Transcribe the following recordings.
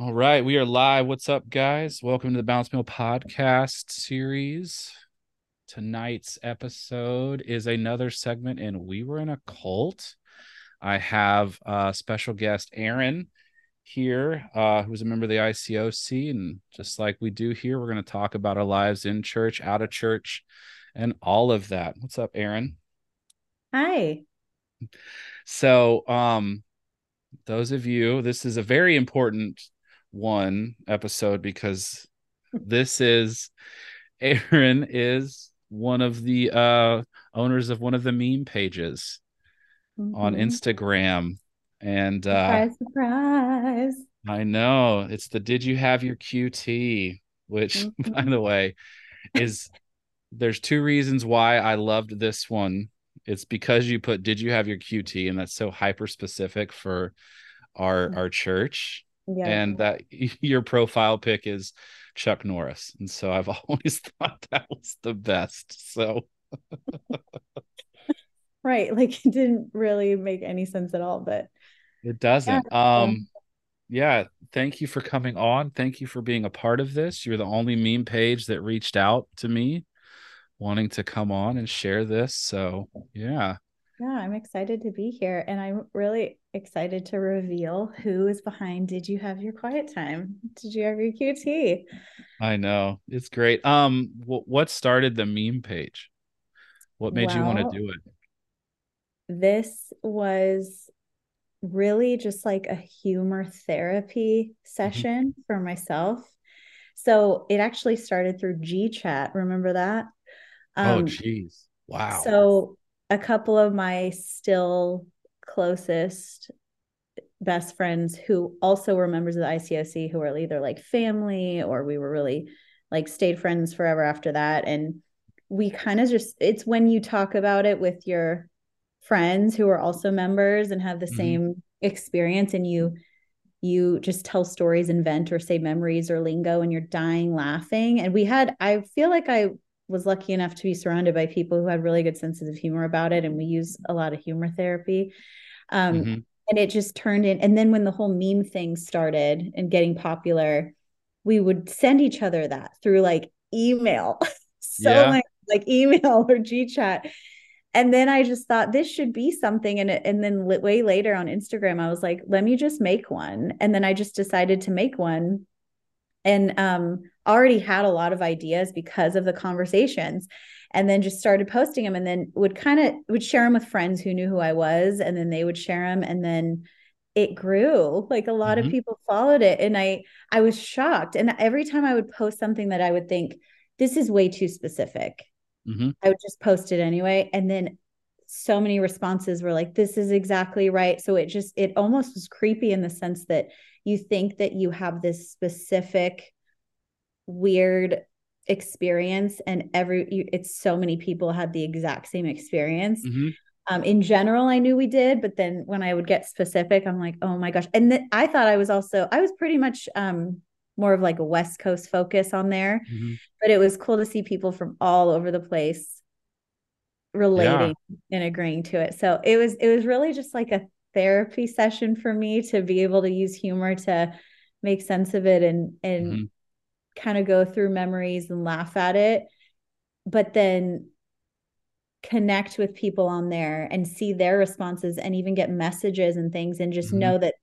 All right, we are live. What's up, guys? Welcome to the Balanced Male podcast series. Tonight's episode is another segment in We Were in a Cult. I have a special guest, Erin, here, uh, who's a member of the ICOC. And just like we do here, we're going to talk about our lives in church, out of church, and all of that. What's up, Erin? Hi. So, um, those of you, this is a very important one episode because this is Erin is one of the uh owners of one of the meme pages mm-hmm. on Instagram. And uh surprise, surprise. I know it's the did you have your QT, which mm-hmm. by the way is there's two reasons why I loved this one. It's because you put did you have your QT and that's so hyper specific for our mm-hmm. our church yeah. and that your profile pic is Chuck Norris. And so I've always thought that was the best. So right, like it didn't really make any sense at all, but it doesn't. Yeah. Um yeah, thank you for coming on. Thank you for being a part of this. You're the only meme page that reached out to me wanting to come on and share this. So, yeah. Yeah, I'm excited to be here. And I'm really excited to reveal who is behind Did You Have Your Quiet Time? Did you have your QT? I know. It's great. Um, what started the meme page? What made well, you want to do it? This was really just like a humor therapy mm-hmm. session mm-hmm. for myself. So it actually started through G Chat. Remember that? Oh, um, oh, geez. Wow. So a couple of my still closest best friends who also were members of the ICOC who were either like family or we were really like stayed friends forever after that. And we kind of just, it's when you talk about it with your friends who are also members and have the mm-hmm. same experience and you, you just tell stories and vent or say memories or lingo and you're dying laughing. And we had, I feel like I was lucky enough to be surrounded by people who had really good senses of humor about it and we use a lot of humor therapy. Um, mm-hmm. and it just turned in and then when the whole meme thing started and getting popular we would send each other that through like email. So yeah. like, like email or gchat and then i just thought this should be something and and then way later on instagram i was like let me just make one. And then i just decided to make one. And um, already had a lot of ideas because of the conversations and then just started posting them and then would kind of would share them with friends who knew who I was and then they would share them and then it grew like a lot mm-hmm. of people followed it and I I was shocked and every time I would post something that I would think this is way too specific mm-hmm. I would just post it anyway and then so many responses were like this is exactly right so it just it almost was creepy in the sense that you think that you have this specific weird experience and every it's so many people had the exact same experience mm-hmm. um, in general i knew we did but then when i would get specific i'm like oh my gosh and th- i thought i was also i was pretty much um, more of like a west coast focus on there mm-hmm. but it was cool to see people from all over the place relating yeah. and agreeing to it so it was it was really just like a therapy session for me to be able to use humor to make sense of it and and mm-hmm. Kind of go through memories and laugh at it but then connect with people on there and see their responses and even get messages and things and just mm-hmm. know that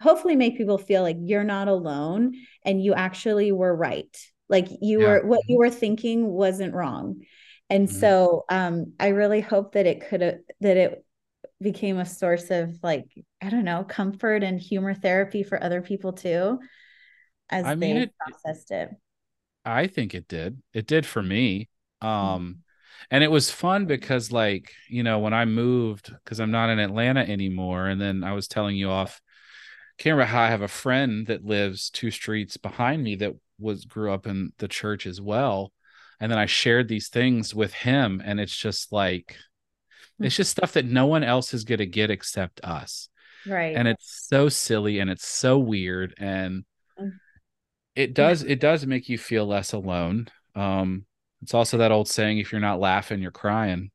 hopefully make people feel like you're not alone and you actually were right like you yeah. were what you were thinking wasn't wrong and mm-hmm. so um i really hope that it could have that it became a source of like i don't know comfort and humor therapy for other people too as I mean, they it, processed it i think it did it did for me um mm-hmm. and it was fun because like you know when i moved because i'm not in atlanta anymore and then i was telling you off camera how i have a friend that lives two streets behind me that was grew up in the church as well and then i shared these things with him and it's just like it's just stuff that no one else is going to get except us. Right. And it's so silly and it's so weird and. It does it does make you feel less alone. Um it's also that old saying if you're not laughing you're crying.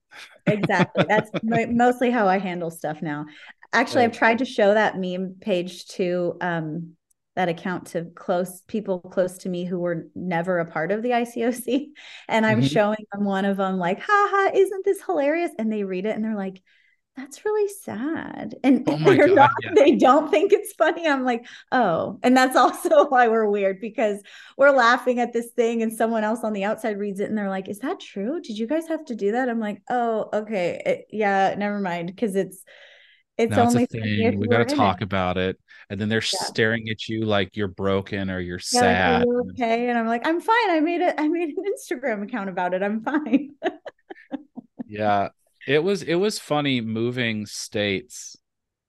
exactly. That's mostly how I handle stuff now. Actually, I've tried to show that meme page to um that account to close people close to me who were never a part of the ICOC. And I'm mm-hmm. showing them one of them, like, haha, isn't this hilarious? And they read it and they're like, that's really sad. And oh they're God, not, yeah. they don't think it's funny. I'm like, oh, and that's also why we're weird because we're laughing at this thing and someone else on the outside reads it and they're like, is that true? Did you guys have to do that? I'm like, oh, okay. It, yeah, never mind. Because it's, it's now only it's thing. we got to talk it. about it. And then they're yeah. staring at you like you're broken or you're yeah, sad. You okay. And I'm like, I'm fine. I made it. I made an Instagram account about it. I'm fine. yeah it was it was funny moving states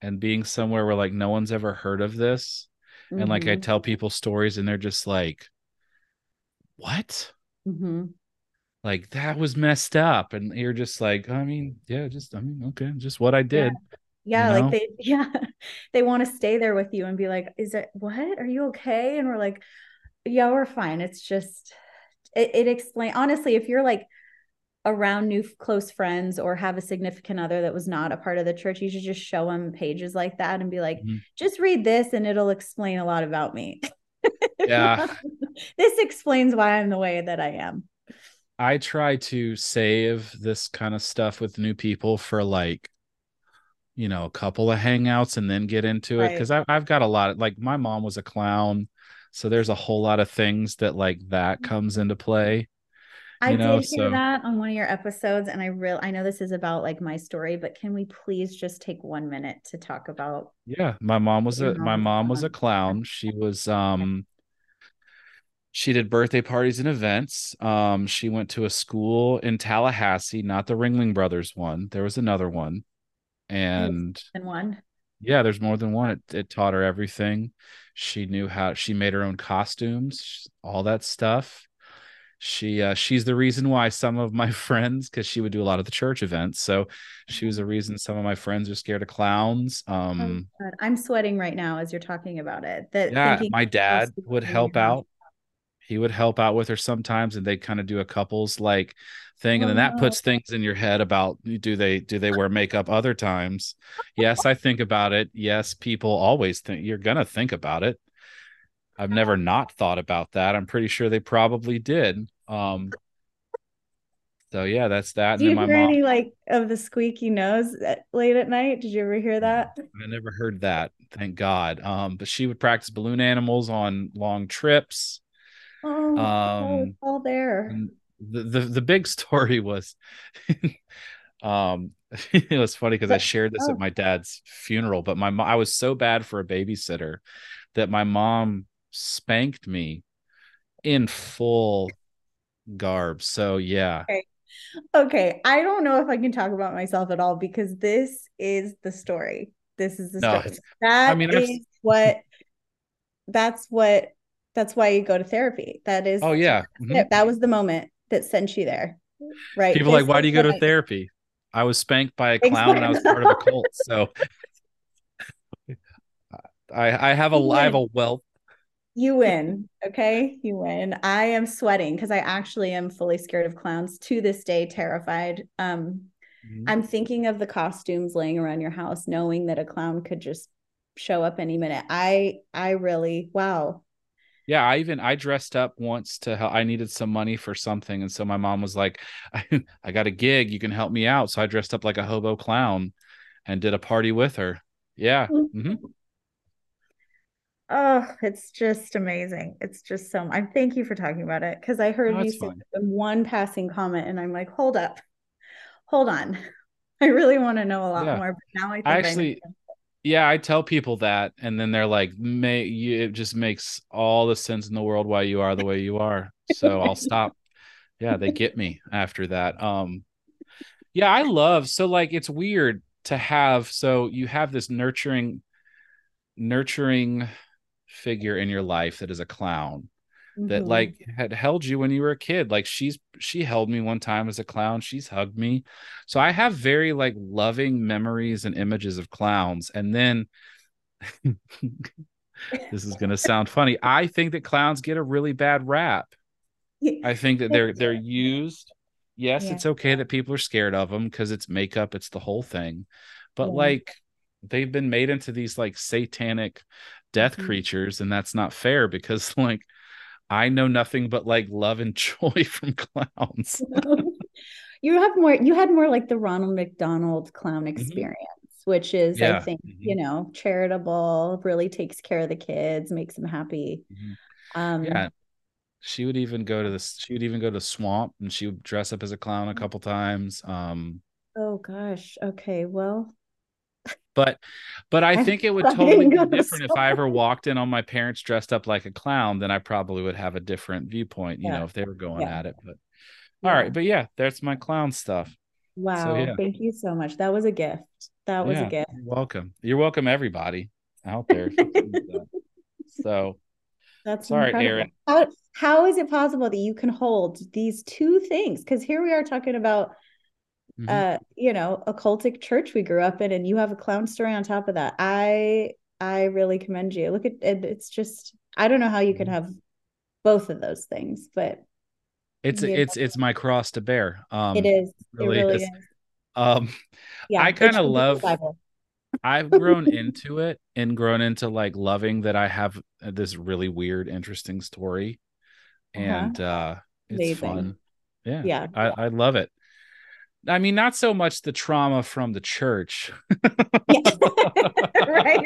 and being somewhere where like no one's ever heard of this. Mm-hmm. and like i mm-hmm. tell people stories and they're just like what? Mm-hmm. like that was messed up. And you're just like i mean yeah just i mean okay just what i did yeah, yeah like they yeah they want to stay there with you and be like is it what? Are you okay? And we're like yeah we're fine. It's just it, it explain honestly if you're like around new close friends or have a significant other that was not a part of the church, you should just show them pages like that and be like, mm-hmm. just read this and it'll explain a lot about me. Yeah. this explains why I'm the way that I am. I try to save this kind of stuff with new people for like, you know, a couple of hangouts and then get into right. it. Cause I, I've got a lot of like my mom was a clown. So there's a whole lot of things that like that comes into play I know, did hear so... that on one of your episodes, and I real I know this is about like my story, but can we please just take one minute to talk about? Yeah, my mom was a my mom was a clown. She was um she did birthday parties and events. Um, she went to a school in Tallahassee, not the Ringling Brothers one. There was another one, and and one. Yeah, there's more than one. It, it taught her everything. She knew how she made her own costumes, all that stuff she uh, she's the reason why some of my friends because she would do a lot of the church events so she was a reason some of my friends are scared of clowns oh, um oh, i'm sweating right now as you're talking about it that yeah my dad would help out. He would help out with her sometimes and they kind of do a couples like thing and then that puts oh. things in your head about do they do they wear makeup other times? Yes i think about it. Yes people always think you're gonna think about it I've never not thought about that. I'm pretty sure they probably did. Um, so yeah, that's that. Did you hear mom, any like of the squeaky nose at, late at night? Did you ever hear that? I never heard that. Thank God. Um, but she would practice balloon animals on long trips. Oh, um, all there. The, the the big story was, um, it was funny because I shared this oh. at my dad's funeral. But my I was so bad for a babysitter that my mom spanked me in full garb. So yeah. Okay. Okay. I don't know if I can talk about myself at all because this is the story. This is the story. That I mean, is I've... what that's what that's why you go to therapy. That is oh yeah. Mm-hmm. That was the moment that sent you there. Right. People this like, why do you go to therapy? I was spanked by a clown and I was part of a cult. So I, I have a I have a wealth you win. Okay. You win. I am sweating because I actually am fully scared of clowns to this day, terrified. Um, mm-hmm. I'm thinking of the costumes laying around your house, knowing that a clown could just show up any minute. I I really wow. Yeah, I even I dressed up once to help. I needed some money for something, and so my mom was like, "I, I got a gig. You can help me out." So I dressed up like a hobo clown and did a party with her. Yeah. Mm-hmm. Oh it's just amazing. It's just so i thank you for talking about it because i heard you say one passing comment and i'm like hold up. Hold on. I really want to know a lot yeah. more but now i, think I actually I yeah i tell people that and then they're like may you, it just makes all the sense in the world why you are the way you are. So i'll stop. Yeah they get me after that. Um yeah i love so like it's weird to have so you have this nurturing nurturing figure in your life that is a clown mm-hmm. that like had held you when you were a kid. Like she's she held me one time as a clown. She's hugged me. So i have very like loving memories and images of clowns. And then this is going to sound funny. I think that clowns get a really bad rap. I think that they're they're used. Yes yeah. it's okay that people are scared of them because it's makeup it's the whole thing. But yeah. like they've been made into these like satanic death Mhm. creatures and that's not fair because like I know nothing but like love and joy from clowns. you have more you had more like the Ronald McDonald clown experience, which is Mm-hmm. Yeah. I think, Mhm. you know, charitable, really takes care of the kids, makes them happy. Mhm. Um Yeah. She would even go to this she would even go to swamp and she would dress up as a clown a couple times. Um oh gosh. Okay. Well, but but I think it would totally be different if I ever walked in on my parents dressed up like a clown, then I probably would have a different viewpoint, you Yeah. know, if they were going Yeah. at it. But all right, but yeah, that's my clown stuff. Wow. yeah. Thank you so much. That was a gift. That was a gift. you're welcome. You're welcome, everybody out there. if you need that. so That's Sorry, incredible. Erin. How, how is it possible that you can hold these two things? Because here we are talking about, mhm. uh, you know, a cultic church we grew up in, and you have a clown story on top of that. I I really commend you. Look at it. It's just I don't know how you can Mhm. have both of those things, but it's know, it's it's my cross to bear. Um it is. really it really is. is. um Yeah. I be the love- I've grown into it and grown into like loving that I have this really weird, interesting story. Uh-huh. And uh it's Amazing. fun. Yeah. Yeah. I, I love it. I mean, not so much the trauma from the church. Right.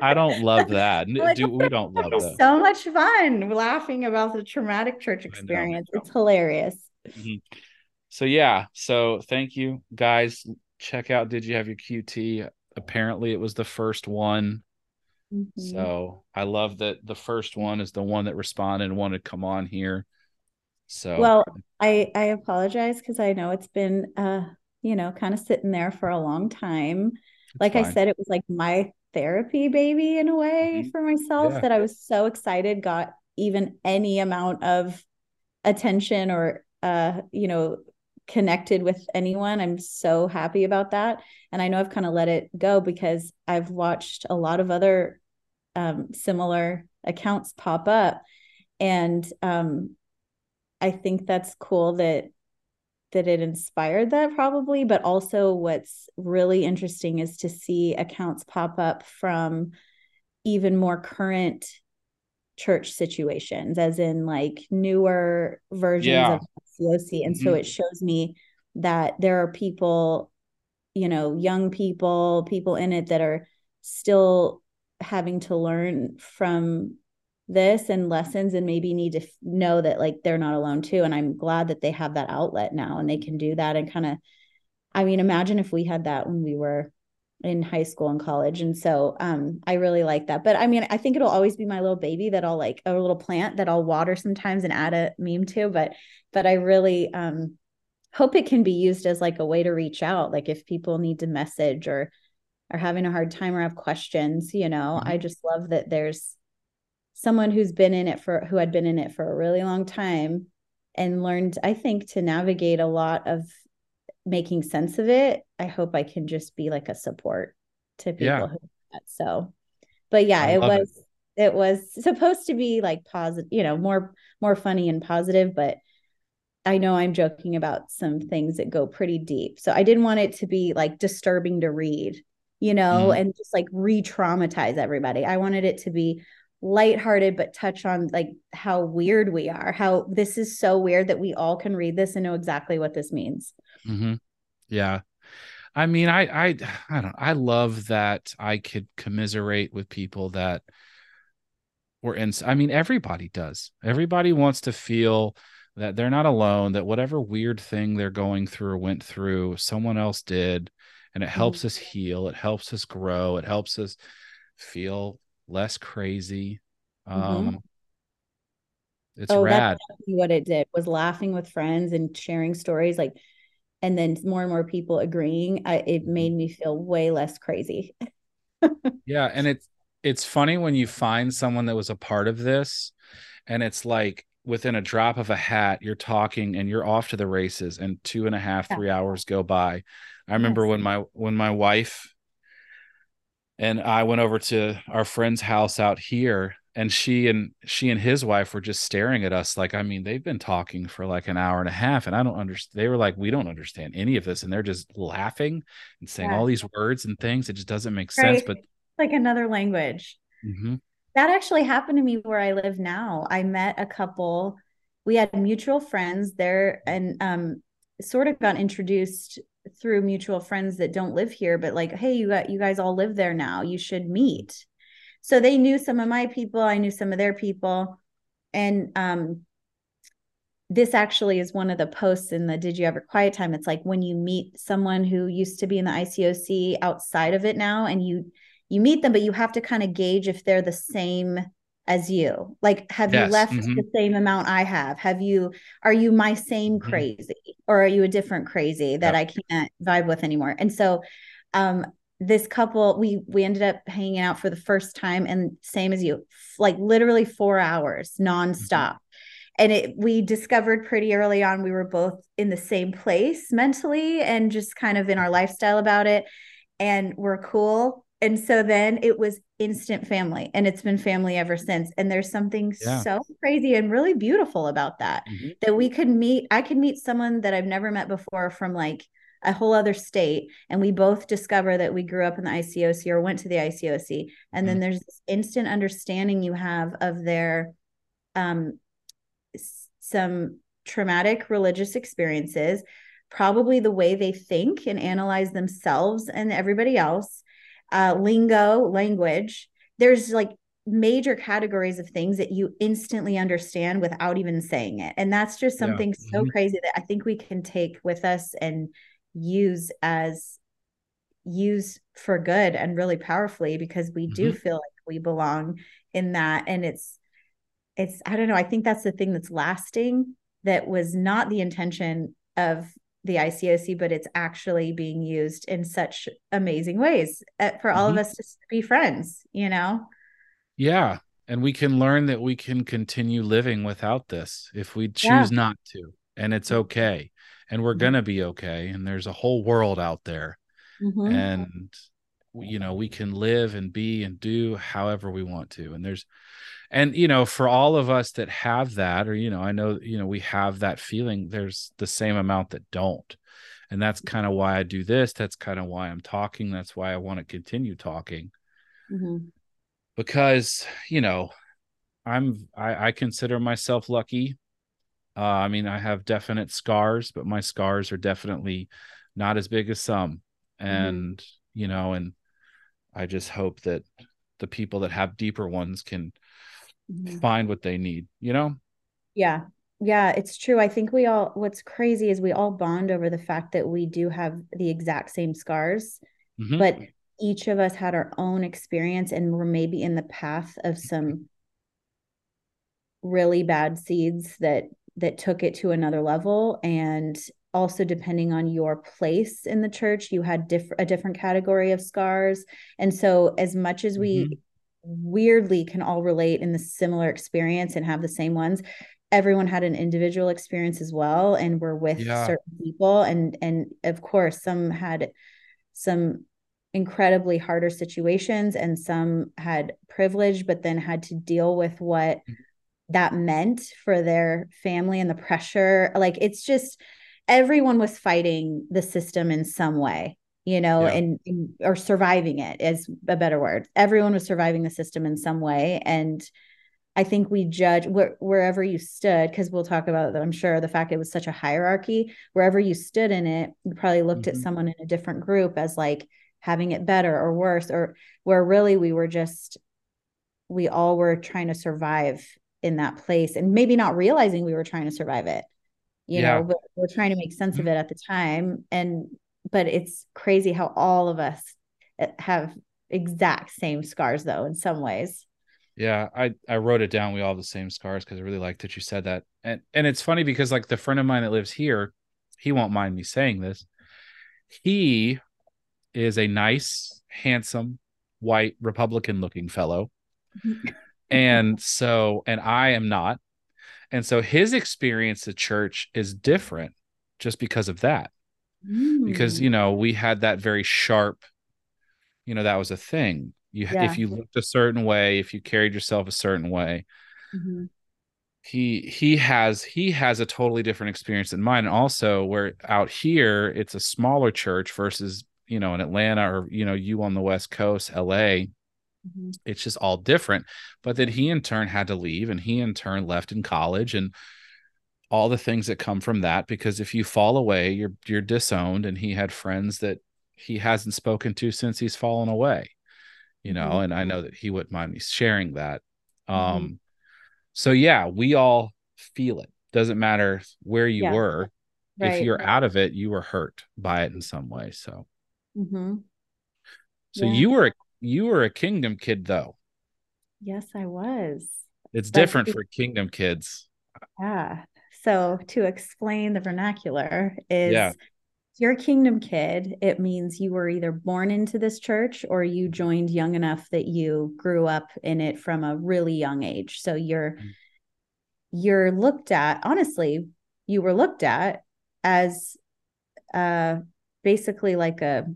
I don't love that. Like, Do we don't love that. so much fun laughing about the traumatic church experience. It's hilarious. Mhm. So yeah, so thank you guys. Check out Did You Have Your QT? Apparently it was the first one. Mhm. So I love that the first one is the one that responded and wanted to come on here. So Well, I I apologize because I know it's been uh, you know, kind of sitting there for a long time. it's Like I said, it was like my therapy baby in a way Mhm. for myself Yeah. that I was so excited got even any amount of attention or uh, you know, connected with anyone. I'm so happy about that. And I know I've kind of let it go because I've watched a lot of other um, similar accounts pop up. And um, I think that's cool that that it inspired that probably, but also what's really interesting is to see accounts pop up from even more current church situations, as in like newer versions Yeah. of COC. And so Mhm. it shows me that there are people, you know, young people, people in it that are still having to learn from this and lessons and maybe need to f- know that like they're not alone too and i'm glad that they have that outlet now and they can do that and kind of i mean imagine if we had that when we were in high school and college and so um i really like that but i mean i think it'll always be my little baby that i'll like a little plant that i'll water sometimes and add a meme to but but i really um hope it can be used as like a way to reach out like if people need to message or are having a hard time or have questions you know Mhm. i just love that there's someone who's been in it for who had been in it for a really long time and learned i think to navigate a lot of making sense of it i hope i can just be like a support to people Yeah. who do that so but yeah I it love it. was it was supposed to be like positive you know more more funny and positive but i know i'm joking about some things that go pretty deep so i didn't want it to be like disturbing to read you know Mhm. and just like re-traumatize everybody i wanted it to be lighthearted but touch on like how weird we are how this is so weird that we all can read this and know exactly what this means hmm Yeah. I mean, I I I don't I love that I could commiserate with people that were in I mean, everybody does. Everybody wants to feel that they're not alone, that whatever weird thing they're going through or went through, someone else did. And it helps us heal. It helps us grow. It helps us feel less crazy. Mhm. Um it's oh rad. that's what it did was laughing with friends and sharing stories like and then more and more people agreeing I, it Mm-hmm. made me feel way less crazy Yeah, and it's it's funny when you find someone that was a part of this, and it's like within a drop of a hat, you're talking and you're off to the races, and two and a half, Yeah. three hours go by. I remember Yes. when my when my wife and I went over to our friend's house out here, and she and she and his wife were just staring at us like i mean they've been talking for like an hour and a half and i don't understand they were like we don't understand any of this and they're just laughing and saying yeah. all these words and things it just doesn't make right. sense but like another language mm-hmm. that actually happened to me where i live now i met a couple we had mutual friends there and um sort of got introduced through mutual friends that don't live here but like hey you got you guys all live there now. You should meet. So they knew some of my people. I knew some of their people. And um this actually is one of the posts in the did you ever quiet time? It's like when you meet someone who used to be in the icoc outside of it now and you you meet them but you have to kind of gauge if they're the same as you like have yes. you left mm-hmm. the same amount i have have you are you my same mm-hmm. crazy or are you a different crazy that yep. i can't vibe with anymore and so um this couple we we ended up hanging out for the first time and same as you like literally four hours nonstop mm-hmm. and it we discovered pretty early on we were both in the same place mentally and just kind of in our lifestyle about it and we're cool and so then it was instant family and it's been family ever since and there's something yeah. so crazy and really beautiful about that mm-hmm. that we could meet i could meet someone that i've never met before from like a whole other state and we both discover that we grew up in the ICOC or went to the ICOC and mm-hmm. then there's this instant understanding you have of their um some traumatic religious experiences probably the way they think and analyze themselves and everybody else uh lingo language there's like major categories of things that you instantly understand without even saying it and that's just something yeah. so mm-hmm. crazy that i think we can take with us and use as use for good and really powerfully because we do mm-hmm. feel like we belong in that and it's it's i don't know i think that's the thing that's lasting that was not the intention of the ICOC, but it's actually being used in such amazing ways uh, for all mm-hmm. of us to be friends, you know? Yeah. And we can learn that we can continue living without this if we choose yeah. not to. And it's mm-hmm. okay and we're mm-hmm. gonna be okay and there's a whole world out there mm-hmm. and you know we can live and be and do however we want to and there's and you know for all of us that have that or you know i know you know we have that feeling there's the same amount that don't and that's kind of why i do this that's kind of why i'm talking that's why i want to continue talking mm-hmm. because you know i'm I, I consider myself lucky uh, I mean, I have definite scars, but my scars are definitely not as big as some. Mm-hmm. And, mm-hmm. you know, and I just hope that the people that have deeper ones can mm-hmm. find what they need, you know? Yeah. Yeah, it's true. I think we all, what's crazy is we all bond over the fact that we do have the exact same scars, mm-hmm. but each of us had our own experience and we're maybe in the path of some really bad seeds that that took it to another level and also depending on your place in the church you had diff- a different category of scars and so as much as we mm-hmm. Weirdly can all relate in the similar experience and have the same ones. Everyone had an individual experience as well and were with yeah. certain people and and of course some had some incredibly harder situations and some had privilege but then had to deal with what mm-hmm that meant for their family and the pressure. Like it's just everyone was fighting the system in some way you know yeah. and, and, or surviving it is a better word everyone was surviving the system in some way and i think we judge where, wherever you stood because we'll talk about that i'm sure the fact it was such a hierarchy wherever you stood in it you probably looked mm-hmm. at someone in a different group as like having it better or worse or where really we were just we all were trying to survive in that place and maybe not realizing we were trying to survive it you yeah. know but we're trying to make sense mm-hmm. of it at the time and but it's crazy how all of us eh, have exact same scars though in some ways. Yeah i i wrote it down we all have the same scars because i really like that you said that. And and it's funny because like the friend of mine that lives here he won't mind me saying this he is a nice handsome white republican looking fellow. And so and i am not. And so his experience at church is different just because of that mm. because you know we had that very sharp you know that was a thing You Yeah. if you looked a certain way, if you carried yourself a certain way. Mhm. He he has he has a totally different experience than mine. And also where out here it's a smaller church versus, you know, in Atlanta or you know, you on the West Coast, LA. Mhm. It's just all different. But then he in turn had to leave and he in turn left in college and all the things that come from that because if you fall away you're you're disowned and he had friends that he hasn't spoken to since he's fallen away you know Mhm. and i know that he wouldn't mind me sharing that Mhm. um so yeah we all feel it doesn't matter where you Yeah. were if you're out of it you were hurt by it in some way so Mhm. so Yeah. you were you were a kingdom kid though Yes, I was. it's That's different for kingdom kids Yeah. So to explain the vernacular is Yeah. you're a kingdom kid, it means you were either born into this church or you joined young enough that you grew up in it from a really young age. So you're Mm. you're looked at, honestly, you were looked at as uh basically like a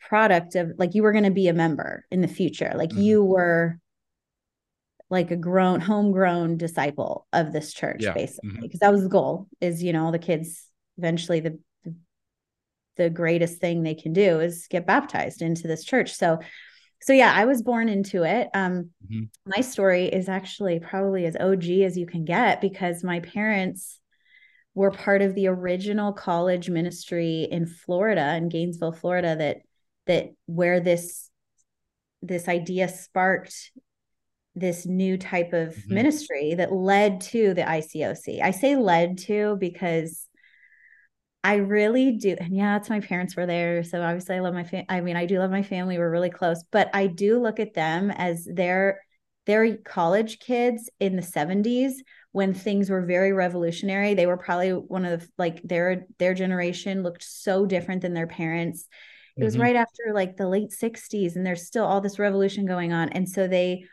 product of like you were going to be a member in the future. Like Mhm. you were like a grown homegrown disciple of this church Yeah. basically because that was the goal is you know the kids eventually the, the greatest thing they can do is get baptized into this church so so yeah i was born into it um Mhm. my story is actually probably as og as you can get because my parents were part of the original college ministry in florida in gainesville florida that that where this this idea sparked this new type of Mhm. ministry that led to the ICOC. I say led to because I really do. And yeah, it's my parents were there. So obviously I love my family. I mean, I do love my family. We're really close, but I do look at them as their they're college kids in the 70s when things were very revolutionary. They were probably one of the like their their generation looked so different than their parents. It was Mhm. right after like the late 60s and there's still all this revolution going on. And so they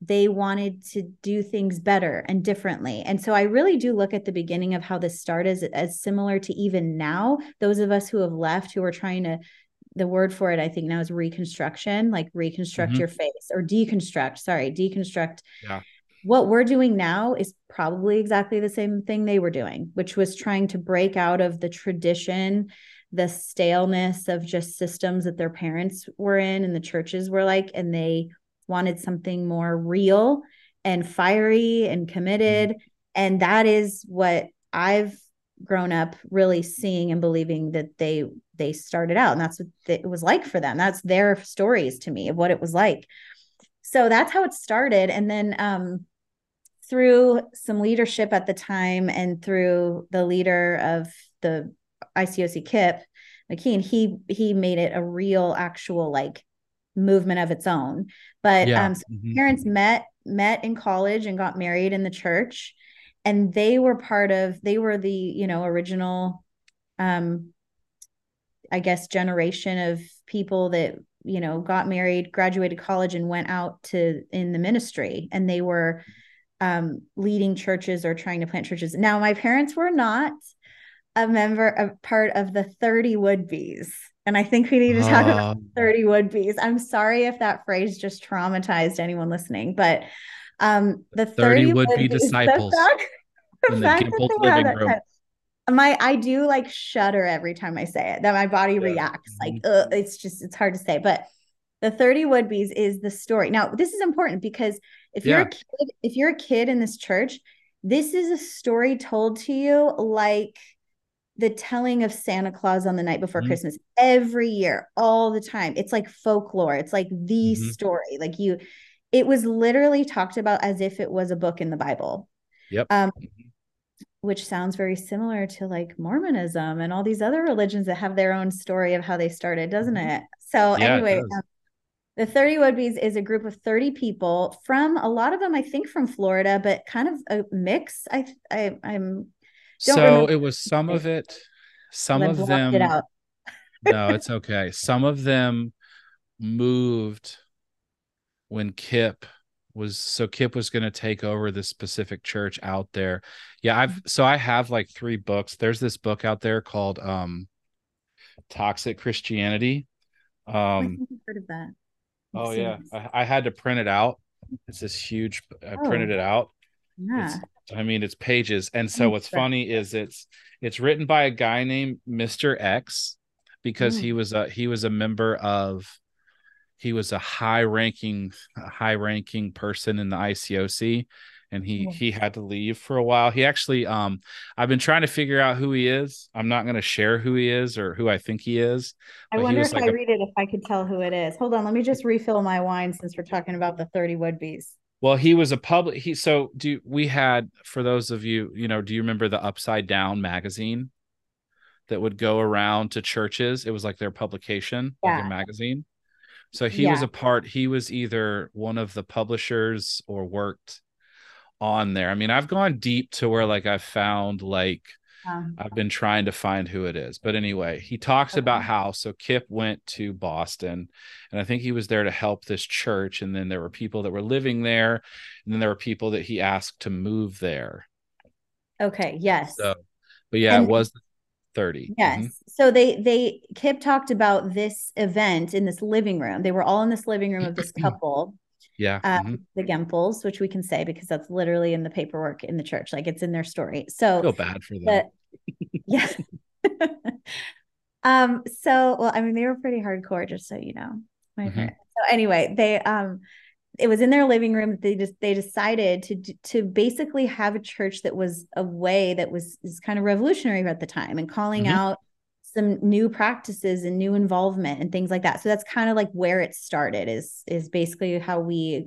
they wanted to do things better and differently. And so I really do look at the beginning of how this started as, as similar to even now, those of us who have left who are trying to the word for it I think now is reconstruction, like reconstruct Mhm. your face or deconstruct, sorry, deconstruct. Yeah. What we're doing now is probably exactly the same thing they were doing, which was trying to break out of the tradition, the staleness of just systems that their parents were in and the churches were like and they wanted something more real and fiery and committed. And that is what i've grown up really seeing and believing that they they started out and that's what it was like for them. That's their stories to me of what it was like. So that's how it started. And then um through some leadership at the time and through the leader of the ICOC Kip McKean, he he made it a real actual like movement of its own. But Yeah. um so Mhm. parents met met in college and got married in the church and they were part of they were the you know original um i guess generation of people that you know got married graduated college and went out to in the ministry and they were um leading churches or trying to plant churches now my parents were not a member of part of the 30 would be's and i think we need to talk about Oh, 30 would be's. I'm sorry if that phrase just traumatized anyone listening, but um the 30 30, would-be would-be's, the disciples fact- the fact that they had that room. title- my I do like shudder every time I say it, that my body Yeah. reacts. Like Mhm. uh, it's just it's hard to say. But the 30 would-be's is the story. Now, this is important because if you're a kid, if you're a kid in this church, this is a story told to you like the telling of Santa Claus on the night before Mhm. Christmas every year, all the time. It's like folklore. It's like the Mhm. story. Like you, it was literally talked about as if it was a book in the Bible. Yep. Um, Mhm. which sounds very similar to like Mormonism and all these other religions that have their own story of how they started, doesn't Mhm. it? So Yeah, anyway, does. um, the 30 would-be's is a group of 30 people from a lot of them, I think from Florida, but kind of a mix. I, I I'm Don't so remember- it was some of it some of them it no it's okay some of them moved when kip was so kip was going to take over this specific church out there yeah i've so i have like three books there's this book out there called um toxic christianity Um, heard of that. oh yeah, I, I, had to print it out. It's this huge. I oh, printed it out. Yeah. It's, I mean, it's pages, and so what's funny is it's it's written by a guy named Mister X because mm. he was a he was a member of he was a high ranking high ranking person in the ICOC and he yeah. he had to leave for a while. He actually um I've been trying to figure out who he is. I'm not going to share who he is or who I think he is. I wonder if like I a, read it if I could tell who it is. Hold on, let me just refill my wine since we're talking about the 30 would-be's. Well, he was a public he so do we had for those of you, you know, do you remember the Upside Down magazine that would go around to churches? It was like their publication, yeah. their magazine. So he yeah. was a part, he was either one of the publishers or worked on there. I mean, I've gone deep to where like I've found like um, I've been trying to find who it is. But anyway, he talks okay. about how so Kip went to Boston and I think he was there to help this church. And then there were people that were living there, and then there were people that he asked to move there. Okay. Yes. So, but yeah, and, it was 30. Yes. Mm-hmm. So they they Kip talked about this event in this living room. They were all in this living room of this couple. Yeah. Um, mm-hmm. The Gempels, which we can say because that's literally in the paperwork in the church, like it's in their story. So I feel bad for them. But, yeah. um. So well, I mean, they were pretty hardcore, just so you know. My mm-hmm. So anyway, they um, it was in their living room. They just they decided to to basically have a church that was a way that was is kind of revolutionary at the time and calling mm-hmm. out some new practices and new involvement and things like that. So that's kind of like where it started is is basically how we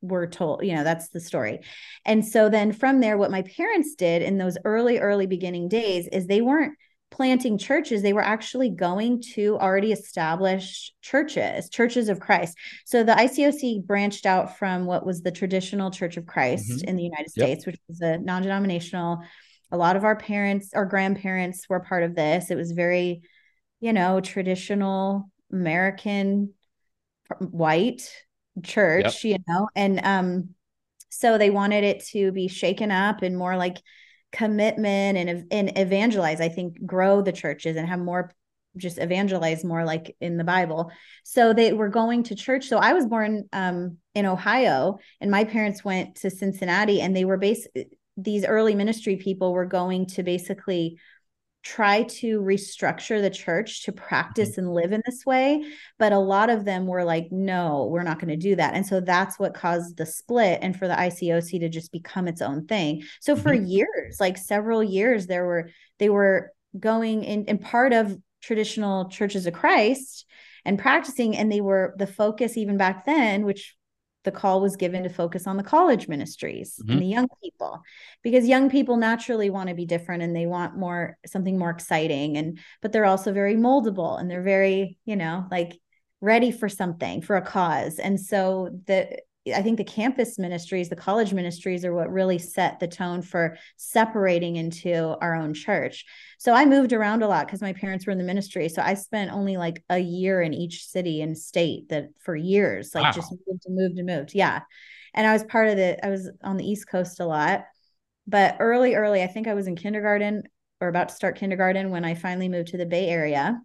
were told, you know, that's the story. And so then from there what my parents did in those early early beginning days is they weren't planting churches they were actually going to already established churches churches of christ so the icoc branched out from what was the traditional church of christ mm-hmm. in the united states which was a non-denominational a lot of our parents our grandparents were part of this. It was very you know traditional american white church yep. you know and um so they wanted it to be shaken up and more like commitment and and evangelize i think grow the churches and have more just evangelize more like in the bible. So they were going to church. So i was born um in ohio and my parents went to cincinnati and they were based these early ministry people were going to basically try to restructure the church to practice mm-hmm. and live in this way but a lot of them were like no we're not going to do that and so that's what caused the split and for the ICOC to just become its own thing so for mm-hmm. years like several years there were they were going in and part of traditional churches of Christ and practicing and they were the focus even back then which the call was given to focus on the college ministries mm-hmm. and the young people because young people naturally want to be different and they want more something more exciting and but they're also very moldable and they're very you know like ready for something for a cause and so the I think the campus ministries, the college ministries are what really set the tone for separating into our own church. So I moved around a lot because my parents were in the ministry. So I spent only like a year in each city and state that for years, like wow. just moved and moved and moved. Yeah. And I was part of the, I was on the East Coast a lot. But early, early, I think I was in kindergarten or about to start kindergarten when I finally moved to the Bay Area.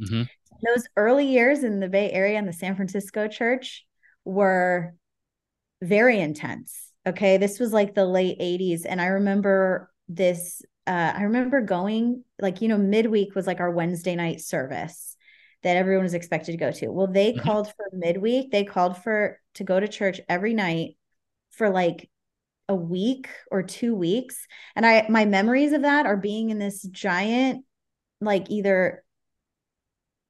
Mm-hmm. Those early years in the Bay Area and the San Francisco church were very intense. Okay. This was like the late 80s. And I remember this, uh, I remember going, like, you know, midweek was like our Wednesday night service that everyone was expected to go to. Well, they mm-hmm. called for midweek, they called for to go to church every night for like a week or two weeks. And I, my memories of that are being in this giant, like either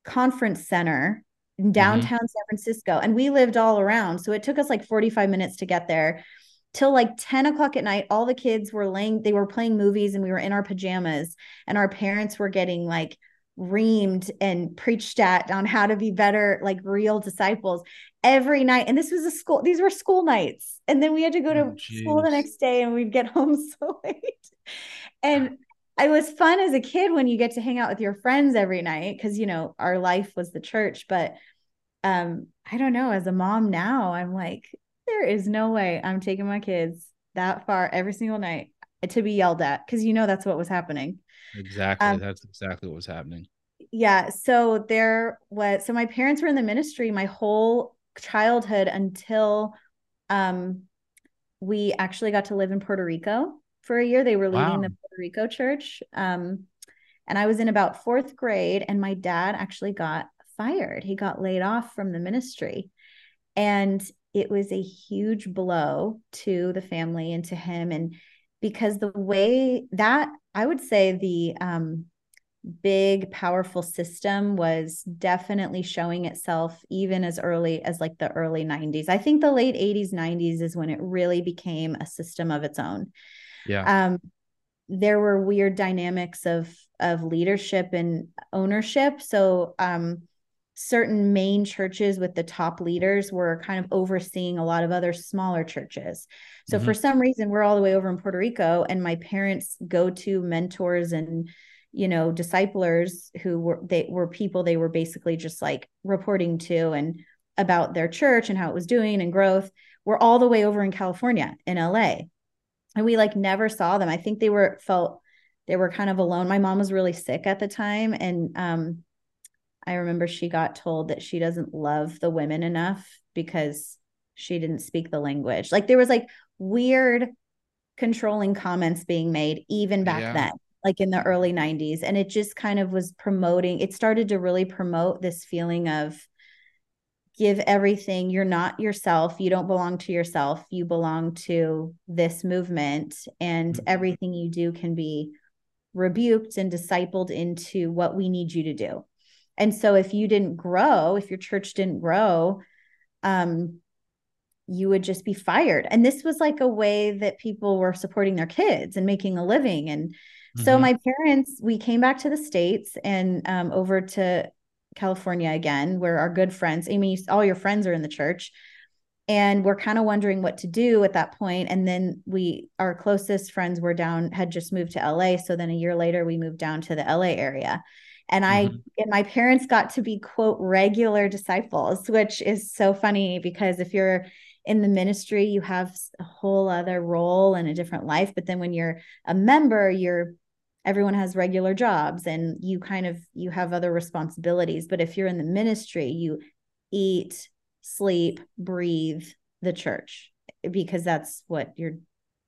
conference center in downtown mm-hmm. San Francisco. And we lived all around. So it took us like 45 minutes to get there. Till like 10 o'clock at night, all the kids were laying, they were playing movies and we were in our pajamas, and our parents were getting like reamed and preached at on how to be better, like real disciples every night. And this was a school, these were school nights. And then we had to go to oh, school the next day and we'd get home so late. And it was fun as a kid when you get to hang out with your friends every night because you know our life was the church but um i don't know as a mom now i'm like there is no way i'm taking my kids that far every single night to be yelled at because you know that's what was happening exactly um, that's exactly what was happening yeah. So there was so my parents were in the ministry my whole childhood until um we actually got to live in Puerto Rico for a year. They were leading wow. the Puerto Rico church. Um, and I was in about fourth grade, and my dad actually got fired. He got laid off from the ministry. And it was a huge blow to the family and to him. And because the way that I would say the um, big, powerful system was definitely showing itself even as early as like the early 90s. I think the late 80s, 90s is when it really became a system of its own. Yeah. Um, there were weird dynamics of of leadership and ownership. So um, certain main churches with the top leaders were kind of overseeing a lot of other smaller churches. So mm-hmm. for some reason, we're all the way over in Puerto Rico, and my parents' go-to mentors and you know disciplers who were they were people they were basically just like reporting to and about their church and how it was doing and growth were all the way over in California in LA. And we like never saw them. I think they were felt they were kind of alone. My mom was really sick at the time and um I remember she got told that she doesn't love the women enough because she didn't speak the language. Like there was like weird controlling comments being made even back yeah. then, like in the early 90s. And it just kind of was promoting, it started to really promote this feeling of give everything. You're not yourself. You don't belong to yourself. You belong to this movement. And mm-hmm. everything you do can be rebuked and discipled into what we need you to do. And so if you didn't grow, if your church didn't grow, um, you would just be fired. And this was like a way that people were supporting their kids and making a living. And mm-hmm. so my parents, we came back to the States and um, over to California again, where our good friends, I mean, all your friends are in the church. And we're kind of wondering what to do at that point. And then we, our closest friends were down, had just moved to LA. So then a year later, we moved down to the LA area and i mm-hmm. and my parents got to be quote regular disciples which is so funny because if you're in the ministry you have a whole other role and a different life but then when you're a member you're everyone has regular jobs and you kind of you have other responsibilities but if you're in the ministry you eat sleep breathe the church because that's what your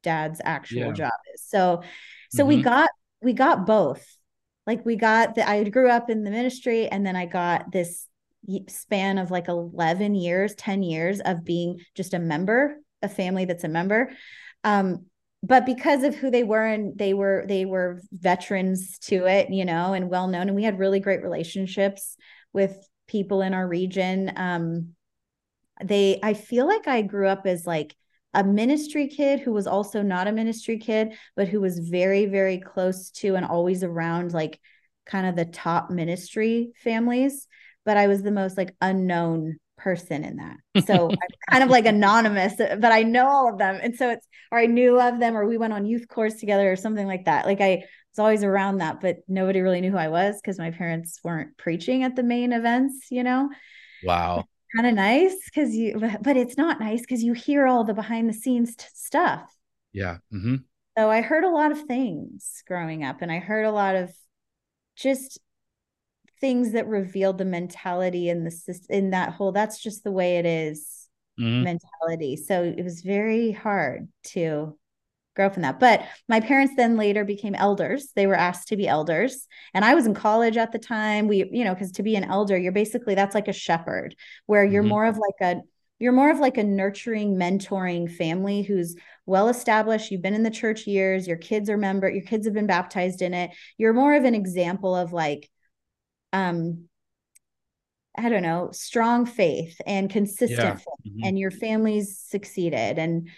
dad's actual yeah. job is so so mm-hmm. we got we got both like we got the I grew up in the ministry and then I got this span of like 11 years, 10 years of being just a member, a family that's a member. Um, but because of who they were and they were they were veterans to it, you know, and well known and we had really great relationships with people in our region. Um, they I feel like I grew up as like a ministry kid who was also not a ministry kid, but who was very, very close to and always around like kind of the top ministry families. But I was the most like unknown person in that. So I'm kind of like anonymous, but I know all of them. And so it's, or I knew of them, or we went on youth course together or something like that. Like I was always around that, but nobody really knew who I was because my parents weren't preaching at the main events, you know? Wow kind of nice because you but it's not nice because you hear all the behind the scenes t- stuff yeah mm-hmm. so i heard a lot of things growing up and i heard a lot of just things that revealed the mentality in the in that whole that's just the way it is mm-hmm. mentality so it was very hard to grow in that. But my parents then later became elders. They were asked to be elders. And I was in college at the time. We, you know, because to be an elder, you're basically that's like a shepherd, where you're mm-hmm. more of like a you're more of like a nurturing, mentoring family who's well established. You've been in the church years, your kids are member, your kids have been baptized in it. You're more of an example of like um I don't know, strong faith and consistent yeah. faith, mm-hmm. and your family's succeeded. And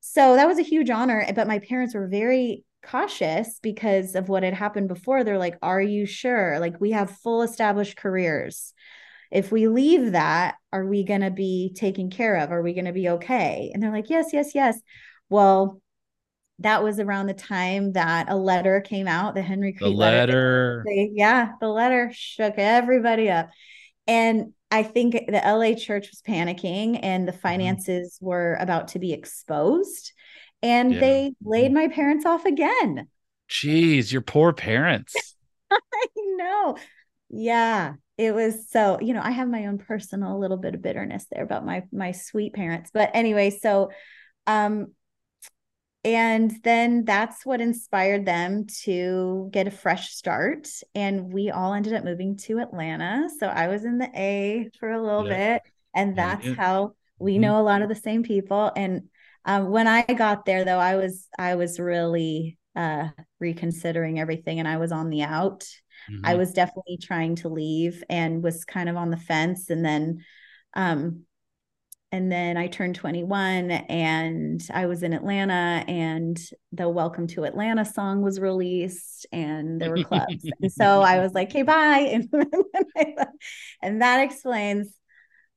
so that was a huge honor. But my parents were very cautious because of what had happened before. They're like, Are you sure? Like, we have full established careers. If we leave that, are we going to be taken care of? Are we going to be okay? And they're like, Yes, yes, yes. Well, that was around the time that a letter came out, the Henry Kriete the letter. letter. Yeah, the letter shook everybody up. And I think the LA church was panicking and the mm-hmm. finances mm-hmm. were about to be exposed. And yeah. they laid mm-hmm. my parents off again. Jeez, your poor parents. I know. yeah it was so you know i have my own personal little bit of bitterness there about my my sweet parents but anyway so um and then that's what inspired them to get a fresh start and we all ended up moving to atlanta so i was in the a for a little yeah. bit and that's yeah. how we mm-hmm. know a lot of the same people and um, when i got there though i was i was really uh, reconsidering everything and i was on the out mm-hmm. i was definitely trying to leave and was kind of on the fence and then um, and then I turned 21 and I was in Atlanta and the Welcome to Atlanta song was released and there were clubs. and so I was like, "Okay, bye." And that explains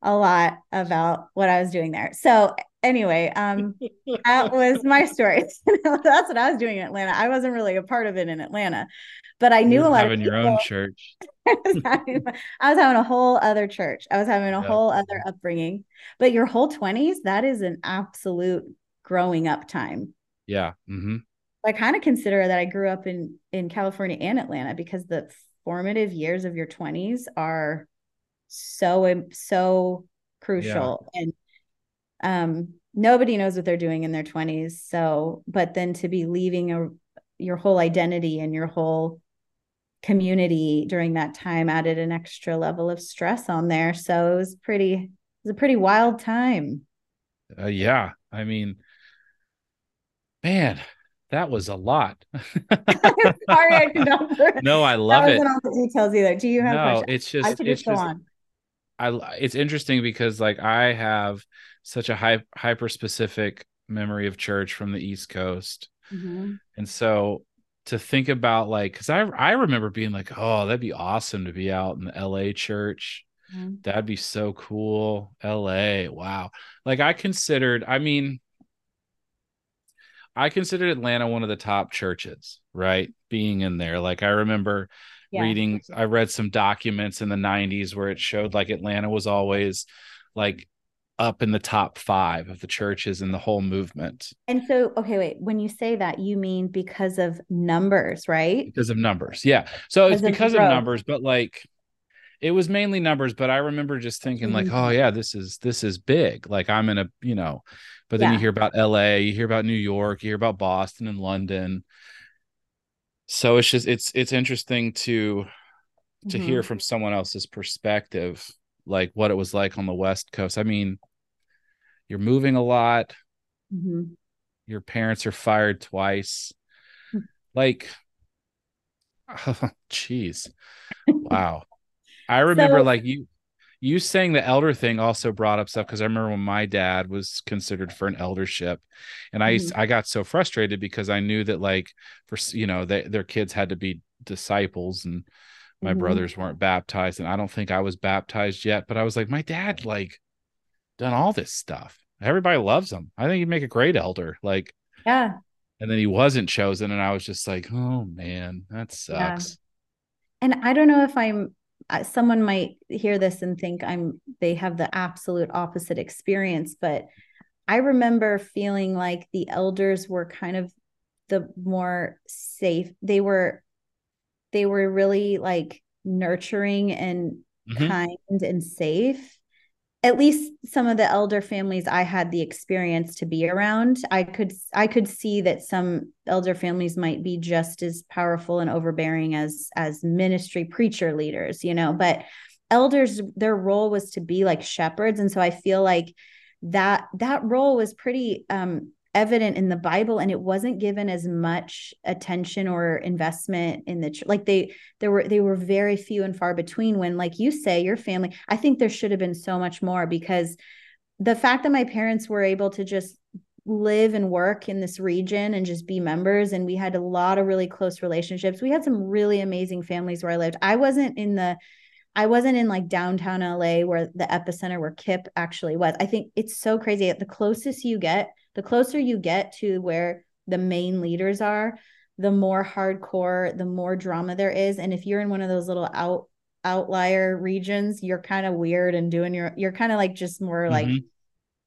a lot about what I was doing there. So anyway, um that was my story. That's what I was doing in Atlanta. I wasn't really a part of it in Atlanta, but I knew a lot having of people. your own church. I, was having, I was having a whole other church. I was having a yeah. whole other upbringing. But your whole 20s, that is an absolute growing up time. Yeah. Mm-hmm. I kind of consider that I grew up in in California and Atlanta because the formative years of your 20s are so so crucial yeah. and um nobody knows what they're doing in their 20s so but then to be leaving a your whole identity and your whole community during that time added an extra level of stress on there. So it was pretty, it was a pretty wild time. Uh, yeah. I mean, man, that was a lot. Sorry, I not. no, I love it. All the details either. Do you have? No, questions? it's just. I could just just. I. It's interesting because like I have such a high, hyper specific memory of church from the East Coast, mm-hmm. and so to think about like because I I remember being like, oh, that'd be awesome to be out in the LA church. Mm-hmm. That'd be so cool. LA, wow. Like I considered, I mean, I considered Atlanta one of the top churches, right? Being in there. Like I remember yeah. reading, I read some documents in the 90s where it showed like Atlanta was always like up in the top five of the churches in the whole movement. And so, okay, wait, when you say that, you mean because of numbers, right? Because of numbers. Yeah. So because it's because of, of, numbers, but like it was mainly numbers, but I remember just thinking mm-hmm. like, oh yeah, this is this is big. Like I'm in a, you know, but then yeah. you hear about LA, you hear about New York, you hear about Boston and London. So it's just it's it's interesting to to mm-hmm. hear from someone else's perspective like what it was like on the West Coast. I mean, you're moving a lot. Mm-hmm. Your parents are fired twice. Hmm. like, oh, jeez, wow. I remember so, like you you saying the elder thing also brought up stuff because I remember when my dad was considered for an eldership, and I mm-hmm. I got so frustrated because I knew that like for you know they, their kids had to be disciples and my mm-hmm. brothers weren't baptized and i don't think i was baptized yet but i was like my dad like done all this stuff. Everybody loves him. I think he'd make a great elder. Like yeah. and then he wasn't chosen and i was just like oh man that sucks. Yeah. and i don't know if i'm uh, someone might hear this and think i'm they have the absolute opposite experience but i remember feeling like the elders were kind of the more safe they were they were really like nurturing and mm-hmm. kind and safe at least some of the elder families i had the experience to be around i could i could see that some elder families might be just as powerful and overbearing as as ministry preacher leaders you know but elders their role was to be like shepherds and so i feel like that that role was pretty um evident in the bible and it wasn't given as much attention or investment in the like they there were they were very few and far between when like you say your family i think there should have been so much more because the fact that my parents were able to just live and work in this region and just be members and we had a lot of really close relationships we had some really amazing families where i lived i wasn't in the I wasn't in like downtown LA where the epicenter where Kip actually was. I think it's so crazy. The closest you get the closer you get to where the main leaders are, the more hardcore, the more drama there is. And if you're in one of those little out outlier regions, you're kind of weird and doing your you're kind of like just more like mm-hmm.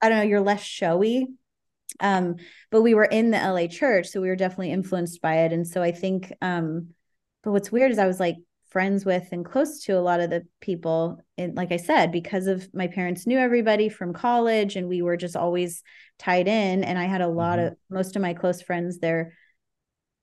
I don't know, you're less showy. Um, but we were in the LA church, so we were definitely influenced by it. And so I think um, but what's weird is I was like friends with and close to a lot of the people and like i said because of my parents knew everybody from college and we were just always tied in and i had a lot mm-hmm. of most of my close friends their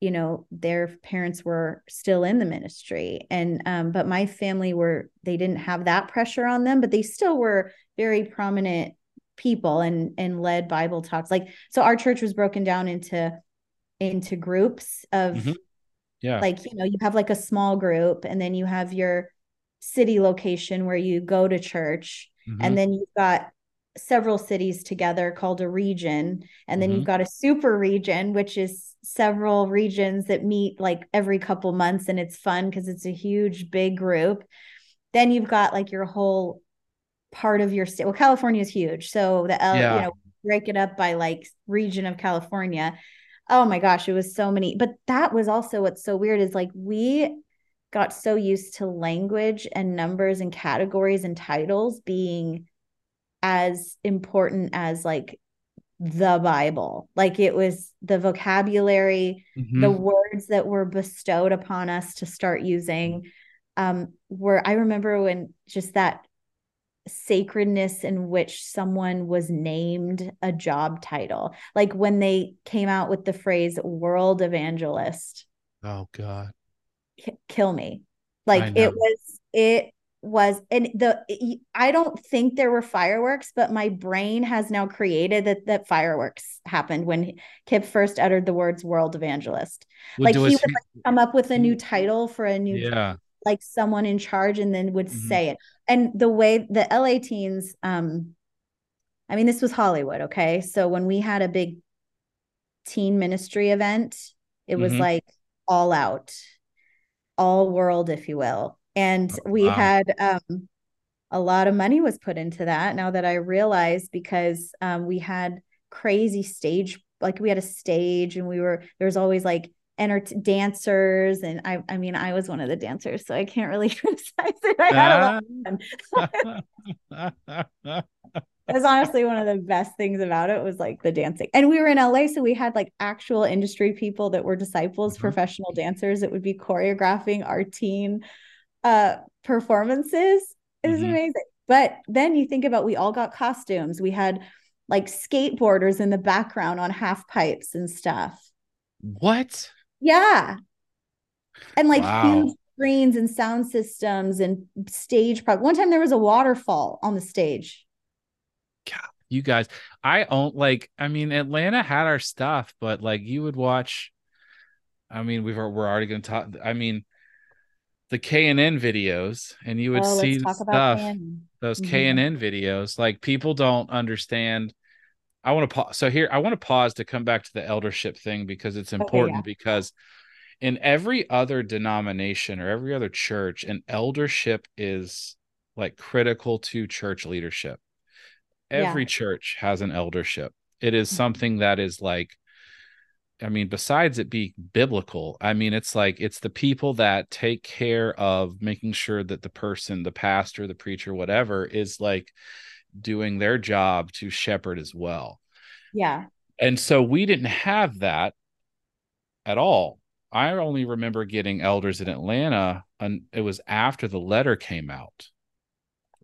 you know their parents were still in the ministry and um but my family were they didn't have that pressure on them but they still were very prominent people and and led bible talks like so our church was broken down into into groups of mm-hmm. Yeah like you know you have like a small group and then you have your city location where you go to church mm-hmm. and then you've got several cities together called a region and then mm-hmm. you've got a super region which is several regions that meet like every couple months and it's fun because it's a huge big group then you've got like your whole part of your state well california is huge so the L, yeah. you know break it up by like region of california oh my gosh it was so many but that was also what's so weird is like we got so used to language and numbers and categories and titles being as important as like the Bible. Like it was the vocabulary, mm-hmm. the words that were bestowed upon us to start using. Um, where I remember when just that sacredness in which someone was named a job title, like when they came out with the phrase world evangelist. Oh, God. Kill me. Like it was, it was and the I don't think there were fireworks, but my brain has now created that that fireworks happened when Kip first uttered the words world evangelist. Well, like he would like, come up with a new title for a new yeah. Like someone in charge and then would mm-hmm. say it. And the way the LA teens um I mean this was Hollywood, okay? So when we had a big teen ministry event, it was mm-hmm. like all out, all world if you will and oh, we wow. had um, a lot of money was put into that now that i realize because um, we had crazy stage like we had a stage and we were there was always like enter dancers and I I mean I was one of the dancers so I can't really criticize it. I had a lot of fun. it was honestly one of the best things about it was like the dancing. And we were in LA so we had like actual industry people that were disciples, mm-hmm. professional dancers that would be choreographing our teen uh performances. It was mm-hmm. amazing. But then you think about we all got costumes. We had like skateboarders in the background on half pipes and stuff. What? Yeah. And like wow. huge screens and sound systems and stage prop. One time there was a waterfall on the stage. God, you guys, I own like, I mean, Atlanta had our stuff, but like you would watch. I mean, we've we're already going to talk. I mean, the KNN videos, and you would oh, see stuff. Those mm-hmm. KNN videos, like people don't understand. I want to pause. So here, I want to pause to come back to the eldership thing because it's important. Okay, yeah. Because in every other denomination or every other church, an eldership is like critical to church leadership. Every yeah. church has an eldership. It is mm-hmm. something that is like I mean, besides it being biblical, I mean, it's like it's the people that take care of making sure that the person, the pastor, the preacher, whatever, is like doing their job to shepherd as well. Yeah. And so we didn't have that at all. I only remember getting elders in Atlanta, and it was after the letter came out.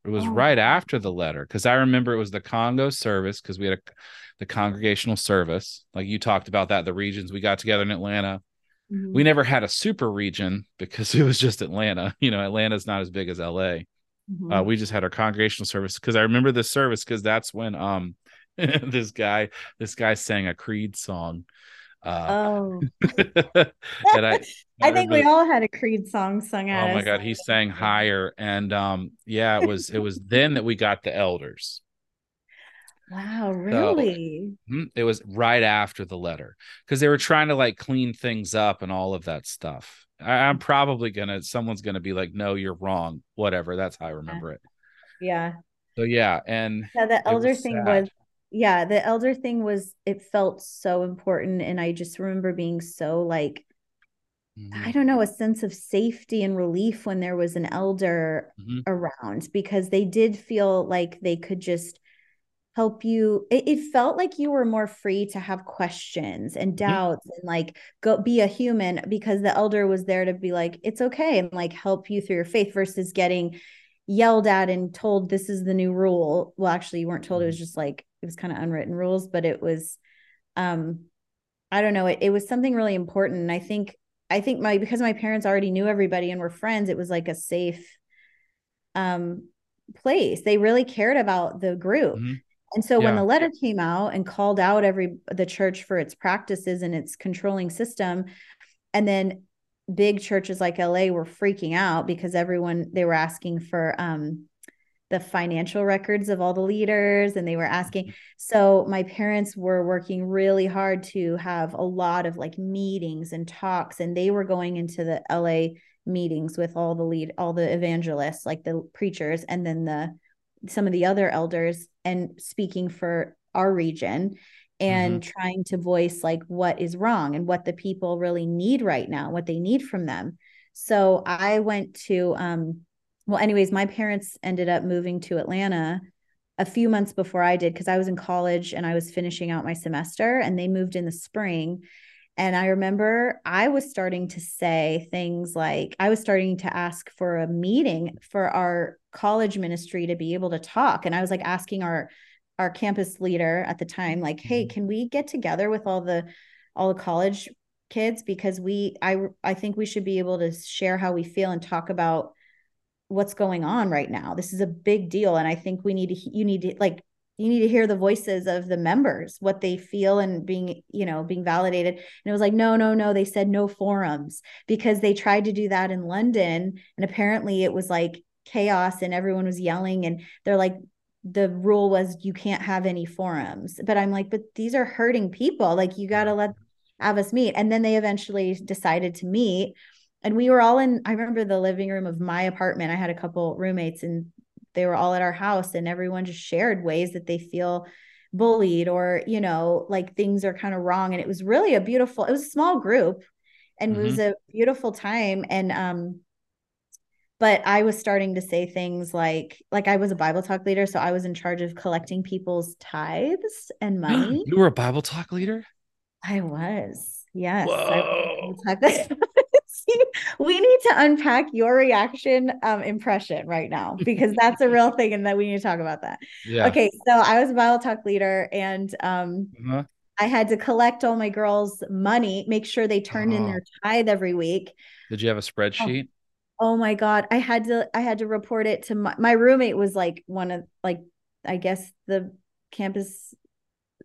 It was oh. right after the letter because I remember it was the Congo service because we had a the congregational service. Like you talked about that, the regions we got together in Atlanta. Mm-hmm. We never had a super region because it was just Atlanta. You know, Atlanta's not as big as LA. Mm-hmm. Uh, we just had our congregational service because I remember this service because that's when um this guy this guy sang a Creed song. Uh, oh, I, I, I think we all had a Creed song sung out. Oh my god, he sang higher, and um, yeah, it was it was then that we got the elders. Wow, really? So, hmm, it was right after the letter because they were trying to like clean things up and all of that stuff. I, am probably gonna, someone's gonna be like, no, you're wrong. Whatever. That's how I remember it. Yeah. So, yeah. And yeah, the elder was thing sad. was, yeah, the elder thing was, it felt so important. And I just remember being so like, mm-hmm. I don't know, a sense of safety and relief when there was an elder mm-hmm. around because they did feel like they could just help you it, it, felt like you were more free to have questions and mm-hmm. doubts mm-hmm. and like go be a human because the elder was there to be like it's okay and like help you through your faith versus getting yelled at and told this is the new rule well actually you weren't told it was mm-hmm. just like it was kind of unwritten rules but it was um i don't know it, it was something really important and i think i think my because my parents already knew everybody and were friends it was like a safe um place they really cared about the group mm-hmm. And so yeah. when the letter came out and called out every the church for its practices and its controlling system, and then big churches like LA were freaking out because everyone they were asking for um the financial records of all the leaders and they were asking mm-hmm. so my parents were working really hard to have a lot of like meetings and talks and they were going into the LA meetings with all the lead all the evangelists like the preachers and then the some of the other elders and speaking for our region and mm-hmm. trying to voice like what is wrong and what the people really need right now what they need from them so i went to um well anyways my parents ended up moving to atlanta a few months before i did because i was in college and i was finishing out my semester and they moved in the spring and I remember I was starting to say things like, I was starting to ask for a meeting for our college ministry to be able to talk. And I was like asking our our campus leader at the time, like, hey, mm-hmm. can we get together with all the all the college kids? Because we I I think we should be able to share how we feel and talk about what's going on right now. This is a big deal. And I think we need to you need to like you need to hear the voices of the members what they feel and being you know being validated. And it was like no no no they said no forums because they tried to do that in london. And apparently it was like chaos and everyone was yelling and they're like the rule was you can't have any forums. But i'm like but these are hurting people. Like you got to let have us meet. And then they eventually decided to meet. And we were all in i remember the living room of my apartment. I had a couple roommates and they were all at our house and everyone just shared ways that they feel bullied or you know like things are kind of wrong and it was really a beautiful it was a small group and mm-hmm. it was mm-hmm. a beautiful time and um but i was starting to say things like like i was a bible talk leader so i was in charge of collecting people's tithes and money you were a bible talk leader i was yes Whoa. I we need to unpack your reaction um, impression right now because that's a real thing and that we need to talk about that. Yeah. Okay. So I was a Bible Talk leader and um, uh-huh. I had to collect all my girls' money, make sure they turned uh-huh. in their tithe every week. Did you have a spreadsheet? Oh, oh, my God. I had to, I had to report it to my, my roommate was like one of like, I guess the campus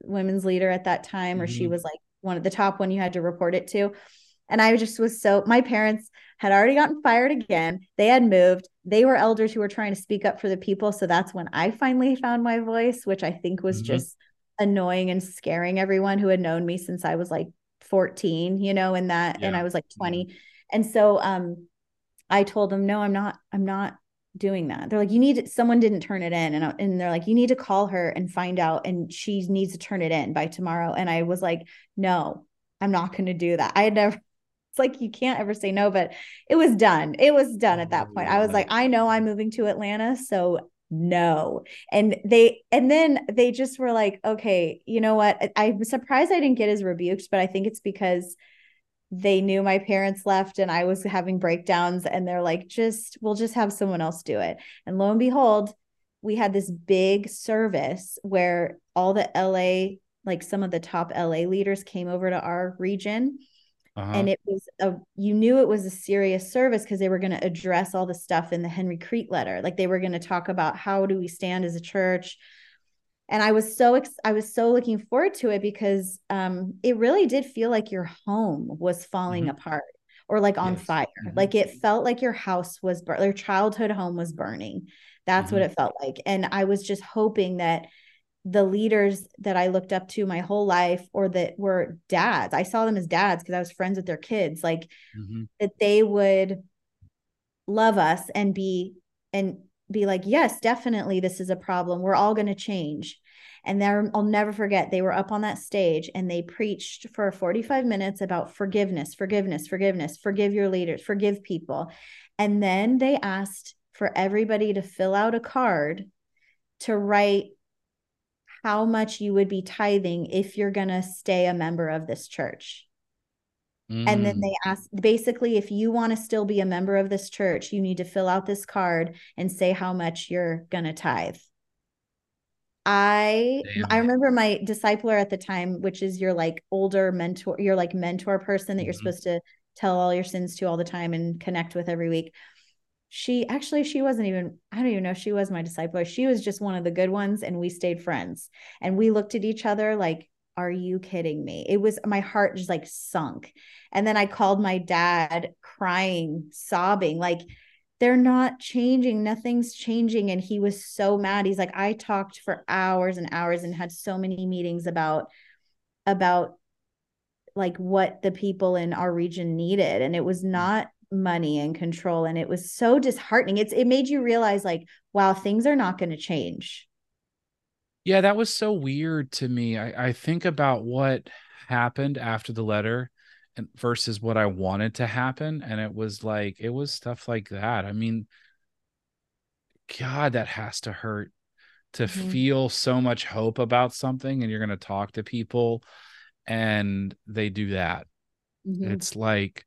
women's leader at that time, or mm-hmm. she was like one of the top one you had to report it to. And I just was so, my parents had already gotten fired again. They had moved. They were elders who were trying to speak up for the people. So that's when I finally found my voice, which I think was mm-hmm. just annoying and scaring everyone who had known me since I was like 14, you know, and that, yeah. and I was like 20. And so, um, I told them, no, I'm not, I'm not doing that. They're like, you need, someone didn't turn it in. And, and they're like, you need to call her and find out. And she needs to turn it in by tomorrow. And I was like, no, I'm not going to do that. I had never, it's like you can't ever say no, but it was done. It was done at that point. I was like, I mm-hmm. know I'm moving to Atlanta, so no. And they and then they just were like, okay, you know what? I'm surprised I didn't get as rebuked, but I think it's because they knew my parents left and I was having breakdowns and they're like, just we'll just have someone else do it. And lo and behold, we had this big service where all the LA, like some of the top LA leaders came over to our region uh-huh. And it was a you knew it was a serious service because they were going to address all the stuff in the Henry Kriete letter. Like they were going to talk about how do we stand as a church. And I was so ex- I was so looking forward to it because um, it really did feel like your home was falling mm-hmm. apart or like on yes. fire. Mm-hmm. Like it felt like your house was bur- your childhood home was burning. That's mm-hmm. what it felt like. And I was just hoping that the leaders that I looked up to my whole life or that were dads. I saw them as dads because I was friends with their kids. Like mm-hmm. that they would love us and be and be like, yes, definitely this is a problem. We're all going to change. And there I'll never forget they were up on that stage and they preached for 45 minutes about forgiveness, forgiveness, forgiveness, forgive your leaders, forgive people. And then they asked for everybody to fill out a card to write how much you would be tithing if you're going to stay a member of this church. Mm. And then mm. they ask basically, if you want to still be a member of this church, you need to fill out this card and say how much you're going to tithe. I Damn. I remember my discipler at the time, which is your like older mentor, your like mentor person that mm-hmm. you're supposed to tell all your sins to all the time and connect with every week. She actually she wasn't even I don't even know if she was my disciple She was just one of the good ones and we stayed friends. And we looked at each other like are you kidding me? It was my heart just like sunk. And then I called my dad crying, sobbing like they're not changing nothing's changing and he was so mad he's like i talked for hours and hours and had so many meetings about about like what the people in our region needed and it was mm. not money and control and it was so disheartening it's it made you realize like wow things are not going to change yeah that was so weird to me i i think about what happened after the letter and versus what I wanted to happen. And it was like, it was stuff like that. I mean, God, that has to hurt to mm-hmm. feel so much hope about something and you're going to talk to people and they do that. Mm-hmm. It's like,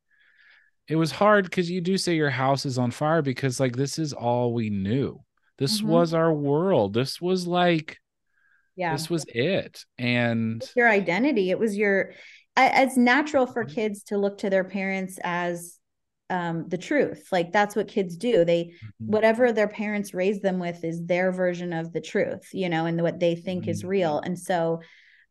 it was hard because you do say your house is on fire because, like, this is all we knew. This mm-hmm. was our world. This was like, yeah, this was it. And your identity. It was your, it's natural for mm-hmm. kids to look to their parents as um, the truth. Like that's what kids do. They mm-hmm. whatever their parents raised them with is their version of the truth, you know, and what they think mm-hmm. is real. And so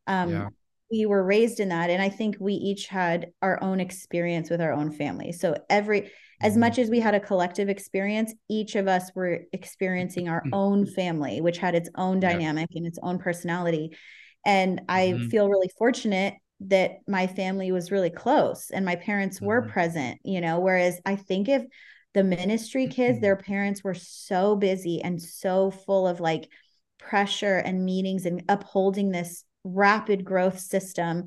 um yeah. We were raised in that. And I think we each had our own experience with our own family. So every mm-hmm. as much as we had a collective experience, each of us were experiencing our own family, which had its own dynamic yeah. and its own personality. And I mm-hmm. feel really fortunate that my family was really close and my parents were mm-hmm. present, you know, whereas I think if the ministry kids, their parents were so busy and so full of like pressure and meetings and upholding this rapid growth system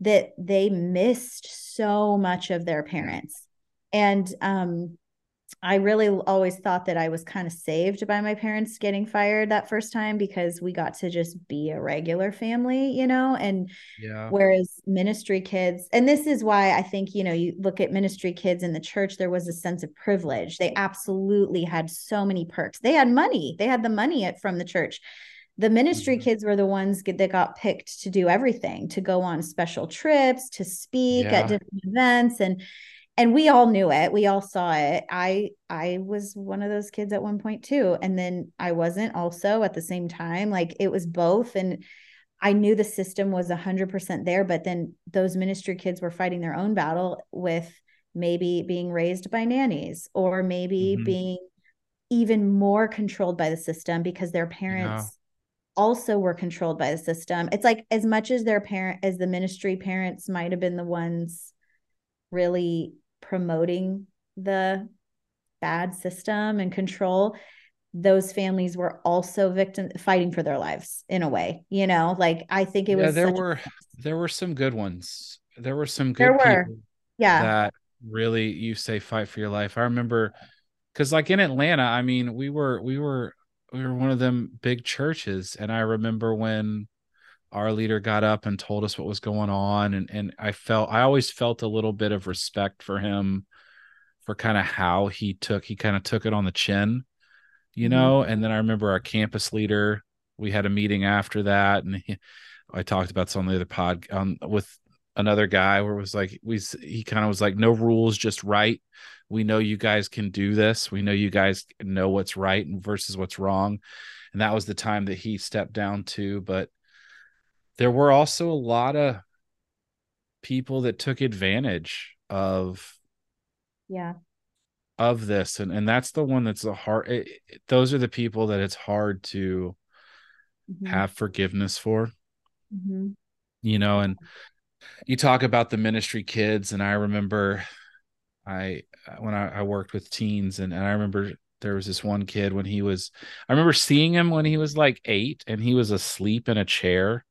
that they missed so much of their parents. And um I really always thought that I was kind of saved by my parents getting fired that first time because we got to just be a regular family, you know? And yeah. whereas ministry kids, and this is why I think, you know, you look at ministry kids in the church, there was a sense of privilege. They absolutely had so many perks. They had money, they had the money from the church. The ministry mm-hmm. kids were the ones that got picked to do everything, to go on special trips, to speak yeah. at different events. And and we all knew it we all saw it i i was one of those kids at one point too and then i wasn't also at the same time like it was both and i knew the system was 100% there but then those ministry kids were fighting their own battle with maybe being raised by nannies or maybe mm-hmm. being even more controlled by the system because their parents. Also were controlled by the system. It's like as much as their parent as the ministry parents might have been the ones really promoting the bad system and control those families were also victim fighting for their lives in a way you know? Like i think it yeah, was there were a- there were some good ones. There were some good there were. yeah. that really you say fight for your life. I remember because like in atlanta i mean we were we were we were one of them big churches. And i remember when our leader got up and told us what was going on. And and I felt I always felt a little bit of respect for him for kind of how he took he kind of took it on the chin you mm-hmm. know? And then I remember our campus leader we had a meeting after that. And he, I talked about some of the other pod um, with another guy where it was like we he kind of was like no rules just right. We know you guys can do this. We know you guys know what's right versus what's wrong. And that was the time that he stepped down too but there were also a lot of people that took advantage of yeah. of this and and that's the one that's the hard it, it, those are the people that it's hard to mm-hmm. have forgiveness for. Mm-hmm. you know and you talk about the ministry kids and i remember i when i, I worked with teens and, and i remember there was this one kid when he was i remember seeing him when he was like eight and he was asleep in a chair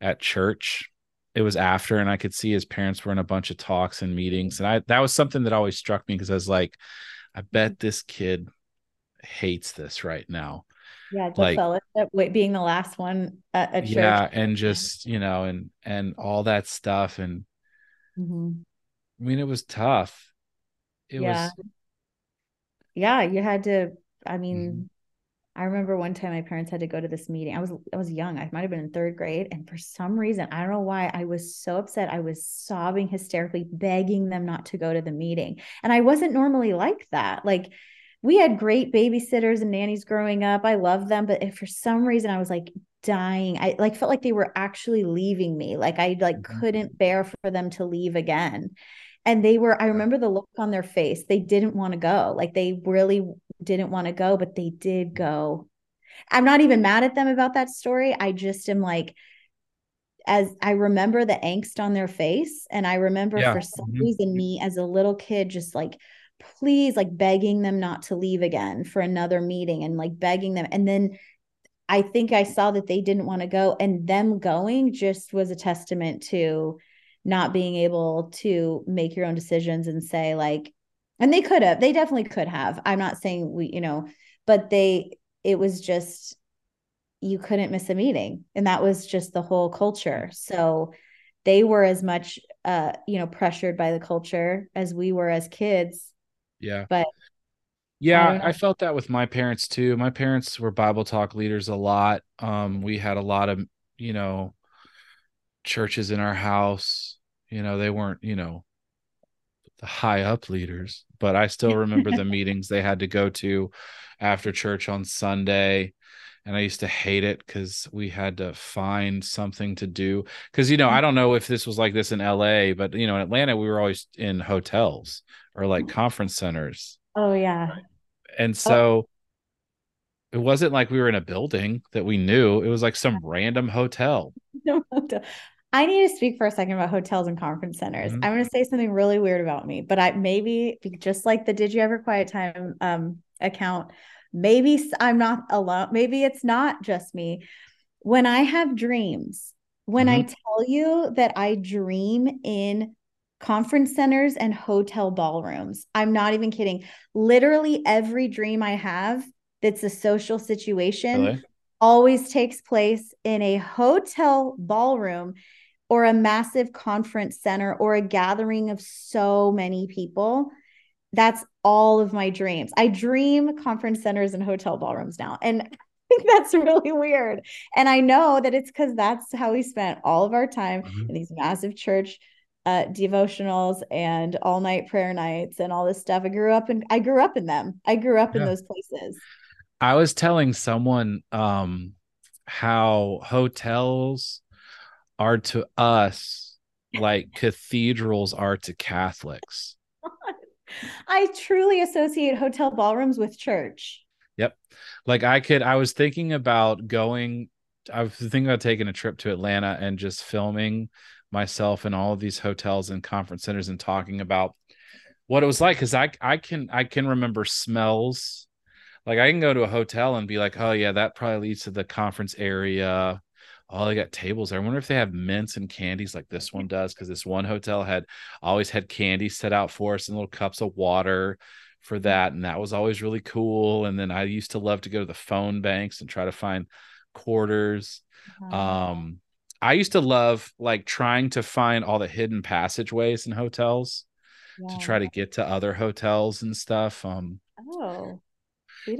at church. It was after, and I could see his parents were in a bunch of talks and meetings. And I that was something that always struck me because I was like, I bet this kid hates this right now. Yeah, like being the last one at, church. yeah, and just, you know, and and all that stuff and Mhm. I mean it was tough. It Yeah. was Yeah, you had to. I mean, I remember one time my parents had to go to this meeting. I was I was young. I might have been in third grade, and for some reason, I don't know why, I was so upset. I was sobbing hysterically, begging them not to go to the meeting. And I wasn't normally like that. Like we had great babysitters and nannies growing up. I loved them, but for some reason I was like dying, I like felt like they were actually leaving me. Like I like Mhm. couldn't bear for them to leave again. And they were, I remember the look on their face. They didn't want to go. Like they really didn't want to go, but they did go. I'm not even mad at them about that story. I just am like, as I remember the angst on their face. And I remember Yeah. for some Mhm. reason, me as a little kid, just like, please, like begging them not to leave again for another meeting and like begging them. And then I think I saw that they didn't want to go, and them going just was a testament to not being able to make your own decisions and say, like, and they could have, they definitely could have. I'm not saying we, you know, but they, it was just, you couldn't miss a meeting. And that was just the whole culture. So they were as much, uh, you know, pressured by the culture as we were as kids. Yeah. But Yeah, don't I, felt that with my parents too. My parents were Bible talk leaders a lot. Um, we had a lot of, you know, churches in our house. You know, they weren't, you know, the high up leaders, but I still remember the meetings they had to go to after church on Sunday. And I used to hate it because we had to find something to do. Because, you know, I don't know if this was like this in LA, but, you know, in Atlanta, we were always in hotels or like conference centers. Oh, yeah. And so it wasn't like we were in a building that we knew, it was like some random hotel. No hotel. I need to speak for a second about hotels and conference centers. Mhm. I'm going to say something really weird about me, but I maybe just like the Did You Have Your Quiet Time um, account, maybe I'm not alone. Maybe it's not just me. When I have dreams, when I mm-hmm. tell you that I dream in conference centers and hotel ballrooms, I'm not even kidding. Literally every dream I have that's a social situation Really? always takes place in a hotel ballroom or a massive conference center or a gathering of so many people. That's all of my dreams. I dream conference centers and hotel ballrooms now. And I think that's really weird. And I know that it's because that's how we spent all of our time Mhm. in these massive church uh, devotionals and all night prayer nights and all this stuff. I grew up in I grew up in them. I grew up in those places. I was telling someone um how hotels are to us like cathedrals are to Catholics. I truly associate hotel ballrooms with church. Yep. Like I could I was thinking about going I was thinking about taking a trip to Atlanta and just filming myself in all of these hotels and conference centers and talking about what it was like cuz I I can I can remember smells. Like I can go to a hotel and be like, "Oh yeah, that probably leads to the conference area." Oh, they got tables there. I wonder if they have mints and candies like this one does, because this one hotel had always had candy set out for us and little cups of water for that. And that was always really cool. And then I used to love to go to the phone banks and try to find quarters. Um, I used to love like trying to find all the hidden passageways in hotels to try to get to other hotels and stuff. Um, Oh,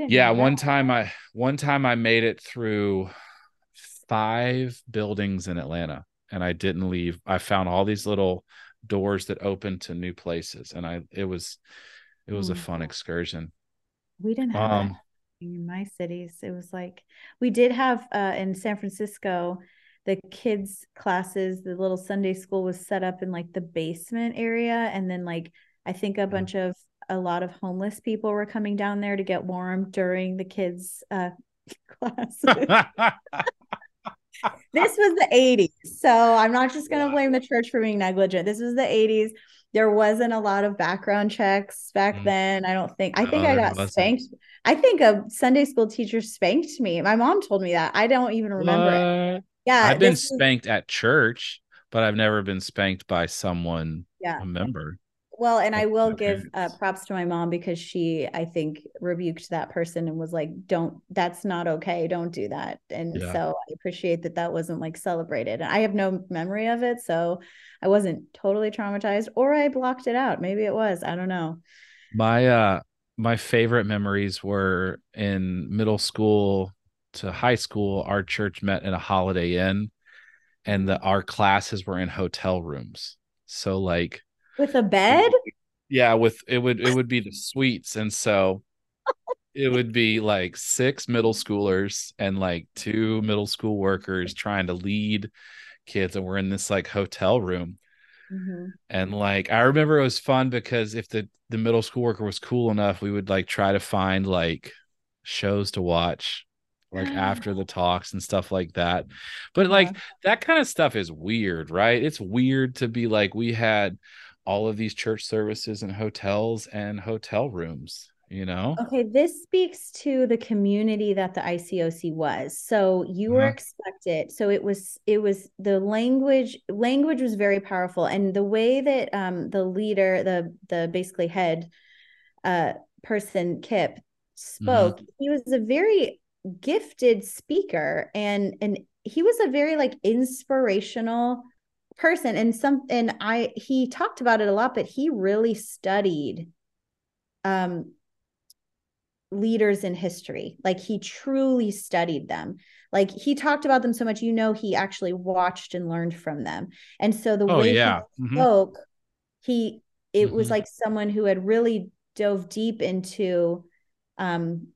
yeah, one time I one time I made it through five buildings in Atlanta and I didn't leave. I found all these little doors that opened to new places and I it was it was a Hmm. fun excursion. We didn't have Um in my cities. It was like we did have uh, in San Francisco, the kids' classes, the little Sunday school was set up in like the basement area, and then like I think a bunch of a lot of homeless people were coming down there to get warm during the kids' uh, classes. this was the 80s. So I'm not just going to blame the church for being negligent. This was the 80s. There wasn't a lot of background checks back Mm. then. I don't think, I No, think I got wasn't. spanked. I think a Sunday school teacher spanked me. My mom told me that. I don't even remember it. Yeah. I've been this was- spanked at church, but I've never been spanked by someone yeah. a member. Well, and I will give uh, props to my mom because she, I think, rebuked that person and was like, "Don't. That's not okay. Don't do that." And yeah. so I appreciate that that wasn't like celebrated. I have no memory of it, so I wasn't totally traumatized, or I blocked it out. Maybe it was. I don't know. My uh, my favorite memories were in middle school to high school. Our church met in a Holiday Inn, and the our classes were in hotel rooms. So like with a bed? Yeah with it would it would be the suites. And so it would be like six middle schoolers and like two middle school workers trying to lead kids. And we're in this like hotel room. Mm-hmm. and like i remember it was fun because if the the middle school worker was cool enough we would like try to find like shows to watch like after the talks and stuff like that. But like that kind of stuff is weird right? It's weird to be like we had all of these church services and hotels and hotel rooms you know okay this speaks to the community that the icoc was so you uh-huh. were expected so it was it was the language language was very powerful and the way that um the leader the the basically head uh person kip mm-hmm. spoke mm-hmm. he was a very gifted speaker and and he was a very like inspirational person and some and i he talked about it a lot but he really studied um leaders in history like he truly studied them like he talked about them so much you know he actually watched and learned from them and so the oh, way yeah. he mm-hmm. spoke he it mm-hmm. was like someone who had really dove deep into um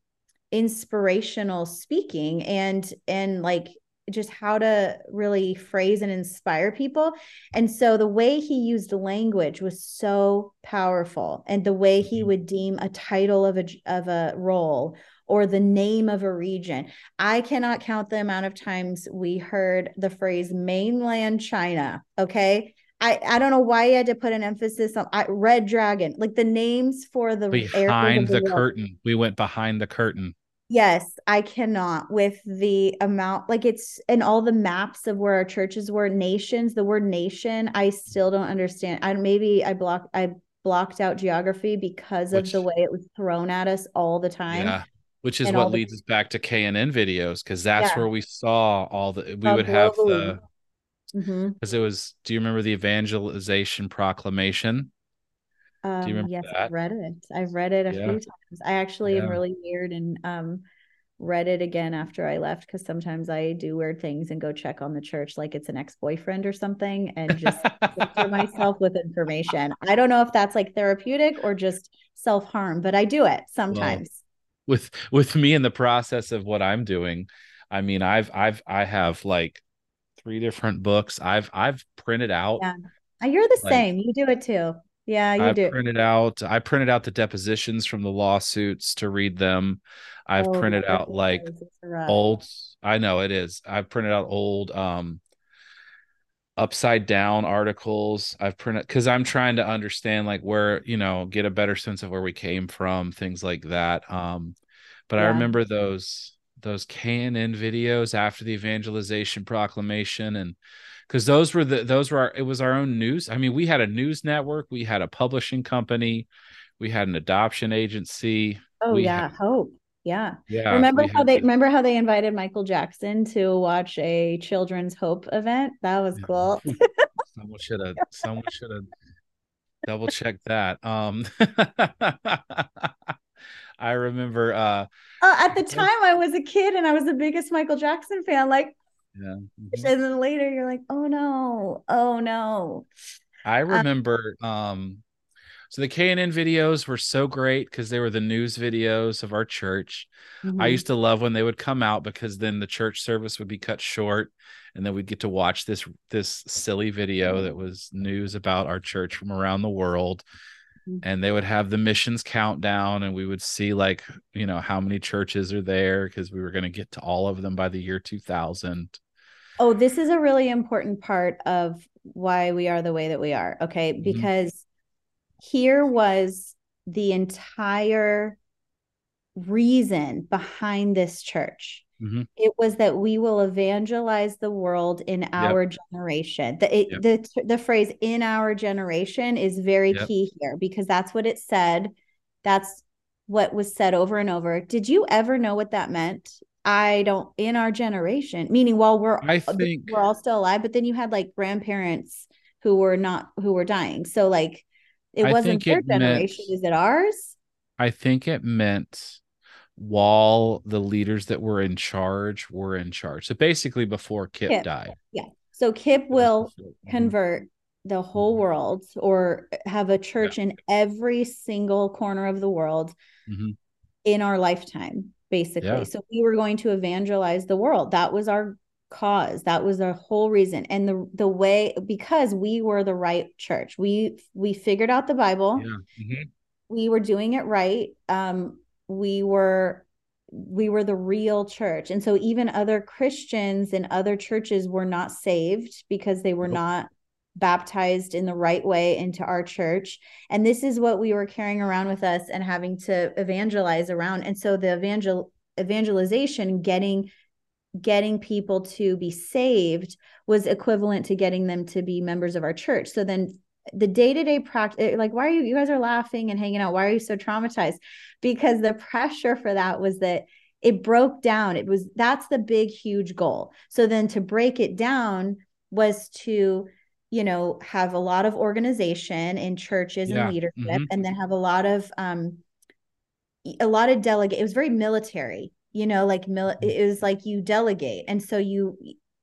inspirational speaking and and like just how to really phrase and inspire people. And so the way he used language was so powerful and the way he mm-hmm. would deem a title of a of a role or the name of a region. I cannot count the amount of times we heard the phrase mainland China, okay? I, I don't know why he had to put an emphasis on I, Red Dragon, like the names for the behind the, the curtain. We went behind the curtain. Yes, I cannot with the amount like it's in all the maps of where our churches were nations, the word nation, I still don't understand. I maybe I blocked I blocked out geography because which, of the way it was thrown at us all the time. Yeah. Which is what leads the, us back to KNN videos because that's yeah. where we saw all the we would have the because mm-hmm. it was do you remember the evangelization proclamation um, Do you remember yes, that? I've read it. I've read it a yeah. few times. I actually yeah. am really weird and um, read it again after I left because sometimes I do weird things and go check on the church like it's an ex boyfriend or something and just for myself with information. I don't know if that's like therapeutic or just self harm, but I do it sometimes. Well, with with me in the process of what I'm doing, I mean, I've I've I have like three different books. I've I've printed out. Yeah. You're the like, same. You do it too. Yeah, you I do. printed out. I printed out the depositions from the lawsuits to read them. I've oh, printed out like old. I know it is. I've printed out old um upside down articles. I've printed because I'm trying to understand like where you know get a better sense of where we came from, things like that. Um, but yeah. I remember those those K and N videos after the evangelization proclamation and because those were the those were our, it was our own news. I mean, we had a news network, we had a publishing company, we had an adoption agency. Oh yeah, had, Hope. Yeah. Yeah. Remember how they remember how they invited Michael Jackson to watch a children's hope event? That was cool. someone should have someone should have double checked that. Um I remember uh, uh at the time I was a kid and I was the biggest Michael Jackson fan. Like yeah. Mm-hmm. And then later you're like, oh no, oh no. I uh, remember um so the KNN videos were so great because they were the news videos of our church. Mm-hmm. I used to love when they would come out because then the church service would be cut short and then we'd get to watch this this silly video that was news about our church from around the world mm-hmm. And they would have the missions countdown and we would see like you know how many churches are there because we were going to get to all of them by the year 2000 oh this is a really important part of why we are the way that we are okay? Mm-hmm. because here was the entire reason behind this church Mhm. It was that we will evangelize the world in our generation. The it, Yep. the the phrase "in our generation" is very Yep. key here because that's what it said. That's what was said over and over. Did you ever know what that meant? I don't. In our generation, meaning while we're I think we're all still alive, but then you had like grandparents who were not who were dying. So like it I wasn't their it meant- generation. Is it ours? I think it meant while the leaders that were in charge were in charge. So basically before Kip, Kip. died. Yeah. So Kip will Mhm. convert the whole world or have a church in every single corner of the world Mhm. in our lifetime basically Yeah. so we were going to evangelize the world that was our cause that was our whole reason and the the way because we were the right church we we figured out the bible Yeah. Mhm. we were doing it right um we were we were the real church. And so even other christians in other churches were not saved because they were not baptized in the right way into our church. And this is what we were carrying around with us and having to evangelize around. And so the evangel evangelization getting getting people to be saved was equivalent to getting them to be members of our church. So then the day-to-day practice like why are you you guys are laughing and hanging out. Why are you so traumatized? Because the pressure for that was that it broke down. It was that's the big huge goal. So then to break it down was to you know have a lot of organization in churches Yeah. and leadership Mhm. and then have a lot of um a lot of delegate it was very military you know like mil- it was like you delegate. And so you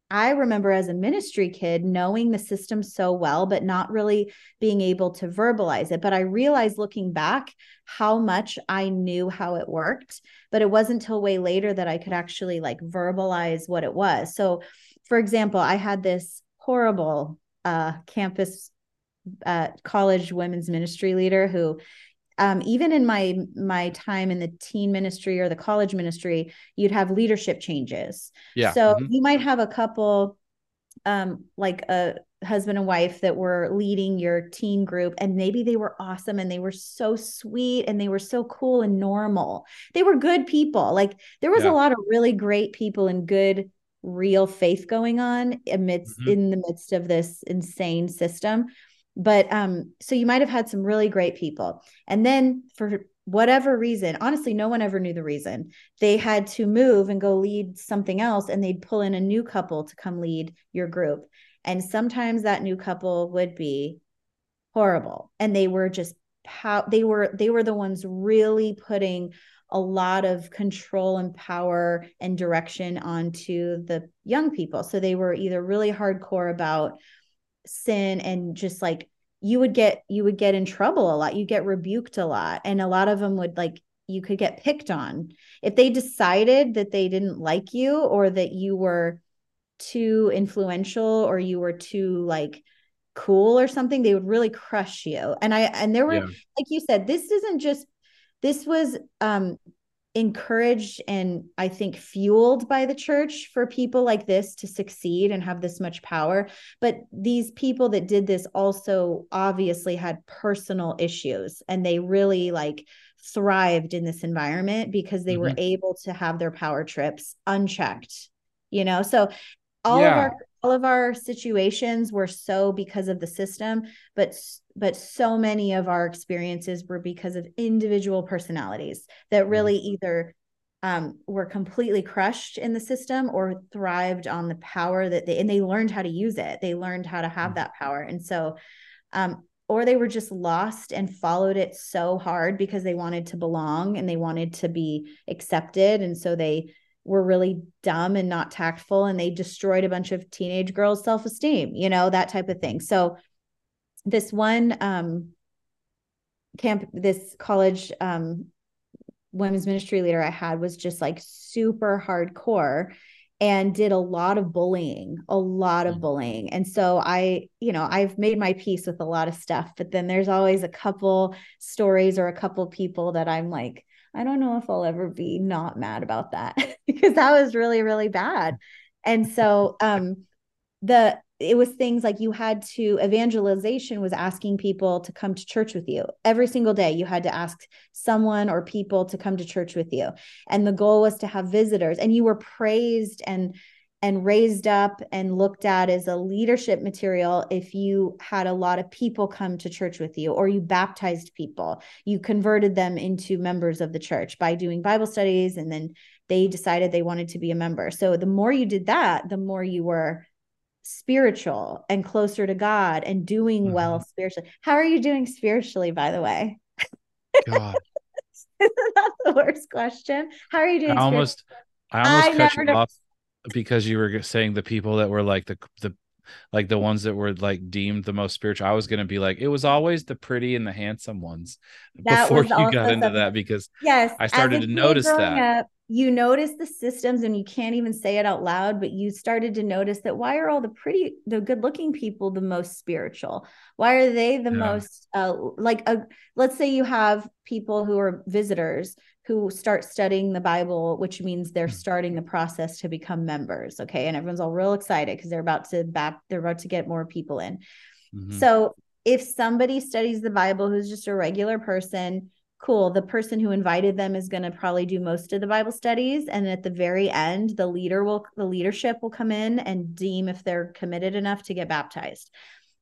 i remember as a ministry kid knowing the system so well but not really being able to verbalize it. But i realized looking back how much i knew how it worked but it wasn't until way later that i could actually like verbalize what it was. So for example i had this horrible uh campus uh college women's ministry leader who um, even in my my time in the teen ministry or the college ministry, you'd have leadership changes. Yeah. So Mhm. you might have a couple, um, like a husband and wife that were leading your teen group, and maybe they were awesome and they were so sweet and they were so cool and normal. They were good people. Like there was Yeah. a lot of really great people and good real faith going on amidst Mhm. in the midst of this insane system but um so you might have had some really great people. And then for whatever reason honestly no one ever knew the reason they had to move and go lead something else and they'd pull in a new couple to come lead your group. And sometimes that new couple would be horrible and they were just how they were they were the ones really putting a lot of control and power and direction onto the young people. So they were either really hardcore about sin and just like you would get you would get in trouble a lot. You get rebuked a lot and a lot of them would like you could get picked on. If they decided that they didn't like you or that you were too influential or you were too like cool or something they would really crush you. And i and there were Yeah. like you said this isn't just this was um encouraged and I think fueled by the church for people like this to succeed and have this much power. But these people that did this also obviously had personal issues and they really like thrived in this environment because they were mm-hmm. able to have their power trips unchecked, you know? So all of our all of our situations were so because of the system but but so many of our experiences were because of individual personalities that really either um, were completely crushed in the system or thrived on the power that they and they learned how to use it. They learned how to have Mhm. that power. And so um, or they were just lost and followed it so hard because they wanted to belong and they wanted to be accepted. And so they were really dumb and not tactful and they destroyed a bunch of teenage girls self-esteem you know that type of thing so this one um camp this college um women's ministry leader i had was just like super hardcore and did a lot of bullying a lot of Mm. bullying and so i you know i've made my peace with a lot of stuff but then there's always a couple stories or a couple people that i'm like i don't know if i'll ever be not mad about that because that was really really bad. And so um the it was things like you had to evangelization was asking people to come to church with you. Every single day you had to ask someone or people to come to church with you. And the goal was to have visitors and you were praised and and raised up and looked at as a leadership material if you had a lot of people come to church with you or you baptized people you converted them into members of the church by doing bible studies and then they decided they wanted to be a member so the more you did that the more you were spiritual and closer to God and doing mm-hmm. well spiritually. How are you doing spiritually, by the way? God. Isn't that the worst question? How are you doing? I almost, I almost I cut you know. off because you were saying the people that were like the the like the ones that were like deemed the most spiritual. I was going to be like, it was always the pretty and the handsome ones that before you got into that because yes, I started to notice that. Up, you notice the systems and you can't even say it out loud but you started to notice that why are all the pretty the good looking people the most spiritual why are they the yeah. most uh, like a, let's say you have people who are visitors who start studying the bible which means they're hmm. starting the process to become members okay and everyone's all real excited because they're about to back they're about to get more people in mm-hmm. so if somebody studies the bible who's just a regular person cool the person who invited them is going to probably do most of the bible studies and at the very end the leader will the leadership will come in and deem if they're committed enough to get baptized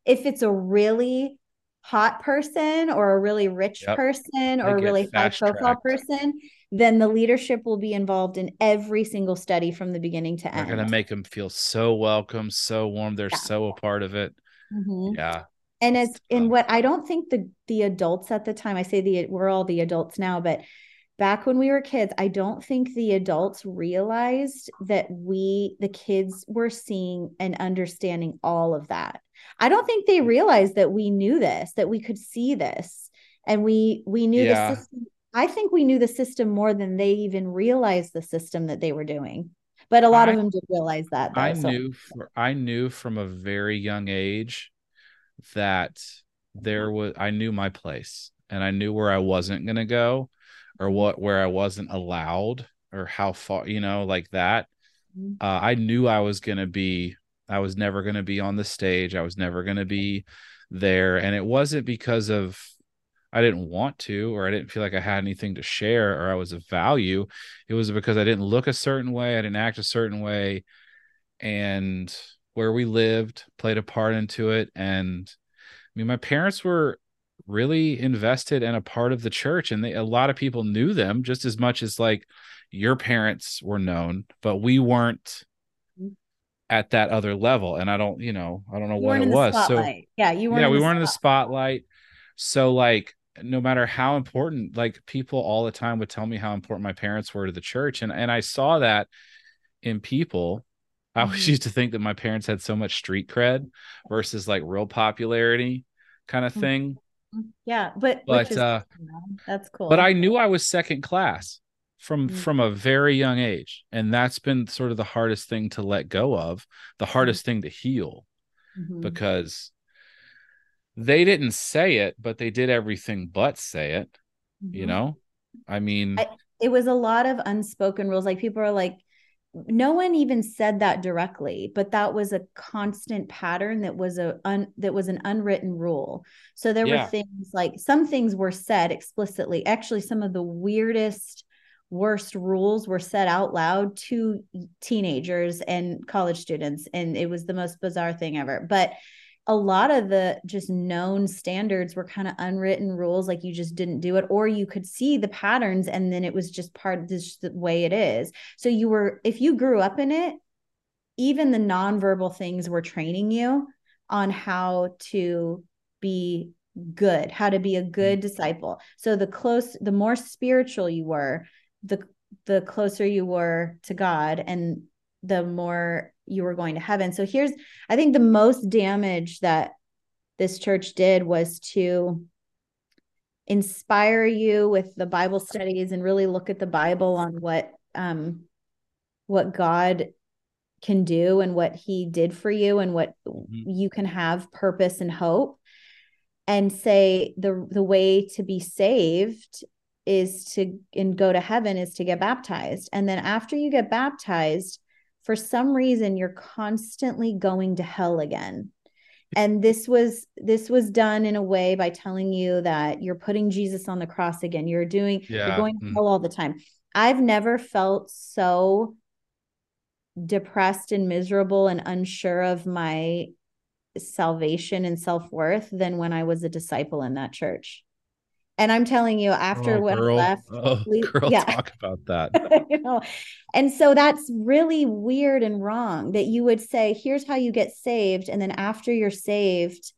if it's a really hot person or a really rich yep. person or a really high profile person then the leadership will be involved in every single study from the beginning to they're end. they're going to make them feel so welcome so warm. They're yeah. so a part of it. Mm-hmm. yeah. And as in what I don't think the the adults at the time I say the we're all the adults now but back when we were kids I don't think the adults realized that we the kids were seeing and understanding all of that I don't think they realized that we knew this that we could see this and we we knew yeah. the system I think we knew the system more than they even realized the system that they were doing but a lot I, of them did realize that though, I so. knew for, I knew from a very young age that there was I knew my place and I knew where I wasn't going to go or what where I wasn't allowed or how far you know like that mm-hmm. uh, I knew I was going to be I was never going to be on the stage I was never going to be there and it wasn't because of I didn't want to or I didn't feel like I had anything to share or I was of value. It was because I didn't look a certain way I didn't act a certain way and where we lived played a part into it and i mean my parents were really invested in a part of the church and they, a lot of people knew them just as much as like your parents were known but we weren't at that other level and i don't you know i don't know you what it was so yeah you were yeah we weren't in the spotlight so like no matter how important like people all the time would tell me how important my parents were to the church and and i saw that in people I always mm-hmm. used to think that my parents had so much street cred versus like real popularity kind of mm-hmm. thing. Yeah, but but uh, that's cool. But I knew I was second class from mm-hmm. from a very young age, and that's been sort of the hardest thing to let go of, the hardest mm-hmm. thing to heal, mm-hmm. because they didn't say it, but they did everything but say it. You mm-hmm. know, I mean, I, it was a lot of unspoken rules. Like people are like, no one even said that directly but that was a constant pattern that was a un, that was an unwritten rule so there yeah. were things like some things were said explicitly actually some of the weirdest worst rules were said out loud to teenagers and college students and it was the most bizarre thing ever. But a lot of the just known standards were kind of unwritten rules like you just didn't do it or you could see the patterns and then it was just part of this the way it is. So you were if you grew up in it even the nonverbal things were training you on how to be good how to be a good mm-hmm. disciple. So the close the more spiritual you were the the closer you were to god and the more you were going to heaven. So here's, I think the most damage that this church did was to inspire you with the Bible studies and really look at the Bible on what um what God can do and what he did for you and what mm-hmm. you can have purpose and hope and say the the way to be saved is to and go to heaven is to get baptized and then after you get baptized for some reason you're constantly going to hell again and this was this was done in a way by telling you that you're putting jesus on the cross again you're doing yeah. you're going to mm. hell all the time i've never felt so depressed and miserable and unsure of my salvation and self-worth than when i was a disciple in that church and I'm telling you, after oh, when girl. I left, oh, we, girl, yeah. talk about that. you know, and so that's really weird and wrong that you would say, "Here's how you get saved," and then after you're saved,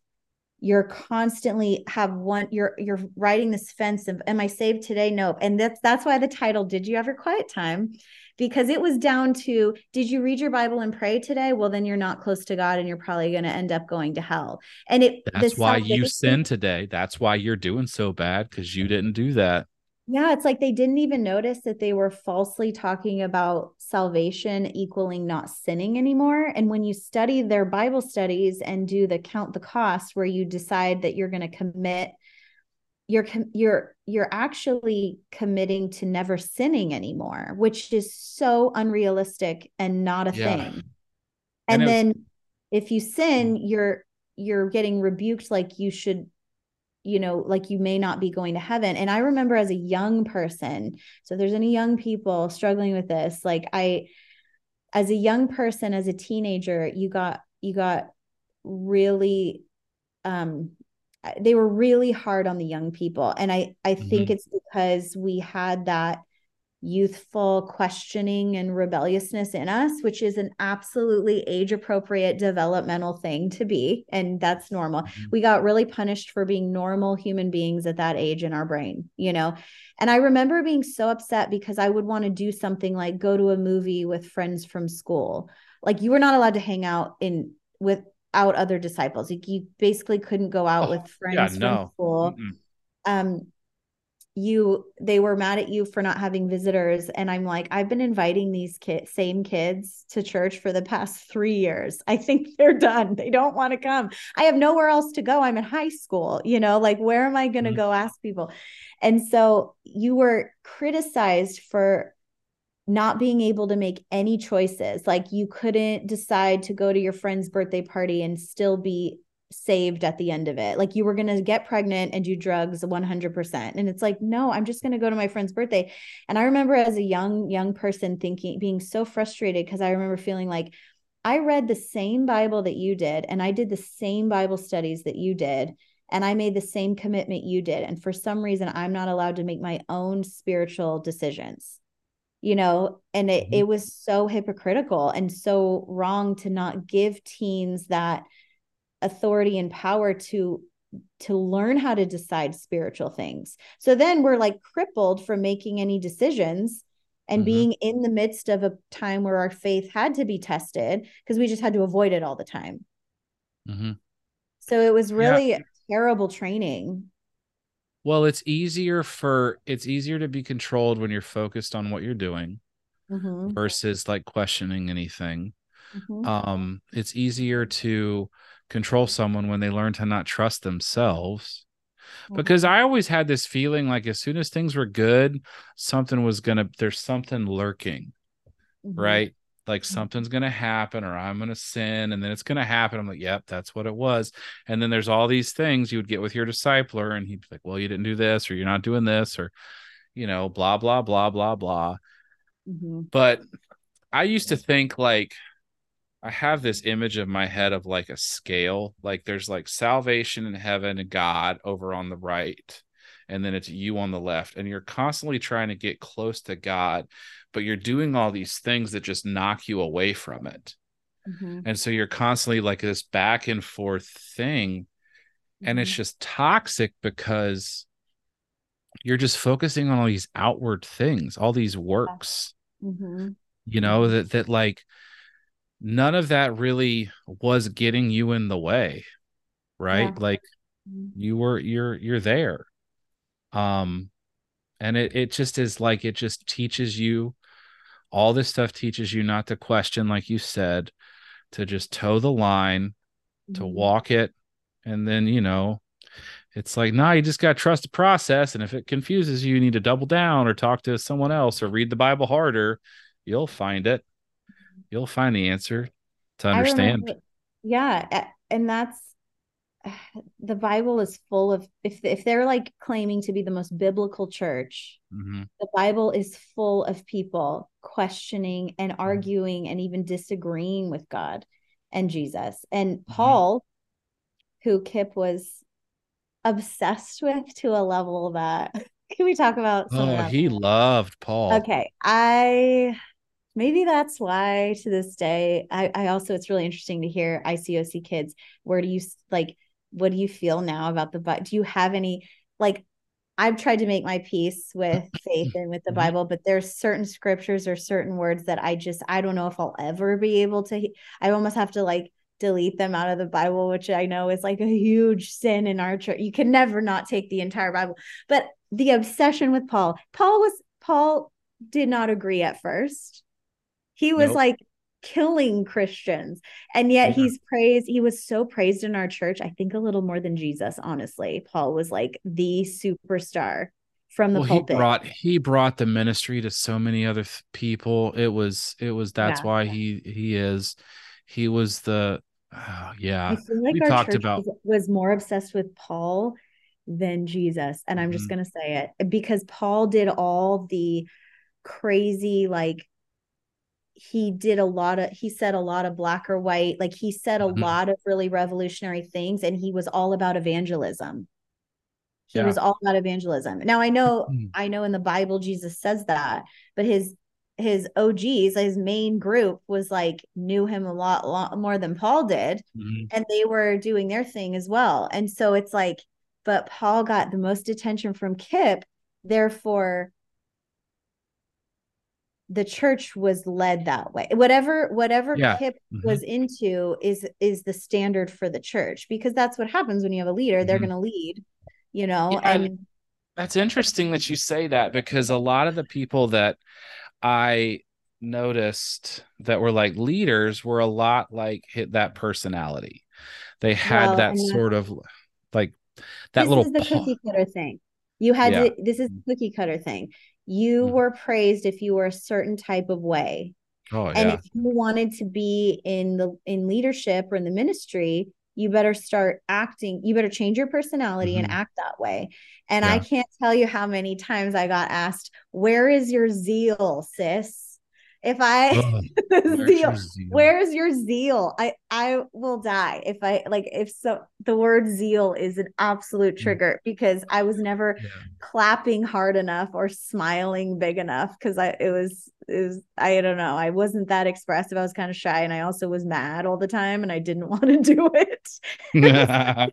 you're constantly have one. You're you're riding this fence of, "Am I saved today?" Nope. And that's that's why the title, "Did you have your quiet time?" Because it was down to did you read your bible and pray today? Well then you're not close to god and you're probably going to end up going to hell. And it that's why you sin today. That's why you're doing so bad because you didn't do that. Yeah it's like they didn't even notice that they were falsely talking about salvation equaling not sinning anymore. And when you study their bible studies and do the count the cost where you decide that you're going to commit you're you're you're actually committing to never sinning anymore which is so unrealistic and not a yeah. thing and, and then if you sin mm. you're you're getting rebuked like you should you know like you may not be going to heaven and i remember as a young person so if there's any young people struggling with this like i as a young person as a teenager you got you got really um they were really hard on the young people and i i mm-hmm. think it's because we had that youthful questioning and rebelliousness in us which is an absolutely age appropriate developmental thing to be and that's normal mm-hmm. we got really punished for being normal human beings at that age in our brain you know and i remember being so upset because i would want to do something like go to a movie with friends from school like you were not allowed to hang out in with out other disciples. You, you basically couldn't go out oh, with friends yeah, from no. school. Mm-mm. Um, you they were mad at you for not having visitors and i'm like i've been inviting these kid, same kids to church for the past three years i think they're done they don't want to come i have nowhere else to go i'm in high school you know like where am i going to mm-hmm. go ask people and so you were criticized for not being able to make any choices. Like you couldn't decide to go to your friend's birthday party and still be saved at the end of it. Like you were going to get pregnant and do drugs 100%. And it's like, no, I'm just going to go to my friend's birthday. And I remember as a young, young person thinking, being so frustrated because I remember feeling like I read the same Bible that you did, and I did the same Bible studies that you did. And I made the same commitment you did. And for some reason, I'm not allowed to make my own spiritual decisions you know and it, mm-hmm. it was so hypocritical and so wrong to not give teens that authority and power to to learn how to decide spiritual things so then we're like crippled from making any decisions and mm-hmm. being in the midst of a time where our faith had to be tested because we just had to avoid it all the time mm-hmm. so it was really yeah. terrible training well, it's easier for it's easier to be controlled when you're focused on what you're doing mm-hmm. versus like questioning anything. Mm-hmm. Um, it's easier to control someone when they learn to not trust themselves. Mm-hmm. Because I always had this feeling like as soon as things were good, something was gonna there's something lurking, mm-hmm. right? Like mm-hmm. something's going to happen or I'm going to sin and then it's going to happen. I'm like, yep, that's what it was. And then there's all these things you would get with your discipler and he'd be like, well, you didn't do this or you're not doing this or, you know, blah, blah, blah, blah, blah. Mm-hmm. But I used to think like, I have this image of my head of like a scale. Like there's like salvation in heaven and God over on the right and then it's you on the left and you're constantly trying to get close to god but you're doing all these things that just knock you away from it mm-hmm. and so you're constantly like this back and forth thing mm-hmm. and it's mm-hmm. just toxic because you're just focusing on all these outward things all these works mm-hmm. you know that that like none of that really was getting you in the way right yeah. like mm-hmm. you were you're you're there um and it it just is like it just teaches you all this stuff teaches you not to question like you said to just toe the line mm-hmm. to walk it and then you know it's like nah you just got to trust the process and if it confuses you you need to double down or talk to someone else or read the bible harder you'll find it you'll find the answer to understand. Yeah, and that's the Bible is full of if if they're like claiming to be the most biblical church, mm-hmm. the Bible is full of people questioning and mm-hmm. arguing and even disagreeing with God and Jesus. And mm-hmm. Paul, who Kip was obsessed with to a level that can we talk about oh he loved paul okay i maybe that's why to this day I, I also it's really interesting to hear icoc kids where do you like what do you feel now about the but do you have any like i've tried to make my peace with faith and with the mm-hmm. bible but there's certain scriptures or certain words that i just i don't know if i'll ever be able to i almost have to like delete them out of the Bible, which I know is like a huge sin in our church. You can never not take the entire Bible. But the obsession with Paul, Paul was Paul did not agree at first. He was nope. like killing Christians. And yet yeah. he's praised, he was so praised in our church. I think a little more than Jesus, honestly. Paul was like the superstar from the well, pulpit. He brought he brought the ministry to so many other th- people. It was it was that's yeah. why he he is he was the Oh, yeah. I feel like we our talked church about was, was, more obsessed with Paul than Jesus. And I'm just mm-hmm. going to say it because Paul did all the crazy, like, he did a lot of, he said a lot of black or white, like, he said a mm-hmm. lot of really revolutionary things, and he was all about evangelism. He yeah. was all about evangelism. Now I know, mm-hmm. I know in the Bible Jesus says that, but his his OGs, his main group was like knew him a lot, lot more than Paul did. Mm-hmm. And they were doing their thing as well. And so it's like, but Paul got the most attention from Kip. Therefore, the church was led that way. Whatever, whatever yeah. Kip mm-hmm. was into is is the standard for the church because that's what happens when you have a leader. Mm-hmm. They're gonna lead, you know, yeah, and that's interesting that you say that because a lot of the people that I noticed that were like leaders were a lot like hit that personality. They had well, that sort of like that this little is the cookie cutter thing. You had yeah. to, this is the cookie cutter thing. You mm were praised if you were a certain type of way. Oh, and yeah. if you wanted to be in the in leadership or in the ministry, you better start acting you better change your personality mm-hmm. and act that way and yeah. i can't tell you how many times i got asked where is your zeal sis if I oh, zeal, zeal, where's your zeal? I I will die if I like if so the word zeal is an absolute mm. trigger because I was never yeah. clapping hard enough or smiling big enough because I it was it was I don't know I wasn't that expressive I was kind of shy and I also was mad all the time and I didn't want to do it. I,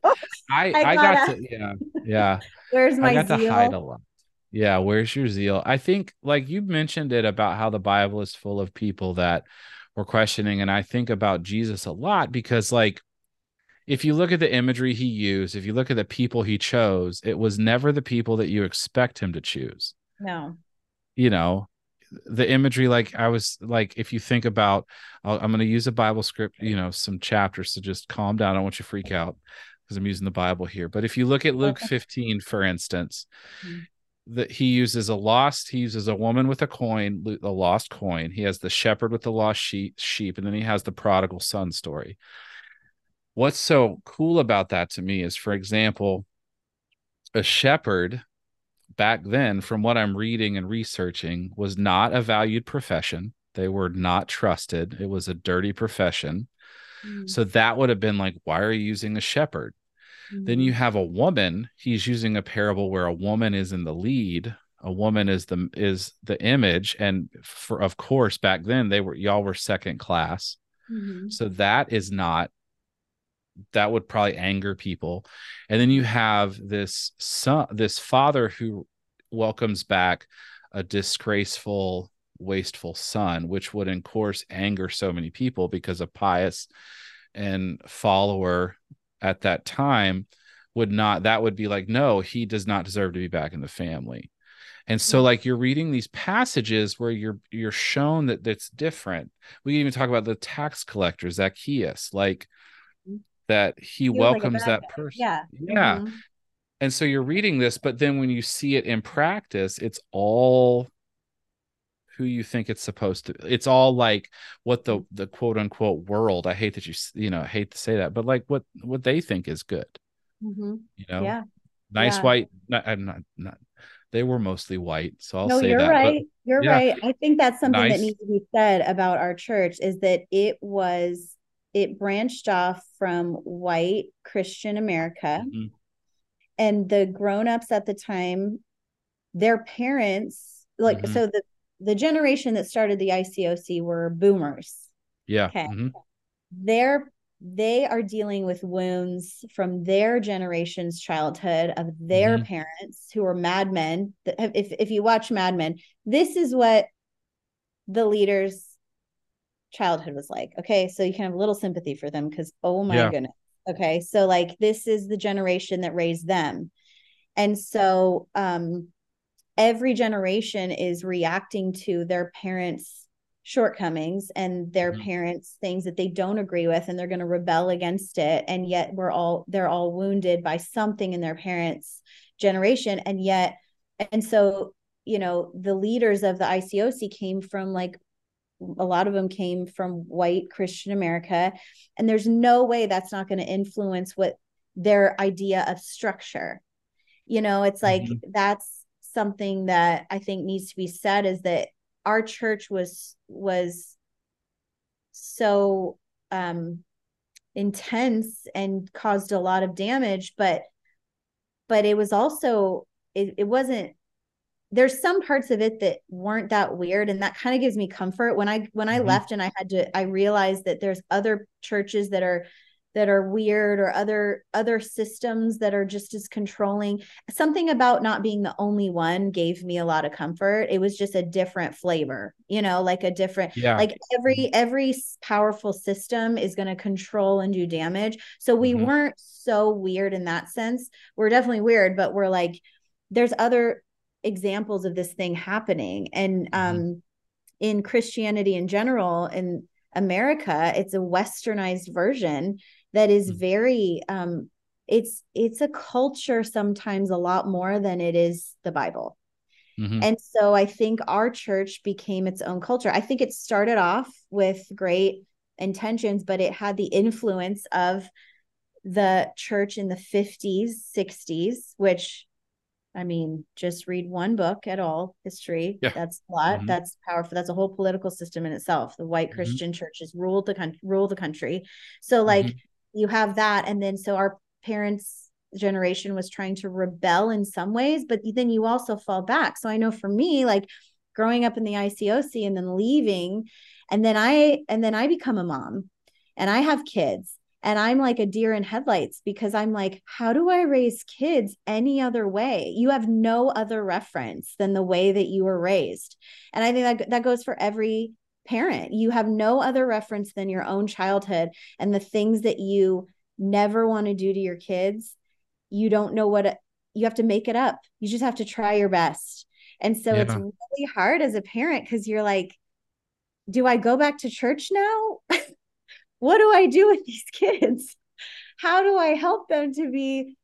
I, I got, got to yeah yeah. Where's my I got zeal? to hide a lot. Yeah, where's your zeal? I think, like you mentioned it about how the Bible is full of people that were questioning. And I think about Jesus a lot because, like, if you look at the imagery he used, if you look at the people he chose, it was never the people that you expect him to choose. No. You know, the imagery, like I was like, if you think about, i am going to use a Bible script, you know, some chapters to just calm down. I don't want you to freak out because I'm using the Bible here. But if you look at Luke okay. 15, for instance, mm-hmm that he uses a lost he uses a woman with a coin a lost coin. He has the shepherd with the lost sheep sheep and then he has the prodigal son story. What's so cool about that to me is for example a shepherd back then from what i'm reading and researching was not a valued profession. They were not trusted. It was a dirty profession. Mm. so that would have been like why are you using a shepherd then you mm-hmm. have a woman. He's using a parable where a woman is in the lead. A woman is the is the image, and for of course back then they were y'all were second class. Mm-hmm. So that is not that would probably anger people. And then you have this son, this father who welcomes back a disgraceful, wasteful son, which would, of course, anger so many people because a pious and follower at that time would not that would be like no he does not deserve to be back in the family. And so like you're reading these passages where you're you're shown that that's different. We can even talk about the tax collector zacchaeus like mm-hmm. that he, he welcomes like that person. Yeah. Yeah. Mm-hmm. and so you're reading this but then when you see it in practice it's all who you think it's supposed to it's all like what the the quote unquote world i hate that you you know I hate to say that but like what what they think is good Mm-hmm. you know Yeah. nice Yeah. white not, I'm not not they were mostly white so i'll no, say you're that but- right. You're yeah. right. I think that's something Nice. that needs to be said about our church is that it was it branched off from white Christian America Mhm. and the grown-ups at the time their parents like Mhm. so the the generation that started the ICOC were boomers. yeah Okay. mhm. They're they are dealing with wounds from their generation's childhood of their Mhm. parents who are madmen. If if you watch Mad Men, this is what the leaders' childhood was like. Okay, so you can have a little sympathy for them because oh my Yeah. goodness. Okay, so like this is the generation that raised them, and so um, every generation is reacting to their parents' shortcomings and their Mhm. parents' things that they don't agree with, and they're going to rebel against it. And yet we're all they're all wounded by something in their parents' generation, and yet, and so you know the leaders of the ICOC came from like a lot of them came from white Christian America. And there's no way that's not going to influence what their idea of structure. You know, it's like Mhm. that's something that I think needs to be said is that our church was was so um intense and caused a lot of damage, but but it was also it, it wasn't there's some parts of it that weren't that weird and that kind of gives me comfort when i when i Mhm. left and i had to i realized that there's other churches that are that are weird or other other systems that are just as controlling. Something about not being the only one gave me a lot of comfort. It was just a different flavor you know like a different yeah. like every every powerful system is going to control and do damage. So we Mhm. weren't so weird in that sense. We're definitely weird but we're like there's other examples of this thing happening. And Mhm. um in christianity in general in america it's a westernized version that is Mhm. very um it's it's a culture sometimes a lot more than it is the bible Mhm. and so I think our church became its own culture. I think it started off with great intentions, but it had the influence of the church in the 50s, 60s, which I mean, just read one book at all, history. Yeah. That's a lot. Mhm. That's powerful. That's a whole political system in itself. The white Mhm. Christian churches ruled the country, rule the country. So like Mhm. You have that, and then so our parents' generation was trying to rebel in some ways, but then you also fall back. So I know for me, like growing up in the ICOC and then leaving, and then I and then I become a mom, and I have kids. And I'm like a deer in headlights because I'm like, how do I raise kids any other way? You have no other reference than the way that you were raised. And I think that that goes for every parent. You have no other reference than your own childhood and the things that you never want to do to your kids. You don't know what you have to make it up. You just have to try your best. And so it's really hard as a parent because you're like, do I go back to church now? what do I do with these kids? How do I help them to be,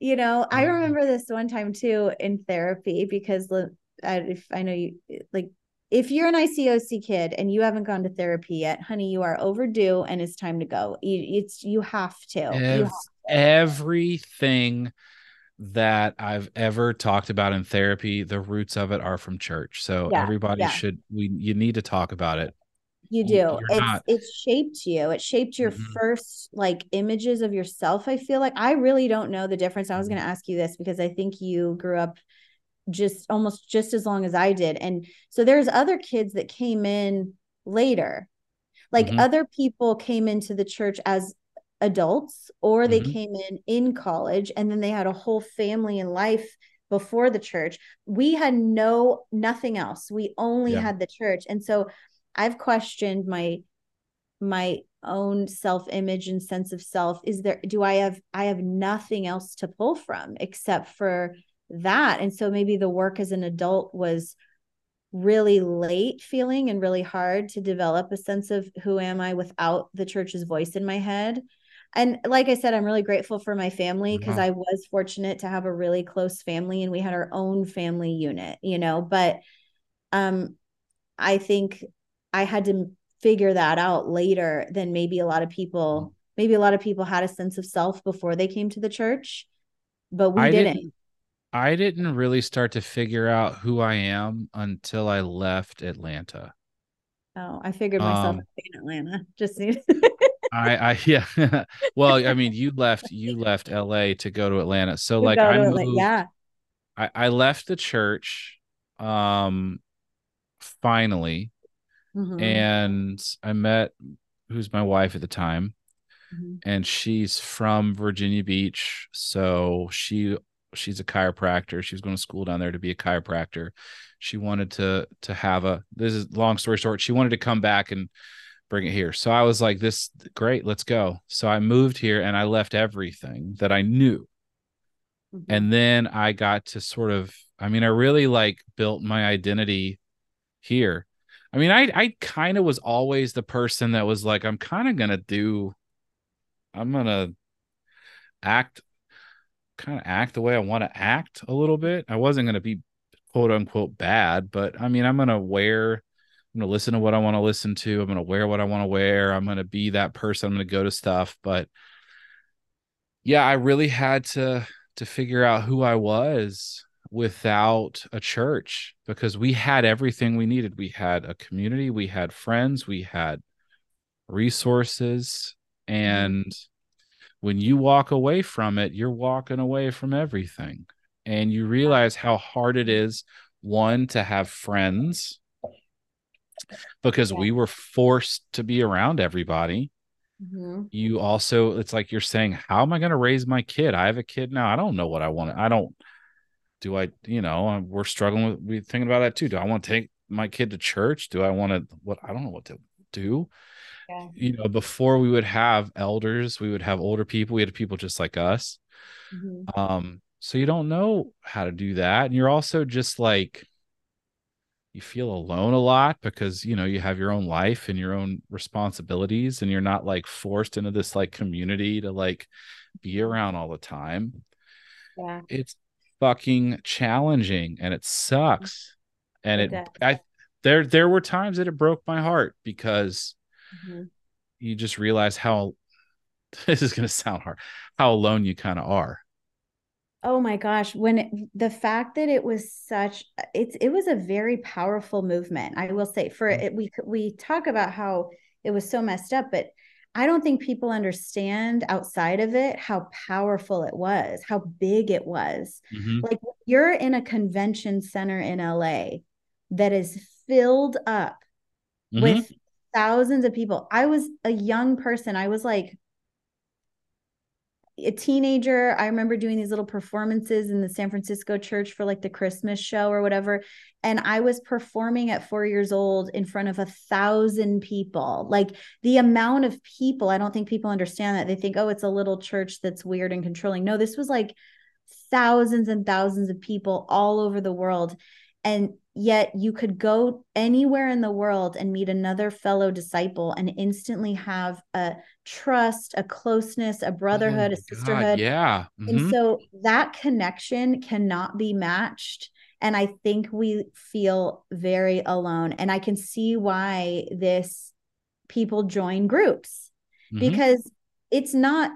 you know, I Mhm. remember this one time too in therapy because I, if I know you like if you're an ICOC kid and you haven't gone to therapy yet, honey, you are overdue and it's time to go. You, it's you have to. You Ev- have- everything that I've ever talked about in therapy, the roots of it are from church. So Yeah, everybody yeah. should we you need to talk about it. You You- do. It's not- it's shaped you. It shaped your Mhm. first like images of yourself. I feel like I really don't know the difference. I was Mhm. going to ask you this because I think you grew up just almost just as long as I did. And so there's other kids that came in later. Like Mhm. other people came into the church as adults or they Mhm. came in in college and then they had a whole family and life before the church. We had no nothing else. We only Yeah. had the church. And so I've questioned my my own self-image and sense of self. Is there do I have I have nothing else to pull from except for that. And so maybe the work as an adult was really late feeling and really hard to develop a sense of who am I without the church's voice in my head. And like I said, I'm really grateful for my family because Wow. I was fortunate to have a really close family and we had our own family unit, you know, but um I think I had to figure that out later than maybe a lot of people maybe a lot of people had a sense of self before they came to the church, but we didn't. didn't I didn't really start to figure out who I am until I left Atlanta. Oh, I figured myself Um, out in Atlanta. Just need I I yeah. well, I mean, you left you left LA to go to Atlanta. So to like I moved Atla- yeah. I, I left the church um finally Mhm, and I met who's my wife at the time mhm, and she's from Virginia Beach so she she's a chiropractor. She was going to school down there to be a chiropractor. She wanted to to have a this is long story short she wanted to come back and bring it here. So I was like this great let's go. So I moved here and I left everything that I knew. Mhm. and then I got to sort of I mean I really like built my identity here. I mean I I kind of was always the person that was like I'm kind of going to do I'm going to act kind of act the way I want to act a little bit. I wasn't going to be quote unquote bad, but I mean I'm going to wear I'm going to listen to what I want to listen to. I'm going to wear what I want to wear. I'm going to be that person. I'm going to go to stuff, but yeah, I really had to to figure out who I was without a church because we had everything we needed. We had a community, we had friends, we had resources, mm-hmm. and when you walk away from it, you're walking away from everything. And you realize how hard it is one to have friends because we were forced to be around everybody. Mhm. you also it's like you're saying how am i going to raise my kid? I have a kid now. I don't know what i want i don't do i you know uh, we're struggling with we thinking about that too. Do i want to take my kid to church? Do i want to what i don't know what to do Yeah. you know before we would have elders we would have older people we had people just like us Mhm. um so you don't know how to do that and you're also just like you feel alone a lot because you know you have your own life and your own responsibilities and you're not like forced into this like community to like be around all the time Yeah. it's fucking challenging and it sucks and It it, i there there were times that it broke my heart because Mhm. you just realize how this is going to sound hard how alone you kind of are Oh my gosh, when it, the fact that it was such it's it was a very powerful movement. I will say for Mm-hmm. it we we talk about how it was so messed up, but I don't think people understand outside of it how powerful it was, how big it was. Mhm. Like you're in a convention center in LA that is filled up Mhm. with thousands of people. I was a young person. I was like a teenager. I remember doing these little performances in the San Francisco church for like the Christmas show or whatever. And I was performing at four years old in front of a thousand people. Like the amount of people, I don't think people understand that. They think, oh, it's a little church that's weird and controlling. No, this was like thousands and thousands of people all over the world. And yet you could go anywhere in the world and meet another fellow disciple and instantly have a trust, a closeness, a brotherhood, Oh a my God, sisterhood. yeah And Mhm. so that connection cannot be matched. And I think we feel very alone. And I can see why this people join groups Mhm. because it's not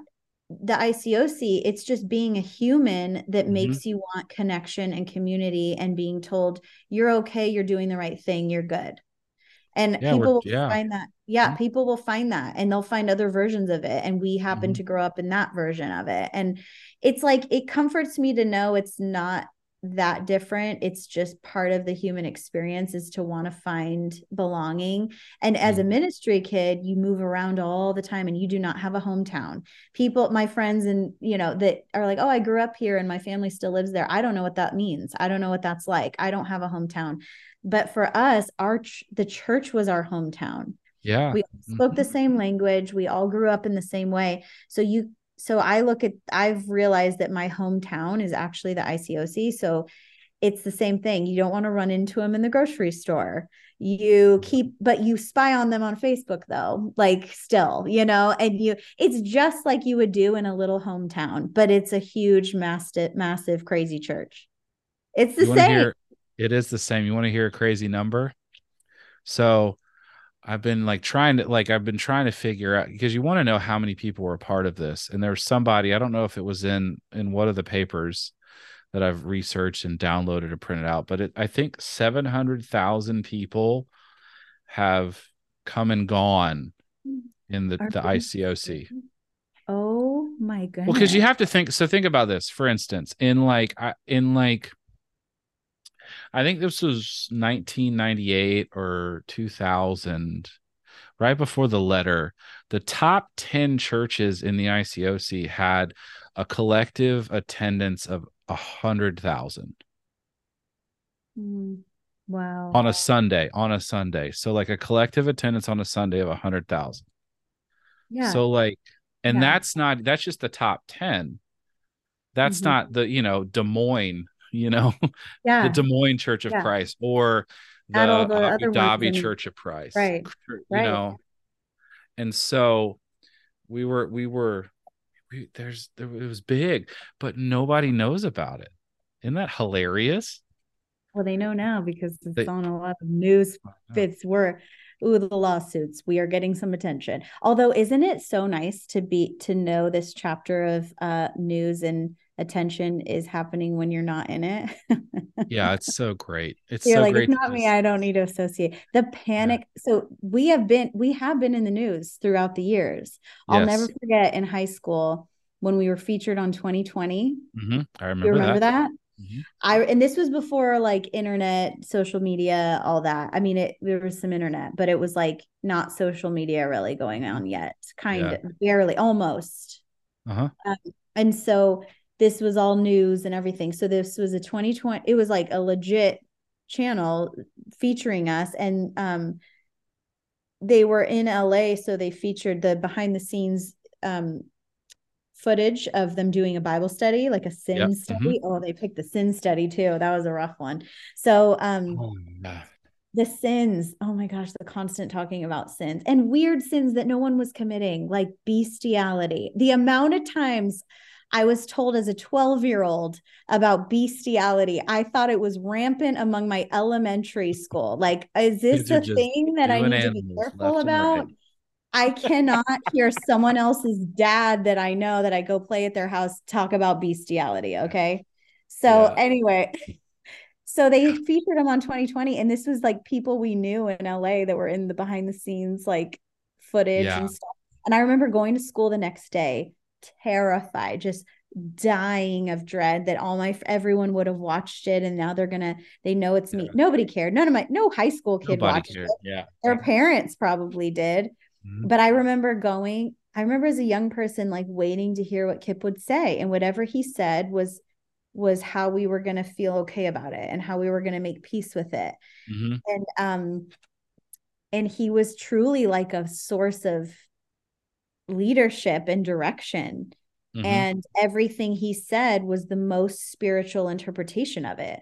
the ICOC, it's just being a human that Mhm. makes you want connection and community and being told you're okay, you're doing the right thing, you're good. And Yeah, people will yeah. find that. Yeah, Mhm. people will find that and they'll find other versions of it. And we happen Mhm. to grow up in that version of it. And it's like, it comforts me to know it's not that different. It's just part of the human experience is to want to find belonging. And as a Mhm. ministry kid, you move around all the time and you do not have a hometown. People, my friends, and you know, that are like, oh, I grew up here and my family still lives there. I don't know what that means. I don't know what that's like. I don't have a hometown. But for us, our ch- the church was our hometown. yeah We spoke the same language. We all grew up in the same way. So you so I look at I've realized that my hometown is actually the ICOC. So it's the same thing. You don't want to run into them in the grocery store. You keep, but you spy on them on Facebook though, like still, you know, and you, it's just like you would do in a little hometown, but it's a huge, massive, massive, crazy church. It's the you same. hear it is the same you want to hear a crazy number So I've been like trying to like I've been trying to figure out because you want to know how many people were a part of this. And there's somebody, I don't know if it was in in one of the papers that I've researched and downloaded and printed out, but it, I think 700,000 people have come and gone in the, the ICOC. Oh my goodness. Well, because you have to think. So think about this. For instance, in like in like, I think this was 1998 or 2000, right before the letter. The top 10 churches in the ICOC had a collective attendance of a hundred thousand. Mm, wow. On a Sunday, on a Sunday. So like a collective attendance on a Sunday of a hundred thousand. Yeah. So like and Yeah. that's not that's just the top 10 that's Mhm. not the you know des moines you know yeah. the des moines church of Yeah. christ or the, the abu dhabi church of christ Right, you right. know and so we were we were we, there's there, it was big but nobody knows about it isn't that hilarious well, they know now because it's They- on a lot of news oh, fits. We're ooh, the lawsuits. We are getting some attention. Although, isn't it so nice to be to know this chapter of uh news and attention is happening when you're not in it? yeah it's so great it's You're so like, great it's not me. just- I don't need to associate the panic. So we have been, we have been in the news throughout the years. I'll Yes. never forget in high school when we were featured on 2020. Mhm, i remember, You remember that? Mhm. I and this was before like internet, social media, all that. I mean, it there was some internet, but it was like not social media really going on yet. Kind Yeah. of barely, almost. uh-huh And so this was all news and everything. So this was a 2020, it was like a legit channel featuring us. And um they were in LA, so they featured the behind the scenes um footage of them doing a Bible study, like a sin Yep, study. Oh, they picked the sin study too. That was a rough one. So um oh the sins oh my gosh the constant talking about sins and weird sins that no one was committing like bestiality the amount of times i was told as a 12 year old about bestiality i thought it was rampant among my elementary school like is this a thing that i need to be careful about? right. I cannot hear someone else's dad that I know that I go play at their house talk about bestiality. Okay. So, Yeah. anyway, so they featured him on 2020, and this was like people we knew in LA that were in the behind the scenes like footage Yeah. and stuff. And I remember going to school the next day, terrified, just dying of dread that all my everyone would have watched it and now they're gonna they know it's me Yeah. nobody cared none of my no high school kid nobody watched cared it yeah their parents probably did Mhm. but I remember going, I remember as a young person, like waiting to hear what Kip would say. And whatever he said was was how we were going to feel okay about it and how we were going to make peace with it. Mhm. And um and he was truly like a source of leadership and direction. Mhm. And everything he said was the most spiritual interpretation of it.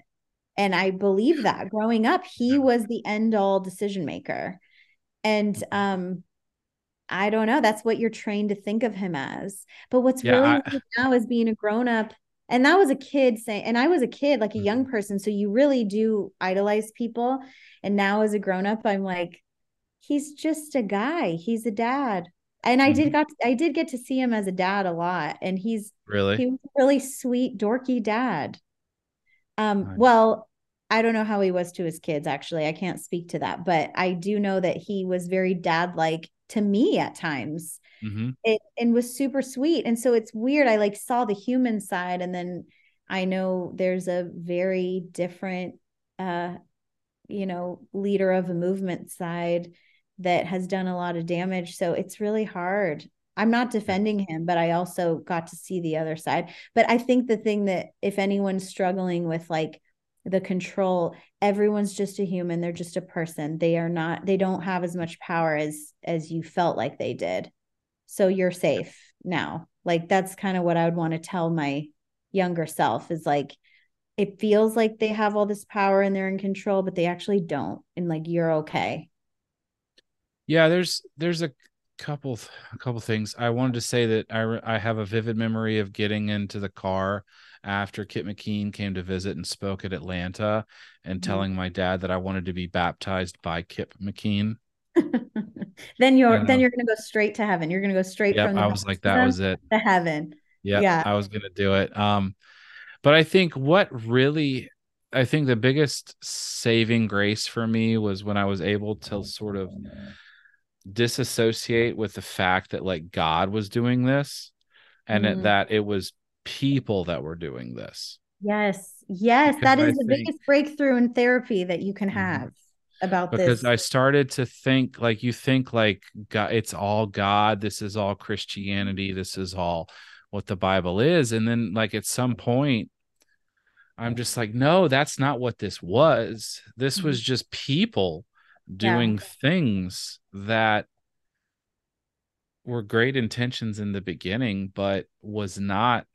And I believe that growing up, he was the end all decision maker. And Mm-hmm. um, I don't know. That's what you're trained to think of him as. But what's Yeah, really I- now is being a grown up. And that was a kid saying, and I was a kid, like a Mm-hmm. young person. So you really do idolize people. And now as a grown up, I'm like, he's just a guy. He's a dad. And I Mm-hmm. did got I did get to see him as a dad a lot. And he's really he was a really sweet, dorky dad. Um, Nice. well, I don't know how he was to his kids, actually. I can't speak to that, but I do know that he was very dad-like to me at times hmm it, and was super sweet. And so it's weird. I like saw the human side, and then I know there's a very different uh, you know, leader of a movement side that has done a lot of damage. So it's really hard. I'm not defending him, but I also got to see the other side. But I think the thing that if anyone's struggling with like the control, everyone's just a human. They're just a person. They are not, they don't have as much power as as you felt like they did. So you're safe now. Like that's kind of what I would want to tell my younger self is like it feels like they have all this power and they're in control, but they actually don't. And like you're okay. yeah there's there's a couple a couple things i wanted to say that i i have a vivid memory of getting into the car after Kip McKean came to visit and spoke at atlanta and Mhm. telling my dad that i wanted to be baptized by kip McKean. then you're then um, you're gonna go straight to heaven. You're gonna go straight yep from the i was like that was it to heaven. yeah Yeah. i was gonna do it um but i think what really i think the biggest saving grace for me was when i was able to sort of disassociate with the fact that like god was doing this and Mhm. that it was people that were doing this Yes. Yes. Because That I the think- biggest breakthrough in therapy that you can Mhm. have about this. because this. I started to think like you think like God, it's all God, this is all Christianity, this is all what the Bible is, and then like at some point, I'm just like, no, that's not what this was. This was just people Yeah. doing things that were great intentions in the beginning, but was not.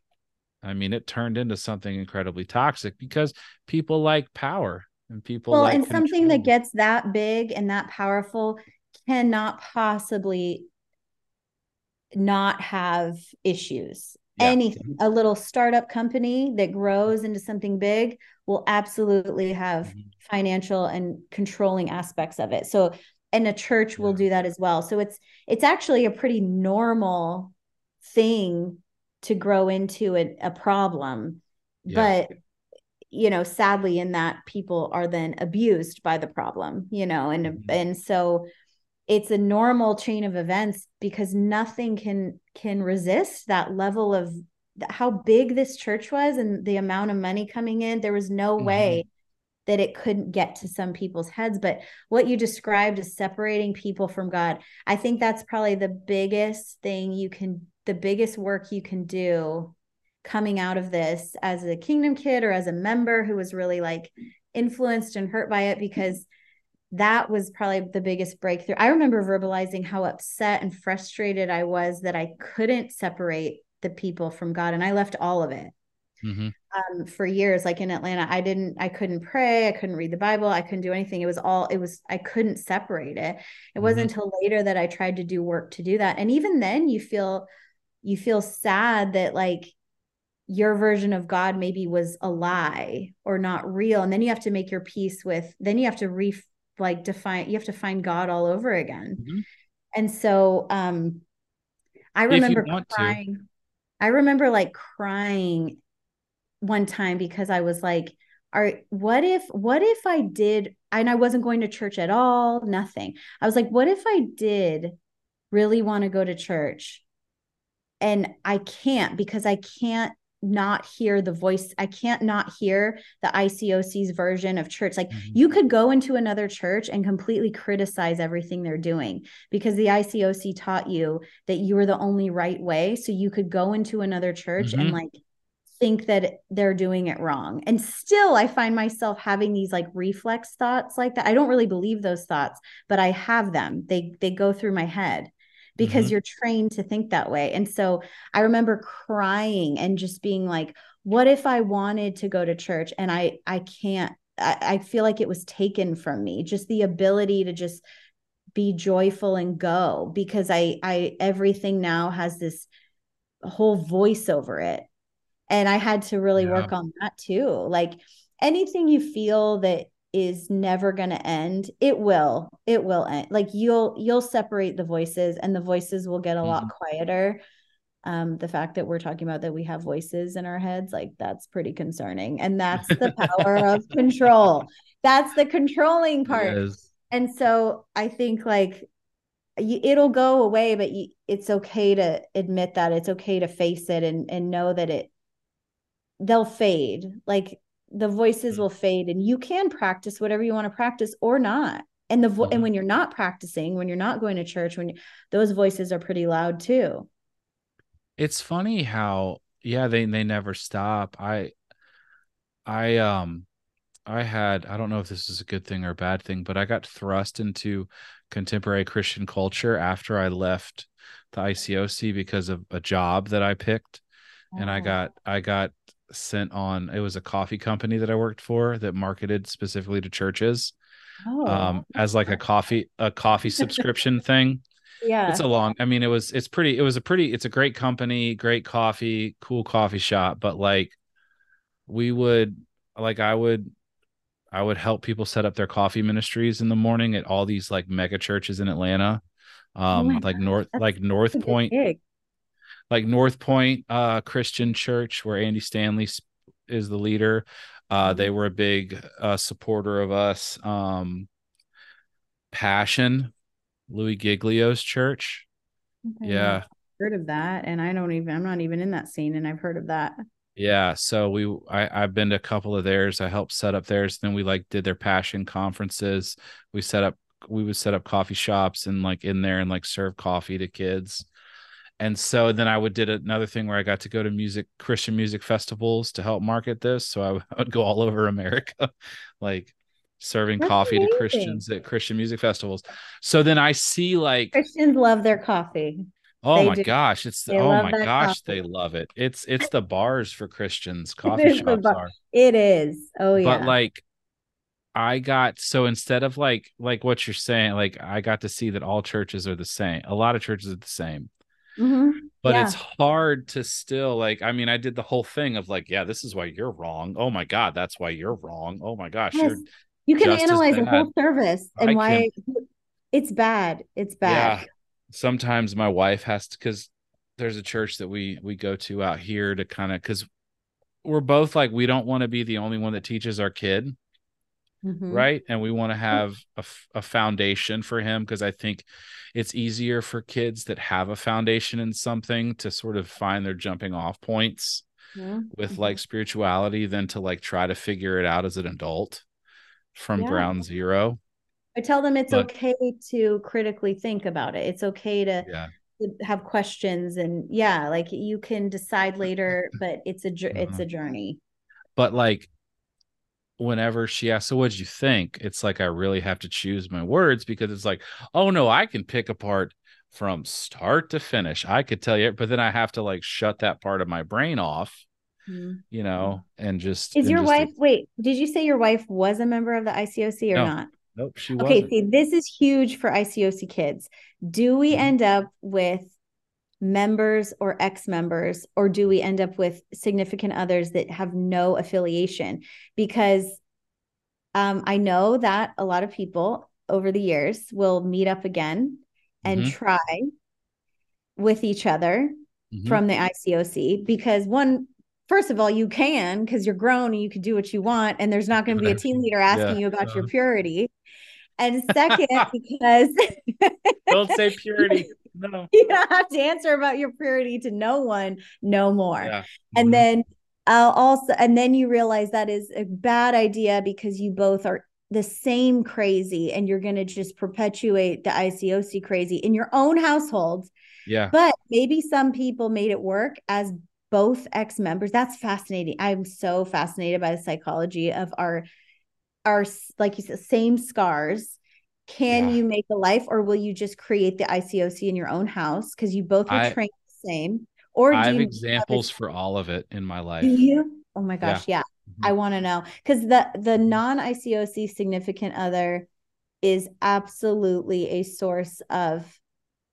I mean, it turned into something incredibly toxic because people like power and people well, like and something that gets that big and that powerful cannot possibly not have issues. Yeah. Anything, a little startup company that grows into something big will absolutely have Mhm. financial and controlling aspects of it. So, and a church will do that as well. So it's it's actually a pretty normal thing to grow into a, a problem. Yeah. But you know, sadly in that people are then abused by the problem, you know, and Mhm. and so it's a normal chain of events because nothing can can resist that level of how big this church was and the amount of money coming in there was no Mhm. way that it couldn't get to some people's heads but what you described as separating people from god i think that's probably the biggest thing you can the biggest work you can do coming out of this as a kingdom kid or as a member who was really like influenced and hurt by it because that was probably the biggest breakthrough. I remember verbalizing how upset and frustrated I was that I couldn't separate the people from God and I left all of it. Mhm. Um, for years like in Atlanta I didn't I couldn't pray, I couldn't read the Bible, I couldn't do anything. It was all it was I couldn't separate it. It wasn't until later that I tried to do work to do that. And even then you feel you feel sad that like your version of God maybe was a lie or not real. And then you have to make your peace with, then you have to re like define, you have to find God all over again. Mhm. And so um I remember want to. crying. I remember like crying one time because I was like, are what if what if I did and I wasn't going to church at all, nothing. I was like, what if I did really want to go to church? And I can't because I can't not hear the voice. I can't not hear the ICOC's version of church. Like Mhm. you could go into another church and completely criticize everything they're doing because the ICOC taught you that you were the only right way. So you could go into another church and Mhm. like think that they're doing it wrong. And still I find myself having these like reflex thoughts like that. I don't really believe those thoughts, but I have them. They they go through my head because Mhm. you're trained to think that way. And so I remember crying and just being like, what if I wanted to go to church and I I can't I, I feel like it was taken from me, just the ability to just be joyful and go because I I everything now has this whole voice over it. And I had to really Yeah. work on that too. Like anything you feel that is never going to end, it will. It will end. Like you'll you'll separate the voices and the voices will get a lot Mhm. quieter. Um the fact that we're talking about that we have voices in our heads, like that's pretty concerning. And that's the power of control. That's the controlling part. Yes. And so I think like you, it'll go away, but you, it's okay to admit that. It's okay to face it and and know that it they'll fade. Like the voices Mhm. will fade, and you can practice whatever you want to practice or not. And the vo- Mhm. and when you're not practicing, when you're not going to church, when you, those voices are pretty loud too. It's funny how yeah, they they never stop. I I um I had I don't know if this is a good thing or a bad thing, but I got thrust into contemporary Christian culture after I left the ICOC because of a job that I picked. And I Oh. got I got sent on it was a coffee company that I worked for that marketed specifically to churches Oh, um as like a coffee a coffee subscription thing Yeah. it's a long i mean it was it's pretty it was a pretty it's a great company great coffee cool coffee shop but like we would like i would i would help people set up their coffee ministries in the morning at all these like mega churches in atlanta um my like north that's like north big point gig. Like north point uh christian church where andy stanley is the leader uh they were a big uh supporter of us um passion Louie Giglio's church Okay, yeah I've heard of that. And I don't even, I'm not even in that scene and I've heard of that. Yeah, so we I I've been to a couple of theirs. I helped set up theirs. Then we like did their passion conferences. We set up we would set up coffee shops and like in there and like serve coffee to kids. And so then I would did another thing where I got to go to music Christian music festivals to help market this. So I would, I would go all over America, like serving That's coffee to. Christians at Christian music festivals. So then I see like Christians love their coffee. Oh They my do. gosh, it's They oh my gosh, coffee. they love it. It's it's the bars for Christians, coffee shops are. It is. Oh yeah. But like I got so instead of like like what you're saying, like I got to see that all churches are the same. A lot of churches are the same. Mhm. But Yeah. it's hard to still like I mean, I did the whole thing of like, yeah, this is why you're wrong. Oh my god, that's why you're wrong. Oh my gosh, Yes. you're You can analyze bad. whole service and I why it's bad. It's bad. Yeah. Sometimes my wife has to because there's a church that we we go to out here to kind of because we're both like we don't want to be the only one that teaches our kid, Mhm. right? And we want to have a, a foundation for him because I think it's easier for kids that have a foundation in something to sort of find their jumping off points Yeah. with Mhm. like spirituality than to like try to figure it out as an adult from Yeah. ground zero. I tell them it's But- okay to critically think about it. It's okay to Yeah. have questions and yeah, like you can decide later, but it's a it's Uh-huh. a journey. but like whenever she asks so what'd you think it's like i really have to choose my words because it's like oh no i can pick apart from start to finish i could tell you but then i have to like shut that part of my brain off Mhm. you know and just Is and your just- wife wait, did you say your wife was a member of the ICOC or No, not? nope she Okay, wasn't see, this is huge for ICOC kids. Do we Mhm. end up with members or ex members, or do we end up with significant others that have no affiliation? Because um, I know that a lot of people over the years will meet up again and Mhm. try with each other Mhm. from the ICOC because one, first of all, you can because you're grown and you can do what you want, and there's not going to be a team leader asking Yeah. you about your Uh-huh. purity. And second, because don't say purity no you don't have to answer about your purity to no one no more. yeah And Mhm. then uh, also, and then you realize that is a bad idea because you both are the same crazy and you're going to just perpetuate the ICOC crazy in your own household. yeah But maybe some people made it work as both ex members. That's fascinating. I'm so fascinated by the psychology of our, our like you said, same scars. Can Yeah. you make a life, or will you just create the ICOC in your own house because you both were I- trained the same? Or i have you examples for all of it in my life do you? Oh my gosh, yeah. Mhm. I want to know because the the non ICOC significant other is absolutely a source of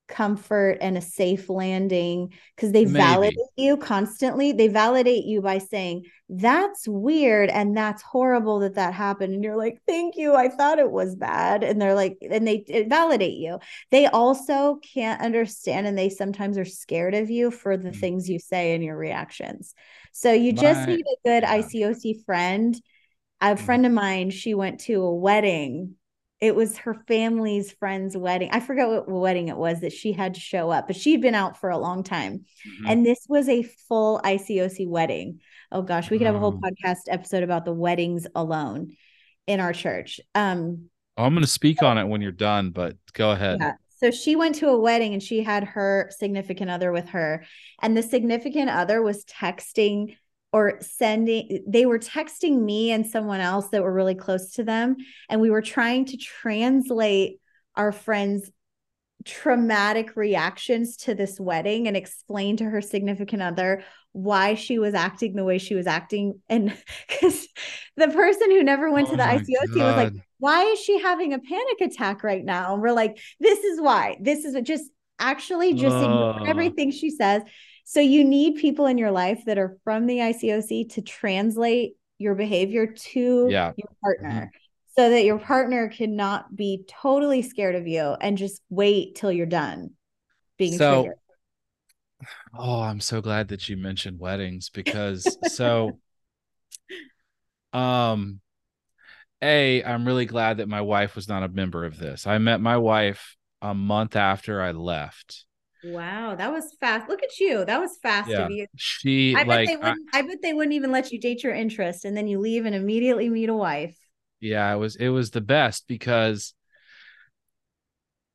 comfort and a safe landing because they Maybe. validate you constantly. They validate you by saying that's weird and that's horrible that that happened, and you're like, "Thank you, I thought it was bad," and they're like, and they validate you. They also can't understand, and they sometimes are scared of you for the Mm. things you say and your reactions. So you just need a good yeah. ICOC friend. A Mhm. friend of mine, she went to a wedding. It was her family's friend's wedding. I forgot what wedding it was that she had to show up, but she'd been out for a long time. Mhm. And this was a full ICOC wedding. Oh gosh, we could have a whole podcast episode about the weddings alone in our church. Um, Oh, i'm going to speak on it when you're done but go ahead yeah. So she went to a wedding and she had her significant other with her. And the significant other was texting or sending, they were texting me and someone else that were really close to them. And we were trying to translate our friends' traumatic reactions to this wedding and explain to her significant other why she was acting the way she was acting. And because the person who never went to Oh the my ICOC was like, why is she having a panic attack right now? And we're like, this is why. This is just Actually, just ignore everything she says. So you need people in your life that are from the ICOC to translate your behavior to Yeah. your partner so that your partner cannot be totally scared of you and just wait till you're done being So- triggered. Oh, I'm so glad that you mentioned weddings because so um A, I'm really glad that my wife was not a member of this. I met my wife a month after I left. Wow, that was fast. Look at you. That was fast Yeah. of you. She I bet like they I- wouldn't I, bet they wouldn't even let you date your interest and then you leave and immediately meet a wife. yeah, it was it was the best because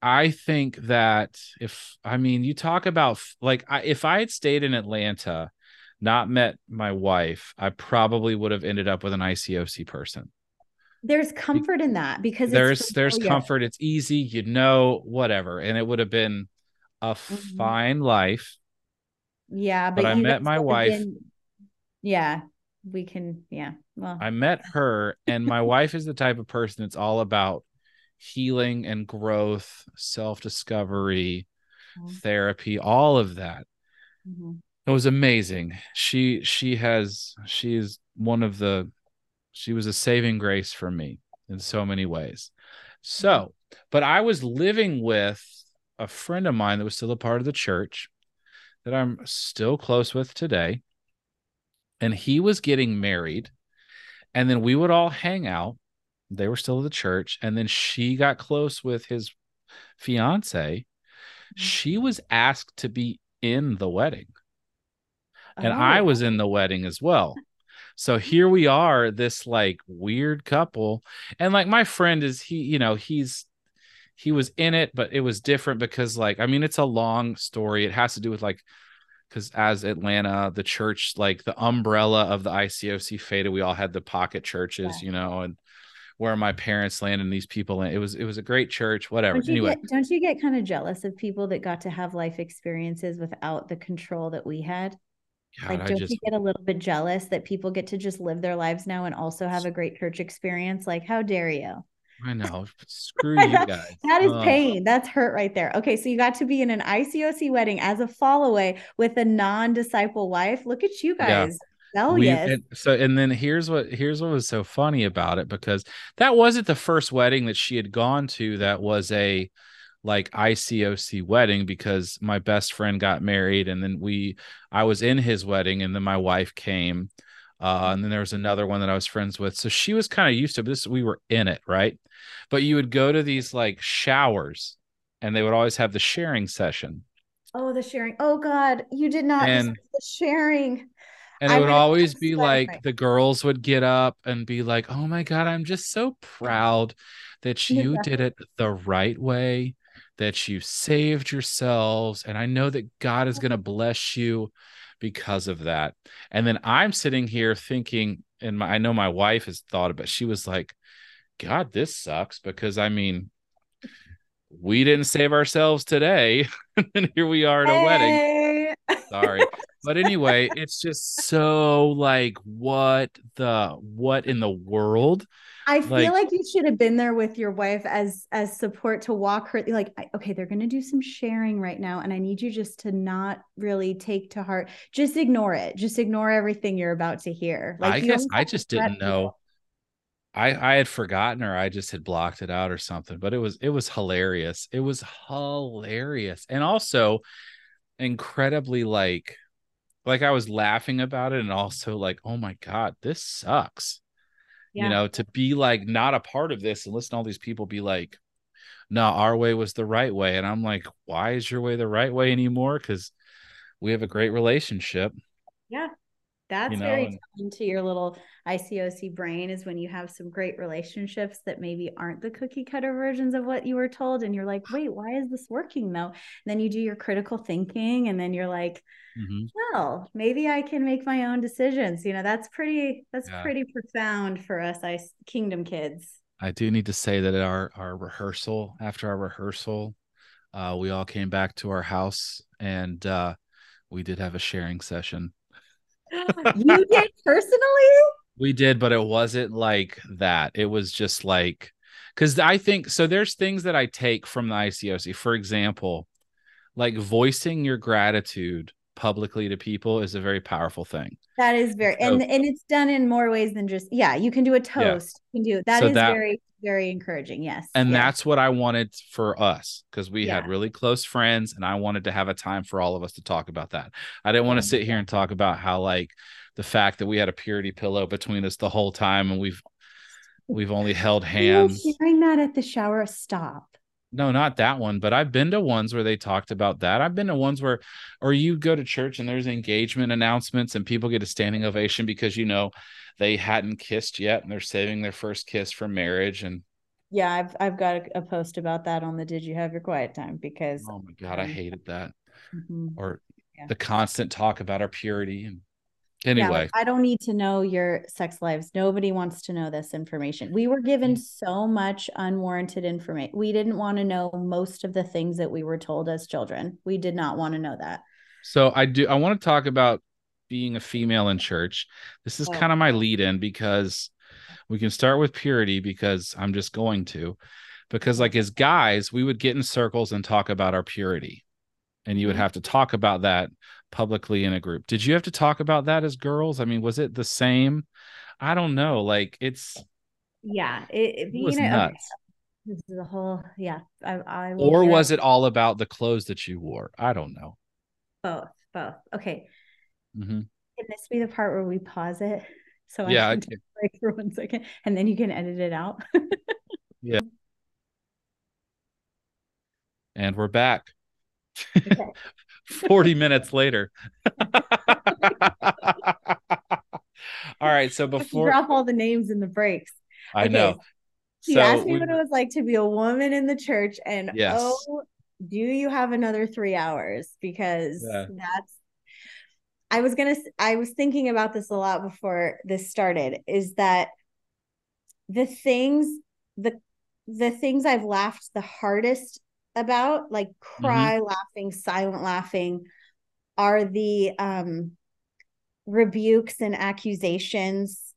I think that if I mean you talk about like I, if I had stayed in Atlanta, not met my wife, I probably would have ended up with an ICOC person. There's comfort in that because there's there's comfort it's easy you know whatever and it would have been a Mhm. fine life Yeah, but but, I met my wife- been- yeah, we can. Yeah, well, i met her and my wife is the type of person that's all about healing and growth self-discovery Mhm. therapy all of that mhm. it was amazing she she has she is one of the she was a saving grace for me in so many ways so but i was living with a friend of mine that was still a part of the church that i'm still close with today. And he was getting married and then we would all hang out. They were still at the church and then she got close with his fiance. Mm-hmm. She was asked to be in the wedding and I Oh, was in the wedding as well. So here we are, this like weird couple. And like my friend is he, you know, he's he was in it, but it was different because like I mean, it's a long story. It has to do with like because as Atlanta, the church, like the umbrella of the ICOC faded, we all had the pocket churches, Yeah. you know, and where my parents landed and these people it was it was a great church, whatever. Don't Anyway, get don't you get kind of jealous of people that got to have life experiences without the control that we had? God, Like, don't just you get a little bit jealous that people get to just live their lives now and also have a great church experience? Like, how dare you? I know. Screw you guys. That is pain. That's hurt right there. Okay, so you got to be in an ICOC wedding as a fall away with a non-disciple wife. Look at you Yeah. guys. Oh we yes. and so and then here's what here's what was so funny about it because that wasn't the first wedding that she had gone to that was a like ICOC wedding because my best friend got married and then we I was in his wedding and then my wife came uh and then there was another one that I was friends with so she was kind of used to this we were in it right but you would go to these like showers and they would always have the sharing session Oh, the sharing. Oh God, you did not And- the sharing. And it I would always be like the girls would get up and be like, "Oh my god, I'm just so proud that you Yeah. did it the right way, that you saved yourselves, and I know that God is going to bless you because of that." And then I'm sitting here thinking, and my, I know my wife has thought about. She was like, "God, this sucks," because I mean, we didn't save ourselves today, and here we are at a wedding sorry but anyway it's just so like what the what in the world? I feel Like- like, you should have been there with your wife as as support to walk her like okay they're going to do some sharing right now and I need you just to not really take to heart. Just ignore it. Just ignore everything you're about to hear. Like i guess i just didn't know. People. i i had forgotten or i just had blocked it out or something but it was it was hilarious. It was hilarious. And also incredibly like like i was laughing about it and also like oh my god this sucks Yeah. you know to be like not a part of this and listen to all these people be like no our way was the right way and i'm like why is your way the right way anymore because we have a great relationship Yeah. That's You know, very telling to your little ICOC brain is when you have some great relationships that maybe aren't the cookie cutter versions of what you were told. And you're like, wait, why is this working though? And then you do your critical thinking and then you're like, Mhm. well, maybe I can make my own decisions. You know, that's pretty, that's Yeah. pretty profound for us, I Kingdom kids. i do need to say that at our our rehearsal after our rehearsal uh we all came back to our house and uh we did have a sharing session you did personally? We did, but it wasn't like that. It was just like because I think so. There's things that I take from the ICOC. For example, like voicing your gratitude publicly to people is a very powerful thing. That is very so, and and it's done in more ways than just yeah, you can do a toast. Yeah. You can do that so is that, very very encouraging. Yes. And yes. that's what I wanted for us because we yeah. had really close friends and I wanted to have a time for all of us to talk about that. I didn't want to sit here and talk about how like the fact that we had a purity pillow between us the whole time and we've we've only held hands. Hearing that at the shower, stop. No, not that one, but I've been to ones where they talked about that. I've been to ones where, or you go to church and there's engagement announcements and people get a standing ovation because you know they hadn't kissed yet and they're saving their first kiss for marriage. And yeah, I've I've got a, a post about that on the Did You Have Your Quiet Time because oh my god, um, I hated that. Mm-hmm. Or yeah. the constant talk about our purity and Anyway, yeah, like, I don't need to know your sex lives. Nobody wants to know this information. We were given mm. so much unwarranted information. We didn't want to know most of the things that we were told as children. We did not want to know that. So I do I want to talk about being a female in church. This is oh. kind of my lead in because we can start with purity because I'm just going to because like as guys, we would get in circles and talk about our purity. And you would mm-hmm. have to talk about that publicly in a group. Did you have to talk about that as girls? I mean, was it the same? I don't know. Like it's yeah, it, it was nuts. Okay. This is a whole yeah. I, I or was it all about the clothes that you wore? I don't know. Both, both. Okay. Mm-hmm. Can this be the part where we pause it? So yeah, I can like for one second, and then you can edit it out. yeah. And we're back. Okay. 40 minutes later. all right. So before drop all the names in the breaks. I okay. know. He so asked me we... what it was like to be a woman in the church. And yes. oh, do you have another three hours? Because yeah. that's I was gonna I was thinking about this a lot before this started, is that the things the the things I've laughed the hardest about, like mm-hmm. cry mm-hmm. laughing, silent laughing, are the um, rebukes and accusations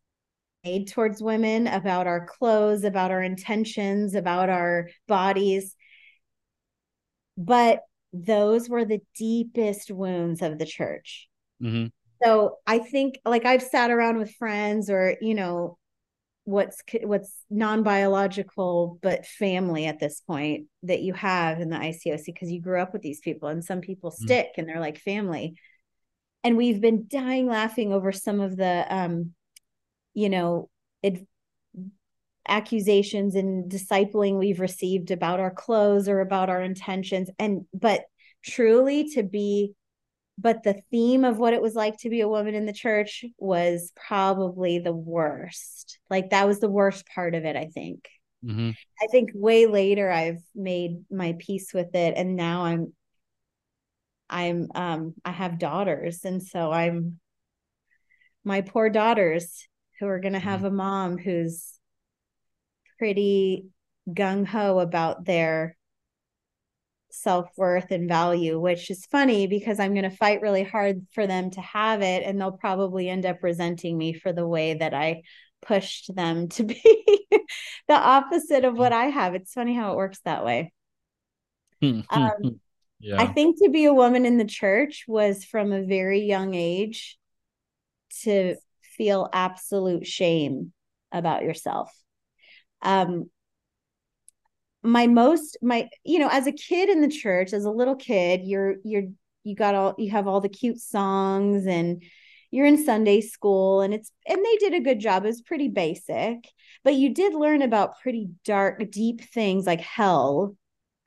made towards women about our clothes, about our intentions, about our bodies. But those were the deepest wounds of the church. Mm-hmm. So I think, like, I've sat around with friends or, you know, what's what's non-biological but family at this point that you have in the ICOC because you grew up with these people and some people mm. stick and they're like family and we've been dying laughing over some of the um you know it, accusations and discipling we've received about our clothes or about our intentions and but truly to be but the theme of what it was like to be a woman in the church was probably the worst. Like that was the worst part of it, I think. Mm-hmm. I think way later I've made my peace with it and now I'm I'm um I have daughters and so I'm my poor daughters who are going to have mm-hmm. a mom who's pretty gung ho about their self worth and value, which is funny because I'm going to fight really hard for them to have it. And they'll probably end up resenting me for the way that I pushed them to be the opposite of what I have. It's funny how it works that way. um, yeah. I think to be a woman in the church was from a very young age to feel absolute shame about yourself. Um, my most my you know as a kid in the church as a little kid you're you're you got all you have all the cute songs and you're in Sunday school and it's and they did a good job. It was pretty basic, but you did learn about pretty dark, deep things like hell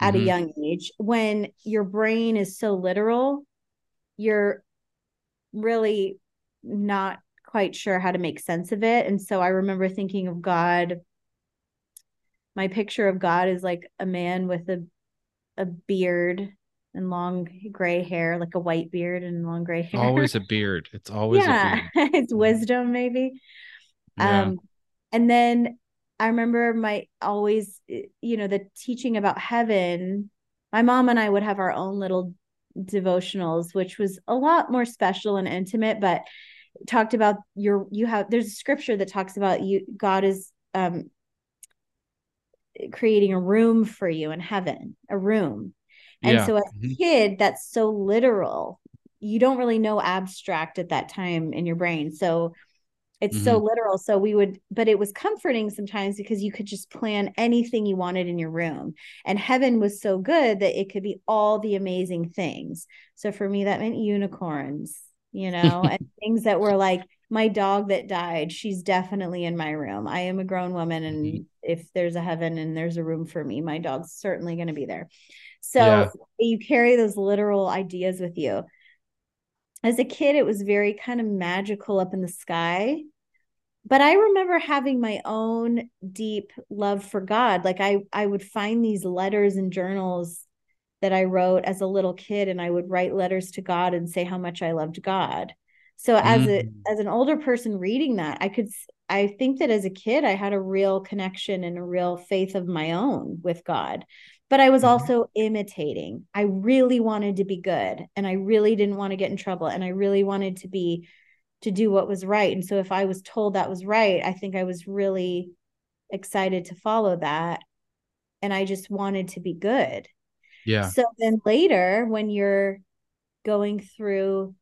at mm-hmm. a young age. When your brain is so literal, you're really not quite sure how to make sense of it. And so I remember thinking of God my picture of God is like a man with a a beard and long gray hair, like a white beard and long gray hair. Always a beard. It's always yeah. it's wisdom, maybe. Yeah. Um, and then I remember my always, you know, the teaching about heaven. My mom and I would have our own little devotionals, which was a lot more special and intimate, but talked about your you have there's a scripture that talks about you God is um creating a room for you in heaven, a room. And yeah. so as a mm-hmm. kid, that's so literal. You don't really know abstract at that time in your brain. So it's mm-hmm. so literal. So we would, but it was comforting sometimes because you could just plan anything you wanted in your room. And heaven was so good that it could be all the amazing things. So for me, that meant unicorns, you know, and things that were like my dog that died. She's definitely in my room. I am a grown woman. And mm-hmm. if there's a heaven and there's a room for me, my dog's certainly going to be there. So yeah. you carry those literal ideas with you as a kid, it was very kind of magical up in the sky. But I remember having my own deep love for God. Like I, I would find these letters and journals that I wrote as a little kid, and I would write letters to God and say how much I loved God. So as mm. a as an older person reading that, I could I think that as a kid I had a real connection and a real faith of my own with God but I was mm-hmm. also imitating. I really wanted to be good and I really didn't want to get in trouble and I really wanted to be to do what was right. And so if I was told that was right, I think I was really excited to follow that and I just wanted to be good. Yeah. So then later when you're going through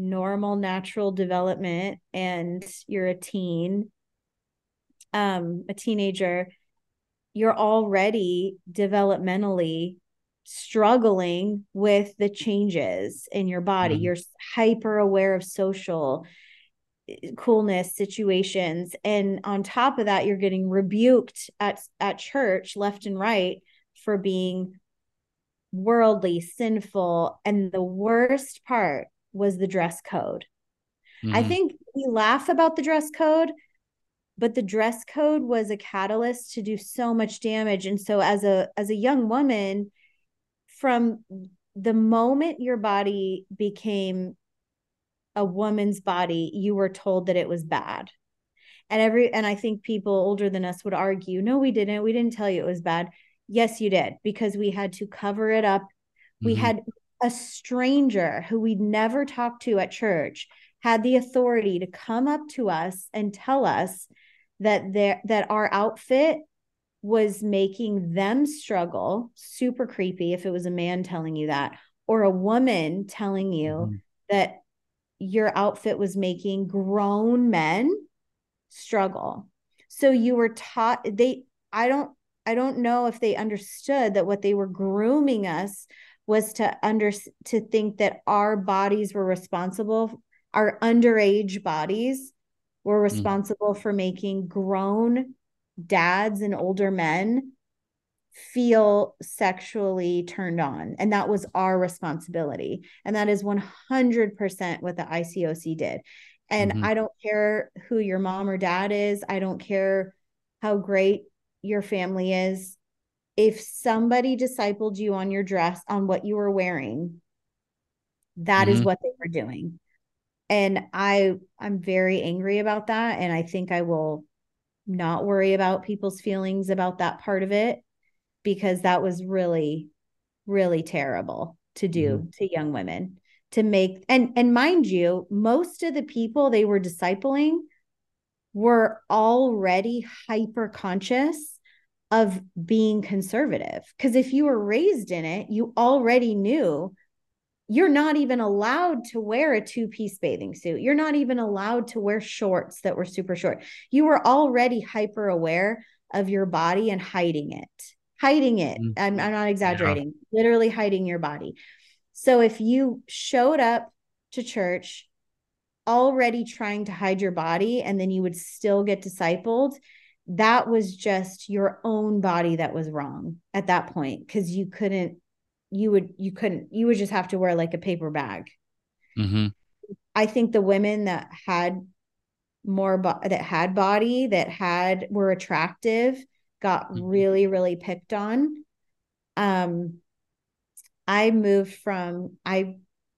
normal natural development and you're a teen um a teenager you're already developmentally struggling with the changes in your body. Mm-hmm. You're hyper aware of social eh, coolness situations and on top of that you're getting rebuked at at church left and right for being worldly sinful and the worst part was the dress code. Mm-hmm. i think we laugh about the dress code but the dress code was a catalyst to do so much damage. And so as a as a young woman from the moment your body became a woman's body you were told that it was bad. And every and i think people older than us would argue no we didn't. We didn't tell you it was bad. Yes you did because we had to cover it up. Mm-hmm. we had a stranger who we'd never talked to at church had the authority to come up to us and tell us that there that our outfit was making them struggle super creepy if it was a man telling you that or a woman telling you mm-hmm. that your outfit was making grown men struggle so you were taught they i don't i don't know if they understood that what they were grooming us was to under to think that our bodies were responsible our underage bodies were mm. responsible mm. for making grown dads and older men feel sexually turned on. And that was our responsibility. And that is 100% what the ICOC did. And mm-hmm. I don't care who your mom or dad is, I don't care how great your family is. If somebody discipled you on your dress, on what you were wearing, that mm-hmm. is what they were doing and i i'm very angry about that and i think i will not worry about people's feelings about that part of it because that was really really terrible to do mm-hmm. to young women to make and and mind you most of the people they were discipling were already hyper conscious of being conservative because if you were raised in it you already knew you're not even allowed to wear a two piece bathing suit. You're not even allowed to wear shorts that were super short. You were already hyper aware of your body and hiding it, hiding it. Mm-hmm. I'm, I'm, not exaggerating, yeah. literally hiding your body. So if you showed up to church already trying to hide your body and then you would still get discipled, that was just your own body that was wrong at that point because you couldn't you would you couldn't you would just have to wear like a paper bag mm-hmm. i think the women that had more bo- that had body that had were attractive got mm-hmm. really really picked on um i moved from i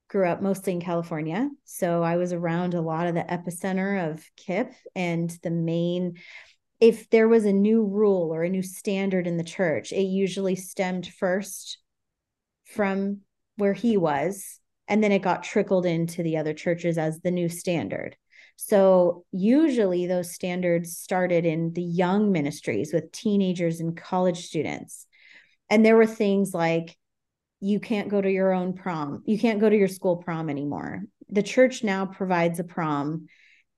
grew up mostly in california so i was around a lot of the epicenter of kip and the main if there was a new rule or a new standard in the church it usually stemmed first from where he was and then it got trickled into the other churches as the new standard so usually those standards started in the young ministries with teenagers and college students and there were things like you can't go to your own prom. You can't go to your school prom anymore. The church now provides a prom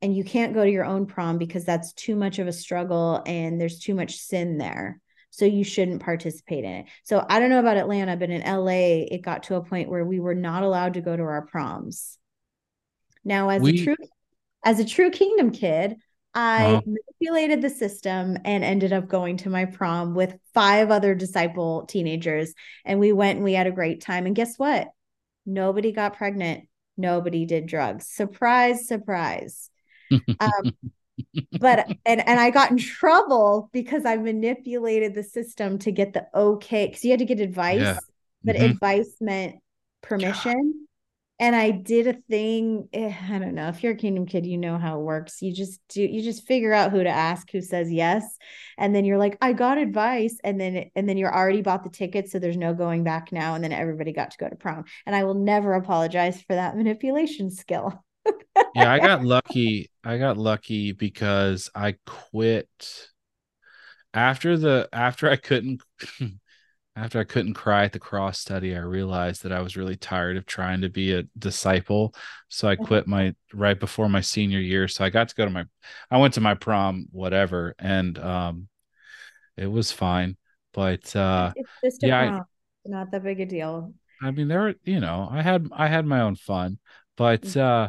and you can't go to your own prom because that's too much of a struggle and there's too much sin there. So you shouldn't participate in it. So I don't know about Atlanta, but in LA, it got to a point where we were not allowed to go to our proms. Now, as we, a true as a true kingdom kid, I uh-huh. manipulated the system and ended up going to my prom with five other disciple teenagers. And we went and we had a great time. And guess what? Nobody got pregnant. Nobody did drugs. Surprise, surprise. Um, but and and I got in trouble because I manipulated the system to get the okay because you had to get advice, yeah. but mm-hmm. advice meant permission and I did a thing. Eh, I don't know if you're a kingdom kid, you know how it works. You just do, you just figure out who to ask, who says yes, and then you're like, I got advice, and then and then you're already bought the ticket, so there's no going back now. And then everybody got to go to prom, and I will never apologize for that manipulation skill. Yeah, I got lucky. I got lucky because I quit after the after I couldn't after I couldn't cry at the cross study, I realized that I was really tired of trying to be a disciple. So I quit my right before my senior year. So I got to go to my I went to my prom, whatever, and um it was fine. But uh it's just yeah. I, not that big a deal. I mean, there were, you know, I had I had my own fun, but mm-hmm. uh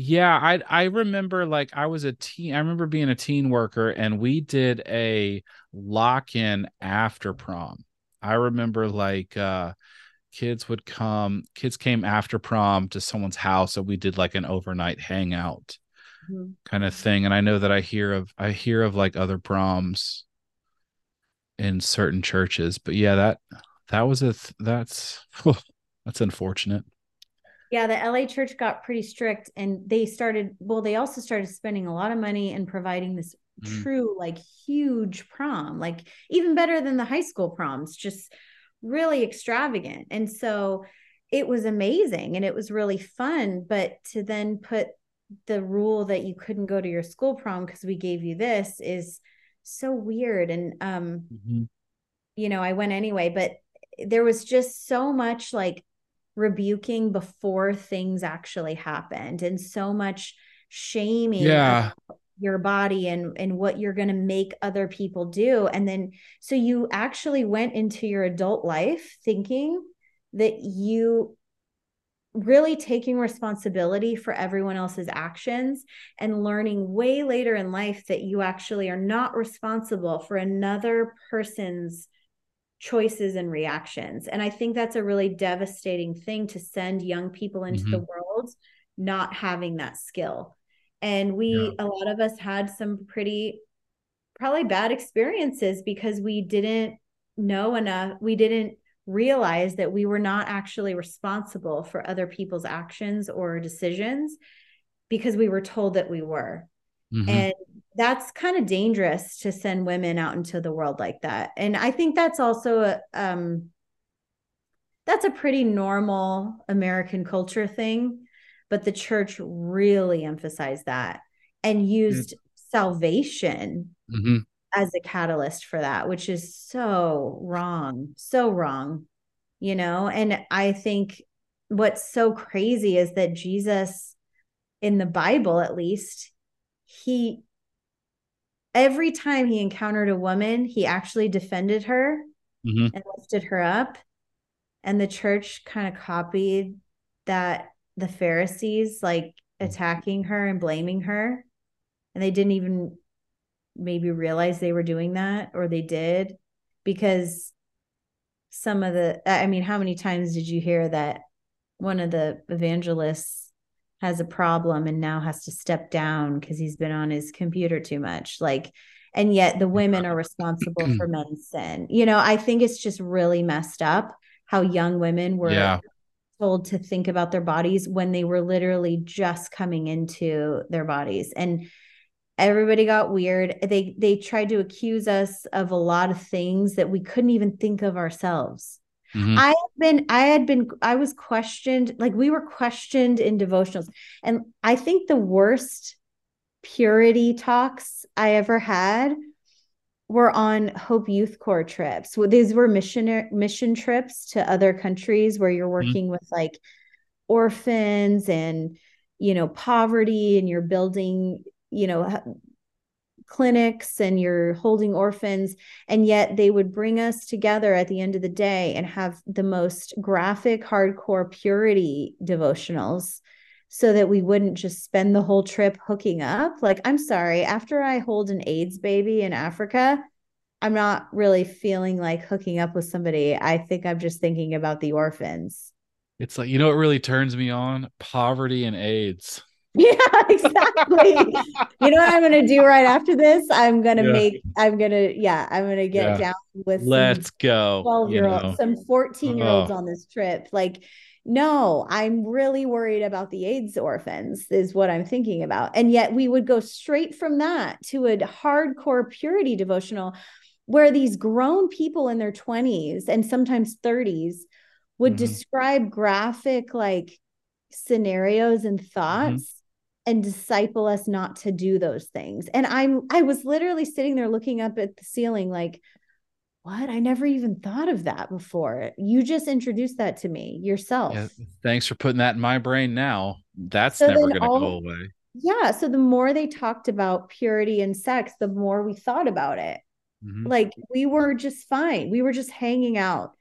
yeah, I I remember like I was a teen. I remember being a teen worker, and we did a lock in after prom. I remember like uh, kids would come. Kids came after prom to someone's house, and we did like an overnight hangout mm-hmm. kind of thing. And I know that I hear of I hear of like other proms in certain churches, but yeah, that that was a th- that's that's unfortunate. Yeah, the LA church got pretty strict and they started, well, they also started spending a lot of money and providing this mm. true, like huge prom, like even better than the high school proms, just really extravagant. And so it was amazing and it was really fun. But to then put the rule that you couldn't go to your school prom because we gave you this is so weird. And, um, mm-hmm. you know, I went anyway, but there was just so much like rebuking before things actually happened and so much shaming yeah. your body and and what you're going to make other people do and then so you actually went into your adult life thinking that you really taking responsibility for everyone else's actions and learning way later in life that you actually are not responsible for another person's choices and reactions. And I think that's a really devastating thing to send young people into mm-hmm. the world not having that skill. And we, yeah. a lot of us had some pretty, probably bad experiences because we didn't know enough. We didn't realize that we were not actually responsible for other people's actions or decisions because we were told that we were. Mm-hmm. And that's kind of dangerous to send women out into the world like that. And I think that's also a um that's a pretty normal American culture thing, but the church really emphasized that and used mm-hmm. salvation mm-hmm. as a catalyst for that, which is so wrong, so wrong, you know. And I think what's so crazy is that Jesus, in the Bible at least, he every time he encountered a woman, he actually defended her mm-hmm. and lifted her up. And the church kind of copied that the Pharisees like attacking her and blaming her. And they didn't even maybe realize they were doing that, or they did because some of the, I mean, how many times did you hear that one of the evangelists has a problem and now has to step down because he's been on his computer too much like and yet the women are responsible for men's sin you know i think it's just really messed up how young women were yeah. told to think about their bodies when they were literally just coming into their bodies. And everybody got weird. They they tried to accuse us of a lot of things that we couldn't even think of ourselves Mm-hmm. I have been, I had been, I was questioned, like we were questioned in devotionals. And I think the worst purity talks I ever had were on Hope Youth Corps trips. Well, these were mission mission trips to other countries where you're mm-hmm. working mm-hmm. with like orphans and you know poverty and you're building you know clinics and you're holding orphans and yet they would bring us together at the end of the day and have the most graphic hardcore purity devotionals so that we wouldn't just spend the whole trip hooking up. Like i'm sorry after i hold an aids baby in africa i'm not really feeling like hooking up with somebody. I think i'm just thinking about the orphans. It's like you know what really turns me on? Poverty and aids Yeah, exactly. you know what I'm gonna do right after this? I'm gonna yeah. make I'm gonna yeah, I'm gonna get yeah. down with let's go 12 year olds, some 14 year olds oh. on this trip. Like, no, I'm really worried about the AIDS orphans, is what I'm thinking about. And yet we would go straight from that to a hardcore purity devotional where these grown people in their 20s and sometimes 30s would mm-hmm. describe graphic like scenarios and mm-hmm. thoughts mm-hmm and disciple us not to do those things. And I'm I was literally sitting there looking up at the ceiling like what? I never even thought of that before. You just introduced that to me yourself. Yeah, thanks for putting that in my brain now. That's so never going to go away. Yeah, so the more they talked about purity and sex, the more we thought about it. Mm-hmm. Like we were just fine. We were just hanging out.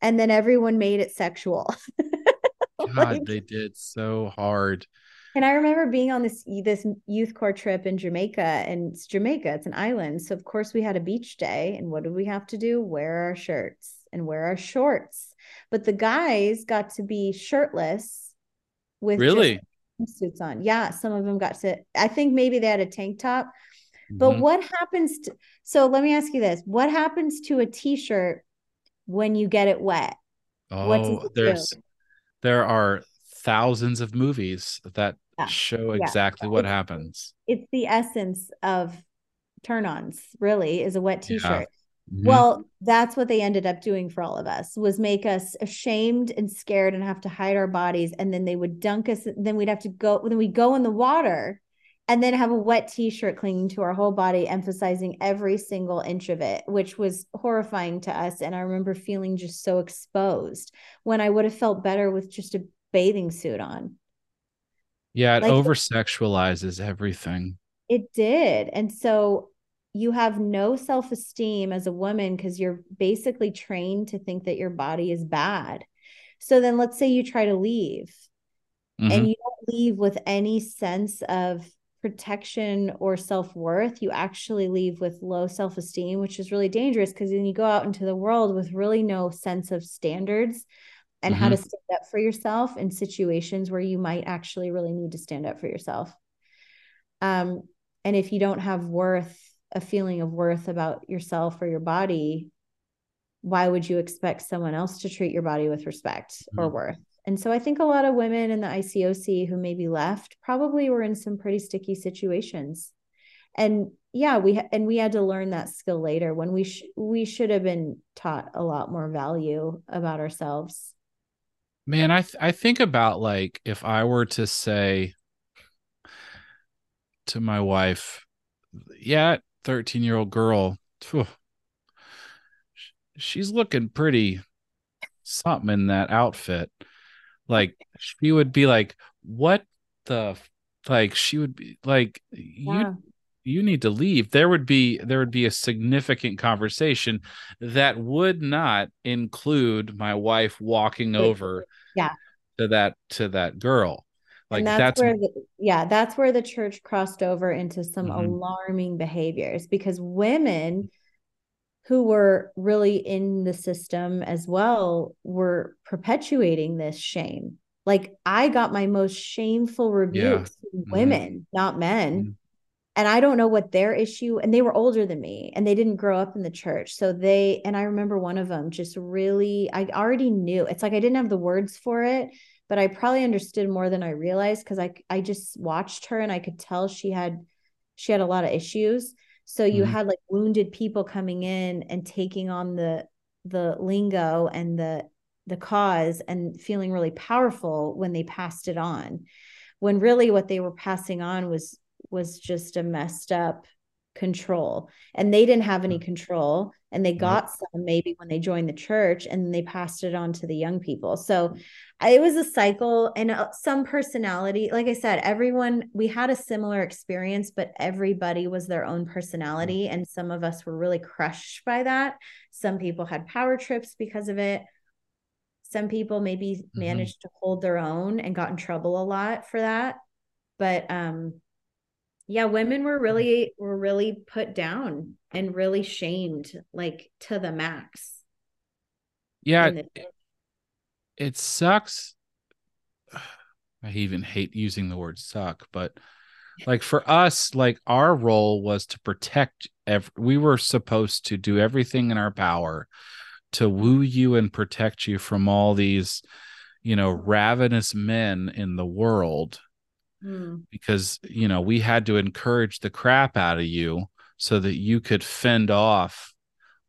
And then everyone made it sexual. God, like, they did so hard. And I remember being on this this youth corps trip in Jamaica, and it's Jamaica, it's an island. So of course we had a beach day, and what did we have to do? Wear our shirts and wear our shorts. But the guys got to be shirtless with really suits on. Yeah, some of them got to. I think maybe they had a tank top. But mm-hmm. what happens to? So let me ask you this: What happens to a t-shirt when you get it wet? Oh, there's do? there are thousands of movies that yeah. show exactly yeah. what it's, happens. It's the essence of turn-ons, really, is a wet t-shirt. Yeah. Mm-hmm. Well, that's what they ended up doing for all of us was make us ashamed and scared and have to hide our bodies. And then they would dunk us. Then we'd have to go, then we go in the water and then have a wet t-shirt clinging to our whole body, emphasizing every single inch of it, which was horrifying to us. And I remember feeling just so exposed when I would have felt better with just a bathing suit on. Yeah, it like, over sexualizes everything. It did. And so you have no self esteem as a woman because you're basically trained to think that your body is bad. So then let's say you try to leave mm-hmm. and you don't leave with any sense of protection or self worth. You actually leave with low self esteem, which is really dangerous because then you go out into the world with really no sense of standards and mm-hmm. how to stand up for yourself in situations where you might actually really need to stand up for yourself. Um, and if you don't have worth, a feeling of worth about yourself or your body, why would you expect someone else to treat your body with respect mm-hmm. or worth? And so I think a lot of women in the ICOC who maybe left probably were in some pretty sticky situations. And yeah, we ha- and we had to learn that skill later when we sh- we should have been taught a lot more value about ourselves Man, I th- I think about like if I were to say to my wife, yeah, 13 year old girl, phew, she's looking pretty something in that outfit. Like she would be like, what the like she would be like yeah. you you need to leave there would be there would be a significant conversation that would not include my wife walking over yeah to that to that girl like and that's, that's where the, yeah that's where the church crossed over into some mm-hmm. alarming behaviors because women who were really in the system as well were perpetuating this shame like i got my most shameful rebukes yeah. from mm-hmm. women mm-hmm. not men mm-hmm and I don't know what their issue and they were older than me and they didn't grow up in the church. So they and I remember one of them just really I already knew. It's like I didn't have the words for it, but I probably understood more than I realized cuz I I just watched her and I could tell she had she had a lot of issues. So you mm-hmm. had like wounded people coming in and taking on the the lingo and the the cause and feeling really powerful when they passed it on when really what they were passing on was was just a messed up control and they didn't have any control and they got some maybe when they joined the church and they passed it on to the young people. So it was a cycle and uh, some personality like i said everyone we had a similar experience but everybody was their own personality and some of us were really crushed by that. Some people had power trips because of it. Some people maybe mm-hmm. managed to hold their own and got in trouble a lot for that. But um yeah women were mm-hmm. really were really put down and really shamed like to the max. Yeah it, it sucks. I even hate using the word suck but like for us like our role was to protect every, we were supposed to do everything in our power to woo you and protect you from all these you know ravenous men in the world mm. because you know we had to encourage the crap out of you so that you could fend off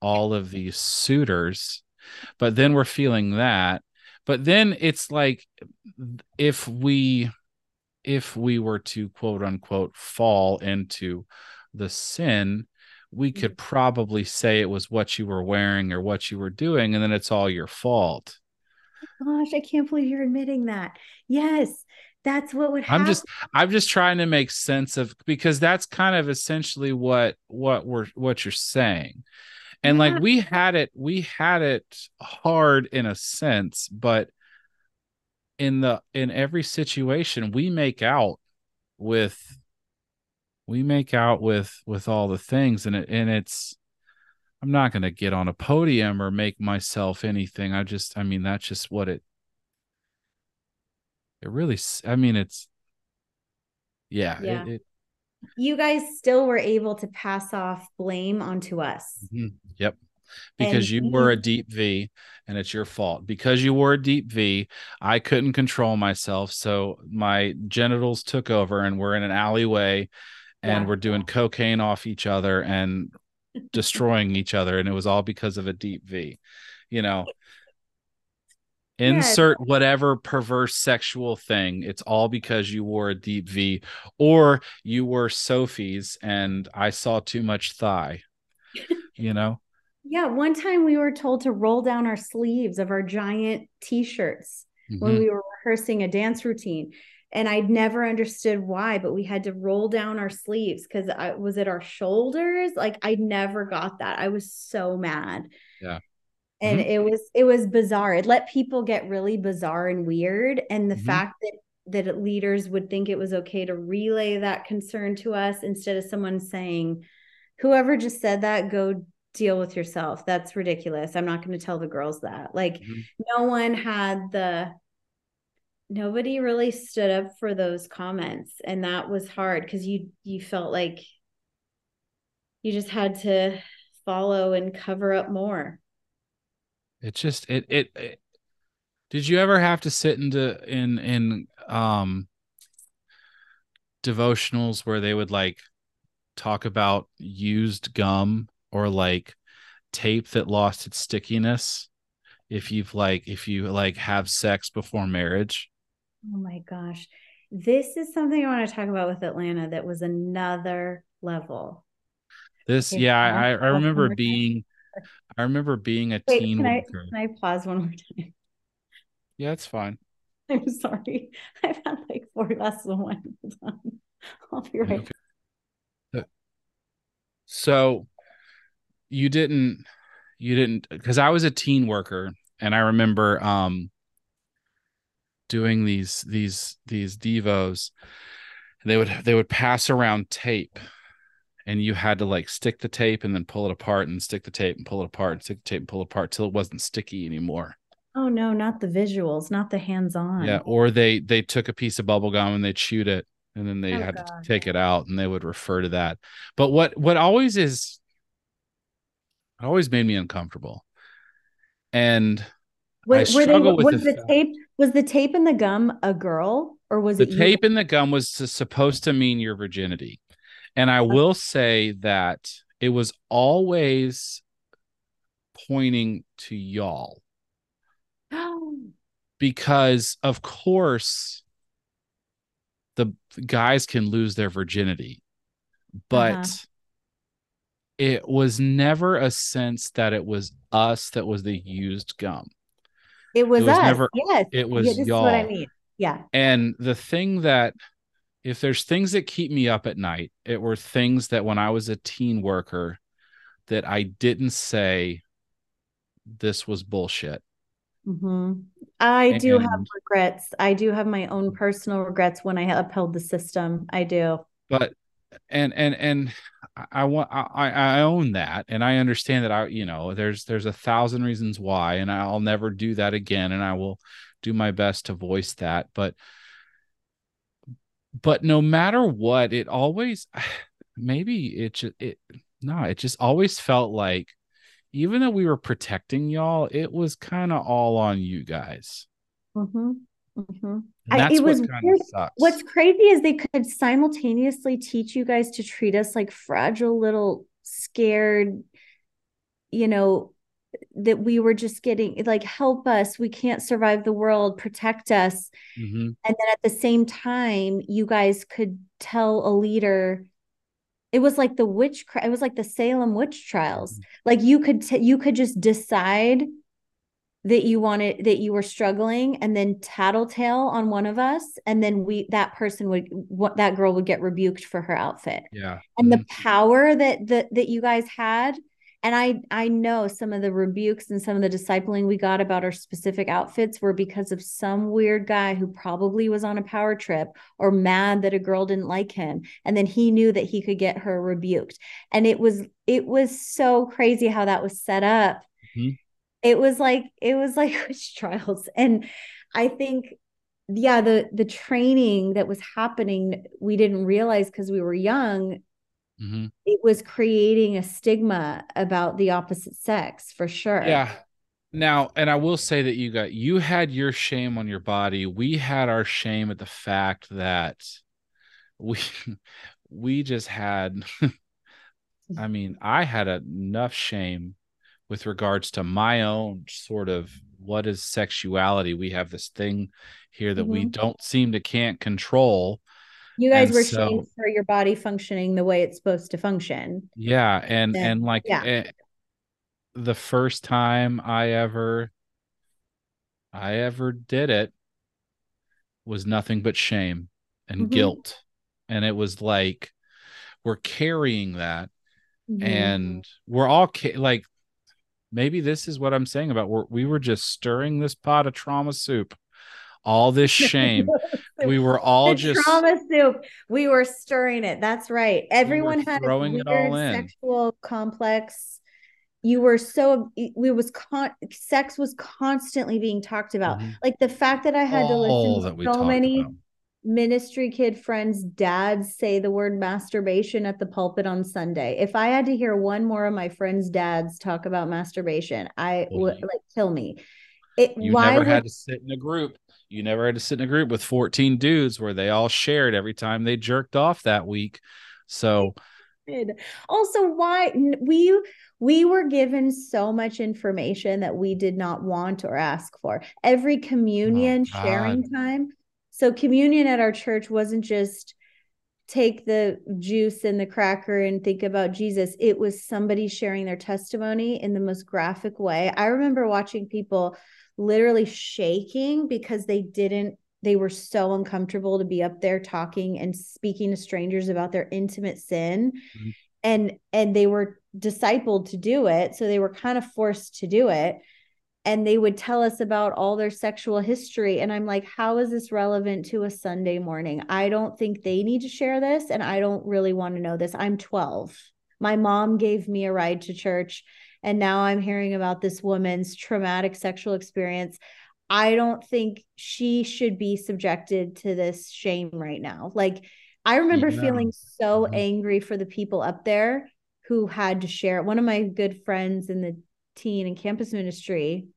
all of these suitors. But then we're feeling that. But then it's like if we if we were to quote unquote fall into the sin we could mm. probably say it was what you were wearing or what you were doing and then it's all your fault. Gosh i can't believe you're admitting that. Yes that's what would happen. I'm just I'm just trying to make sense of because that's kind of essentially what what we're what you're saying. And yeah. like we had it we had it hard in a sense, but in the in every situation we make out with we make out with with all the things and it and it's I'm not going to get on a podium or make myself anything. I just I mean that's just what it it really i mean it's yeah, yeah. It, it, you guys still were able to pass off blame onto us mm-hmm. yep because and you were a deep v and it's your fault because you were a deep v i couldn't control myself so my genitals took over and we're in an alleyway and yeah. we're doing cocaine off each other and destroying each other and it was all because of a deep v you know insert yeah. whatever perverse sexual thing it's all because you wore a deep v or you were sophie's and i saw too much thigh you know yeah one time we were told to roll down our sleeves of our giant t-shirts mm-hmm. when we were rehearsing a dance routine and i'd never understood why but we had to roll down our sleeves because i was it our shoulders like i never got that i was so mad yeah and mm-hmm. it was it was bizarre it let people get really bizarre and weird and the mm-hmm. fact that that leaders would think it was okay to relay that concern to us instead of someone saying whoever just said that go deal with yourself that's ridiculous i'm not going to tell the girls that like mm-hmm. no one had the nobody really stood up for those comments and that was hard because you you felt like you just had to follow and cover up more it just it, it, it did you ever have to sit into in in um devotionals where they would like talk about used gum or like tape that lost its stickiness if you've like if you like have sex before marriage? Oh my gosh. This is something i want to talk about with atlanta that was another level. This yeah i i remember being I remember being a Wait, teen. Can I, can I pause one more time? Yeah, it's fine. I'm sorry. I've had like four glasses of wine. I'll be right. Okay. Uh, so you didn't, you didn't, because I was a teen worker, and I remember um doing these these these devos. They would they would pass around tape and you had to like stick the tape and then pull it apart and stick the tape and pull it apart and stick the tape and pull it apart till it wasn't sticky anymore. Oh no, not the visuals, not the hands-on. Yeah, or they they took a piece of bubble gum and they chewed it and then they oh, had God. to take it out and they would refer to that. But what what always is it always made me uncomfortable. And were, were they was the, the tape was the tape in the gum a girl or was it the it tape you? in the gum was supposed to mean your virginity and I will say that it was always pointing to y'all. because of course the guys can lose their virginity. But uh-huh. it was never a sense that it was us that was the used gum. It was, it was us. Never, yes. It was yeah, y'all. what I mean. Yeah. And the thing that if there's things that keep me up at night, it were things that when I was a teen worker that I didn't say this was bullshit. Mm-hmm. I and, do have regrets. I do have my own personal regrets when I upheld the system. I do. But and and and I want I I own that and I understand that I you know there's there's a thousand reasons why and I'll never do that again and I will do my best to voice that but but no matter what it always maybe it just it no it just always felt like even though we were protecting y'all it was kind of all on you guys mm-hmm. Mm-hmm. I, it was what what's crazy is they could simultaneously teach you guys to treat us like fragile little scared you know that we were just getting like help us we can't survive the world protect us mm-hmm. and then at the same time you guys could tell a leader it was like the witch it was like the salem witch trials mm-hmm. like you could t- you could just decide that you wanted that you were struggling and then tattletale on one of us and then we that person would what that girl would get rebuked for her outfit yeah and mm-hmm. the power that that that you guys had and i i know some of the rebukes and some of the discipling we got about our specific outfits were because of some weird guy who probably was on a power trip or mad that a girl didn't like him. And then he knew that he could get her rebuked. And it was it was so crazy how that was set up. Mm-hmm. It was like it was like witch trials. And i think yeah the the training that was happening we didn't realize because we were young mm-hmm. it was creating a stigma about the opposite sex for sure. Yeah. Now and i will say that you got you had your shame on your body. We had our shame at the fact that we we just had i mean i had enough shame with regards to my own sort of what is sexuality? We have this thing here that mm-hmm. we don't seem to can't control you guys and were so, shamed for your body functioning the way it's supposed to function yeah and and, and like yeah. Eh, the first time i ever i ever did it was nothing but shame and mm-hmm. guilt and it was like we're carrying that mm-hmm. and we're all ca- like maybe this is what I'm saying about we're, we were just stirring this pot of trauma soup. All this shame. we were all the just trauma soup. We were stirring it. That's right. Everyone we had throwing it all in. sexual complex. You were so we was con sex was constantly being talked about. Mm-hmm. Like the fact that I had all to listen to so many about ministry kid friends' dads say the word masturbation at the pulpit on Sunday. If I had to hear one more of my friends' dads talk about masturbation, I would like kill me. It, you never would, had to sit in a group. You never had to sit in a group with 14 dudes where they all shared every time they jerked off that week. So also why we we were given so much information that we did not want or ask for. Every oh communion oh, sharing time so communion at our church wasn't just take the juice and the cracker and think about Jesus. It was somebody sharing their testimony in the most graphic way. I remember watching people literally shaking because they didn't they were so uncomfortable to be up there talking and speaking to strangers about their intimate sin. Mm-hmm. and and they were discipled to do it so they were kind of forced to do it. And they would tell us about all their sexual history. And i'm like how is this relevant to a sunday morning? I don't think they need to share this and i don't really want to know this. I'm 12 my mom gave me a ride to church and now i'm hearing about this woman's traumatic sexual experience i don't think she should be subjected to this shame right now like i remember yeah. feeling so mm-hmm. angry for the people up there who had to share one of my good friends in the teen and campus ministry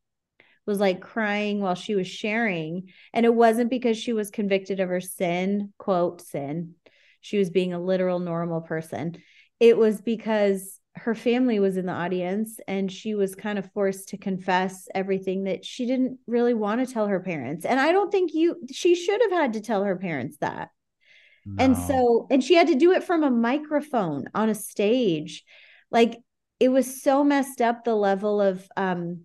was like crying while she was sharing. And it wasn't because she was convicted of her sin, quote, sin. She was being a literal normal person. It was because her family was in the audience and she was kind of forced to confess everything that she didn't really want to tell her parents. And I don't think you, she should have had to tell her parents that. No. And so, and she had to do it from a microphone on a stage like it was so messed up the level of um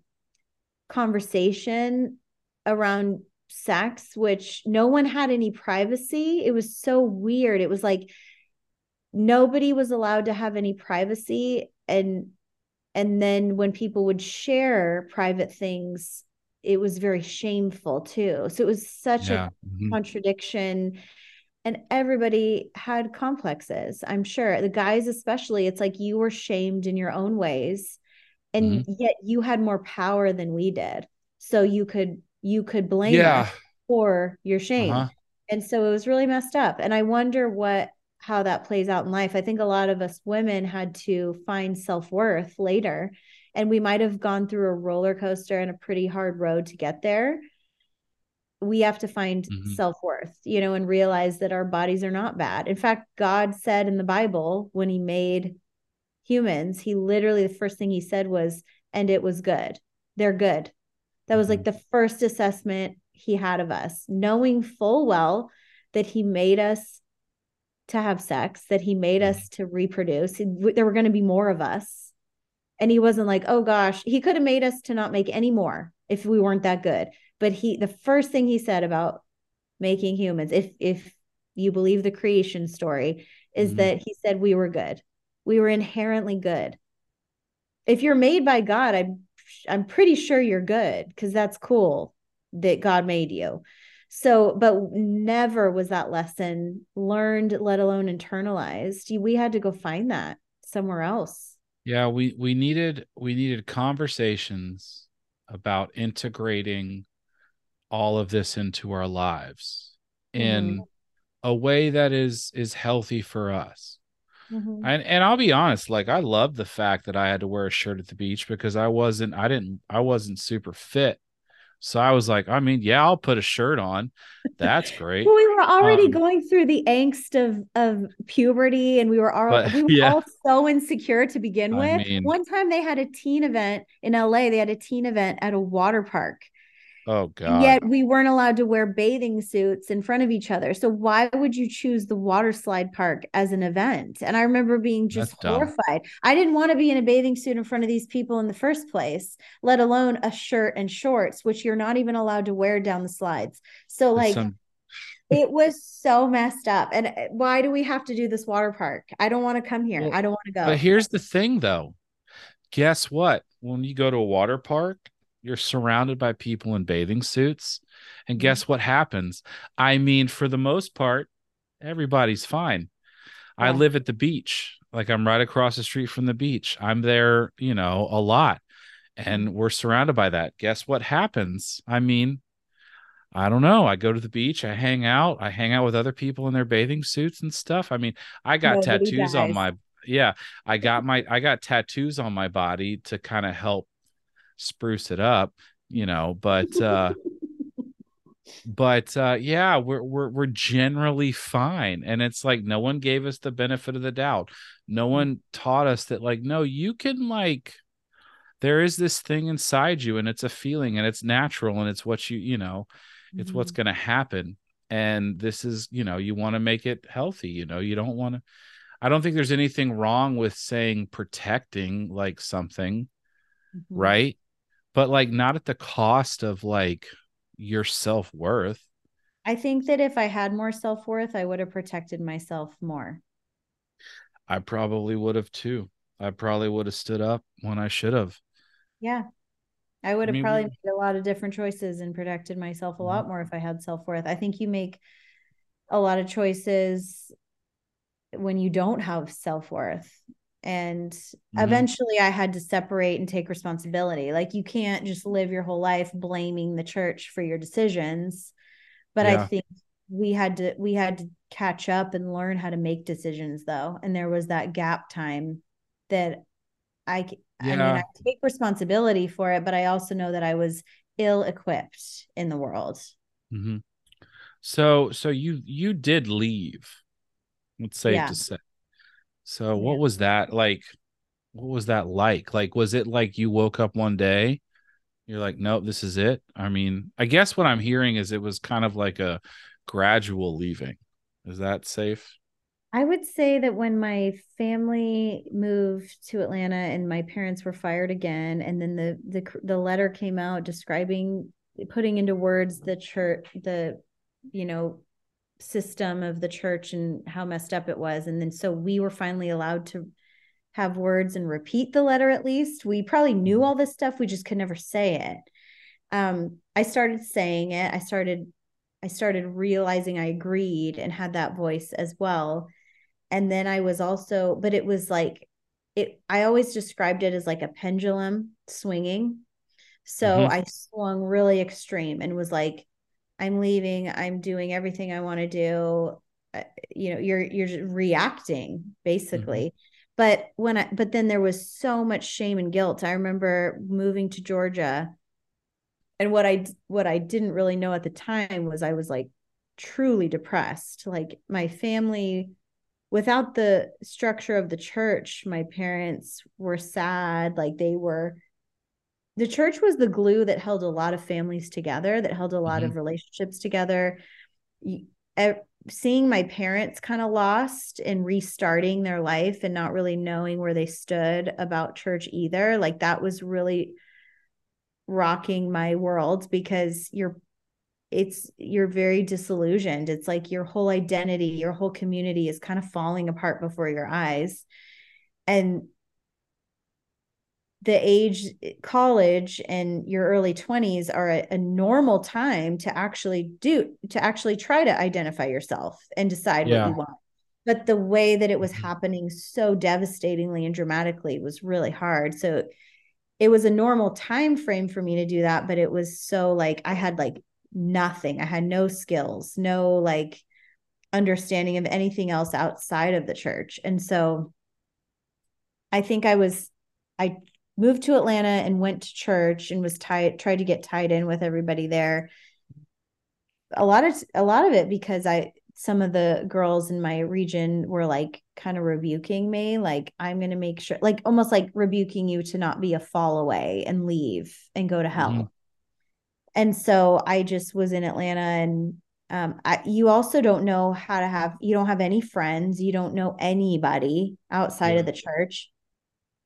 conversation around sex which no one had any privacy it was so weird it was like nobody was allowed to have any privacy and and then when people would share private things it was very shameful too so it was such yeah. a mm-hmm. contradiction and everybody had complexes i'm sure the guys especially it's like you were shamed in your own ways and mm-hmm. yet you had more power than we did so you could you could blame yeah. for your shame uh-huh. and so it was really messed up and i wonder what how that plays out in life. I think a lot of us women had to find self-worth later and we might have gone through a roller coaster and a pretty hard road to get there. We have to find mm-hmm. self-worth you know and realize that our bodies are not bad. In fact god said in the bible when he made humans he literally the first thing he said was and it was good. They're good. That was like mm-hmm. the first assessment he had of us knowing full well that he made us to have sex that he made us mm-hmm. to reproduce. There were going to be more of us. And he wasn't like oh gosh he could have made us to not make any more if we weren't that good. But he the first thing he said about making humans if if you believe the creation story is mm-hmm. that he said we were good. We were inherently good. If you're made by god i'm i'm pretty sure you're good because that's cool that god made you so but never was that lesson learned let alone internalized we had to go find that somewhere else yeah we we needed we needed conversations about integrating all of this into our lives in mm-hmm. a way that is is healthy for us. Mm-hmm. And and I'll be honest, like I love the fact that I had to wear a shirt at the beach because I wasn't I didn't I wasn't super fit. So I was like, I mean, yeah, I'll put a shirt on. That's great. well, we were already um, going through the angst of of puberty, and we were, all, but, we were yeah. all so insecure to begin with. Mean, One time they had a teen event in LA. They had a teen event at a water park, Oh god. And yet we weren't allowed to wear bathing suits in front of each other. So why would you choose the water slide park as an event? And I remember being just horrified. I didn't want to be in a bathing suit in front of these people in the first place, let alone a shirt and shorts, which you're not even allowed to wear down the slides. So like some... it was so messed up. And uh, why do we have to do this water park? I don't want to come here. Well, I don't want to go. But here's the thing though. Guess what? When you go to a water park, you're surrounded by people in bathing suits. And mm-hmm. guess what happens? I mean, for the most part, everybody's fine. Yeah. I live at the beach. Like I'm right across the street from the beach. I'm there, you know, a lot. And mm-hmm. we're surrounded by that. Guess what happens? I mean, I don't know. I go to the beach, I hang out, I hang out with other people in their bathing suits and stuff. I mean, I got Nobody tattoos dies. on my yeah, I got my I got tattoos on my body to kind of help spruce it up, you know, but uh but uh yeah, we're we're we're generally fine and it's like no one gave us the benefit of the doubt. No one taught us that like no, you can like there is this thing inside you and it's a feeling and it's natural and it's what you, you know, it's mm-hmm. what's going to happen and this is, you know, you want to make it healthy, you know, you don't want to I don't think there's anything wrong with saying protecting like something, mm-hmm. right? But like not at the cost of like your self-worth. I think that if i had more self-worth i would have protected myself more. I probably would have too. I probably would have stood up when i should have. Yeah. I would have I mean, probably made a lot of different choices and protected myself a mm-hmm. lot more if i had self-worth. I think you make a lot of choices when you don't have self-worth and mm-hmm. eventually i had to separate and take responsibility like you can't just live your whole life blaming the church for your decisions but yeah. i think we had to we had to catch up and learn how to make decisions though and there was that gap time that i yeah. i mean i take responsibility for it but i also know that i was ill equipped in the world mm-hmm. so so you you did leave it's safe yeah. to say so what was that like? What was that like? Like, was it like you woke up one day, you're like, nope, this is it? I mean, I guess what I'm hearing is it was kind of like a gradual leaving. Is that safe? I would say that when my family moved to Atlanta and my parents were fired again, and then the the the letter came out describing putting into words the church the you know system of the church and how messed up it was. And then so we were finally allowed to have words and repeat the letter at least. We probably knew mm-hmm. all this stuff we just could never say it. Um, i started saying it. I started i started realizing i agreed and had that voice as well. And then i was also but it was like it i always described it as like a pendulum swinging. So mm-hmm. i swung really extreme and was like i'm leaving i'm doing everything i want to do uh, you know you're you're reacting basically mm-hmm. but when i but then there was so much shame and guilt i remember moving to georgia and what i what i didn't really know at the time was i was like truly depressed like my family without the structure of the church, my parents were sad. Like they were, the church was the glue that held a lot of families together, that held a lot mm-hmm. of relationships together. Seeing my parents kind of lost and restarting their life and not really knowing where they stood about church either, like that was really rocking my world because you're it's you're very disillusioned it's like your whole identity your whole community is kind of falling apart before your eyes and the age college and your early 20s are a, a, normal time to actually do to actually try to identify yourself and decide yeah. what you want but the way that it was mm-hmm. happening so devastatingly and dramatically was really hard so it was a normal time frame for me to do that but it was so like i had like nothing. I had no skills, no like understanding of anything else outside of the church. And so I think I was, I moved to Atlanta and went to church and was tied, tried to get tied in with everybody there. A lot of, a lot of it because I, some of the girls in my region were like kind of rebuking me like i'm going to make sure like almost like rebuking you to not be a fall away and leave and go to hell mm-hmm and so I just was in Atlanta and um, I, you also don't know how to have you don't have any friends you don't know anybody outside yeah. of the church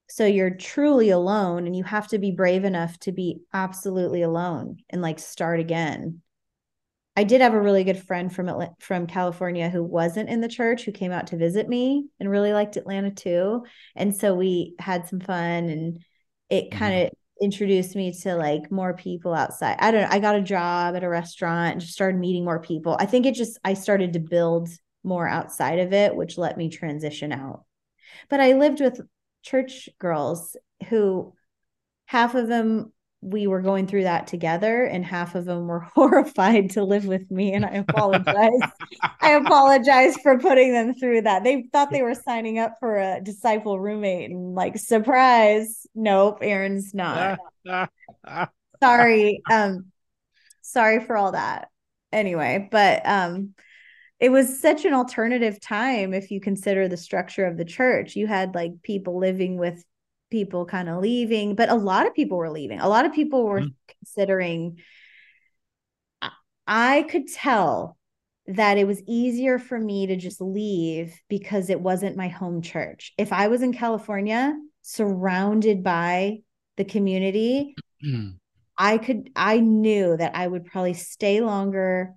so you're truly alone and you have to be brave enough to be absolutely alone and like start again i did have a really good friend from from california who wasn't in the church who came out to visit me and really liked atlanta too and so we had some fun and it kind of mm-hmm introduced me to like more people outside. I don't know. I got a job at a restaurant and just started meeting more people. I think it just, I started to build more outside of it, which let me transition out. But I lived with church girls who half of them we were going through that together and half of them were horrified to live with me. And i apologize. I apologize for putting them through that. They thought they were signing up for a disciple roommate and like surprise. Nope Erin's not. Sorry um sorry for all that. Anyway but um it was such an alternative time if you consider the structure of the church you had like people living with people kind of leaving, but a lot of people were leaving. A lot of people were mm-hmm. considering. I could tell that it was easier for me to just leave because it wasn't my home church. If I was in California, surrounded by the community, mm-hmm. I could, I knew that I would probably stay longer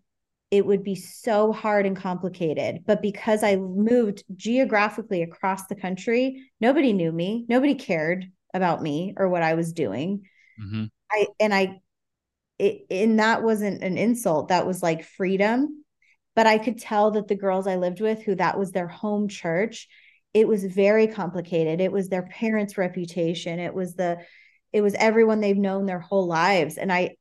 it would be so hard and complicated. But because I moved geographically across the country, nobody knew me, nobody cared about me or what I was doing. Mm-hmm. I and I it, and that wasn't an insult. That was like freedom. But I could tell that the girls I lived with, who that was their home church, it was very complicated. It was their parents' reputation. It was the it was everyone they've known their whole lives. And I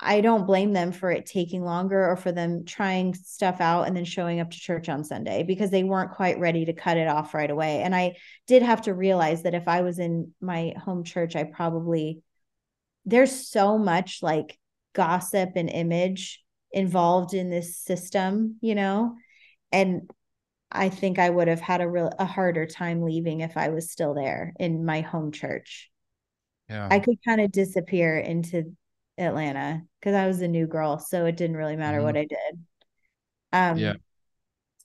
I don't blame them for it taking longer or for them trying stuff out and then showing up to church on Sunday because they weren't quite ready to cut it off right away. And I did have to realize that if I was in my home church, I probably, there's so much like gossip and image involved in this system, you know? And I think I would have had a real a harder time leaving if I was still there in my home church. Yeah. I could kind of disappear into Atlanta because I was a new girl, so it didn't really matter mm-hmm. what I did. Um, yeah.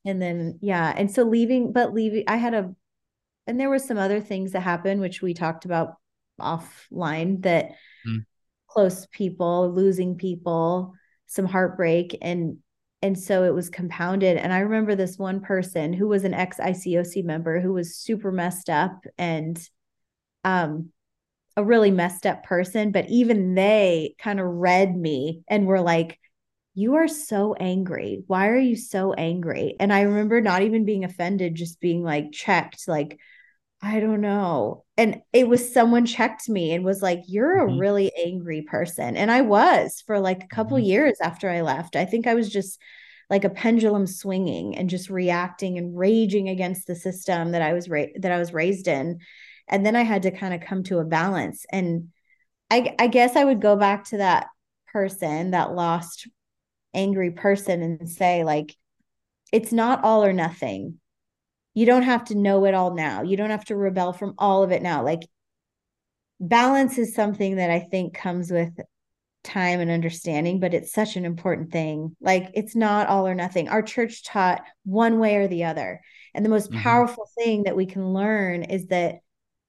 and then yeah and so leaving but leaving i had a and there were some other things that happened which we talked about offline that mm. close people losing people some heartbreak and and so it was compounded and i remember this one person who was an ex icoc member who was super messed up and um a really messed up person but even they kind of read me and were like you are so angry. Why are you so angry? And I remember not even being offended, just being like checked, like, I don't know. And it was someone checked me and was like, You're mm-hmm. a really angry person. And I was for like a couple mm-hmm. years after I left. I think I was just like a pendulum swinging and just reacting and raging against the system that I was ra- that I was raised in. And then I had to kind of come to a balance. And I, I guess I would go back to that person that lost angry person and say like it's not all or nothing. You don't have to know it all now. You don't have to rebel from all of it now. Like balance is something that i think comes with time and understanding but it's such an important thing. Like it's not all or nothing. Our church taught one way or the other. And the most mm-hmm. powerful thing that we can learn is that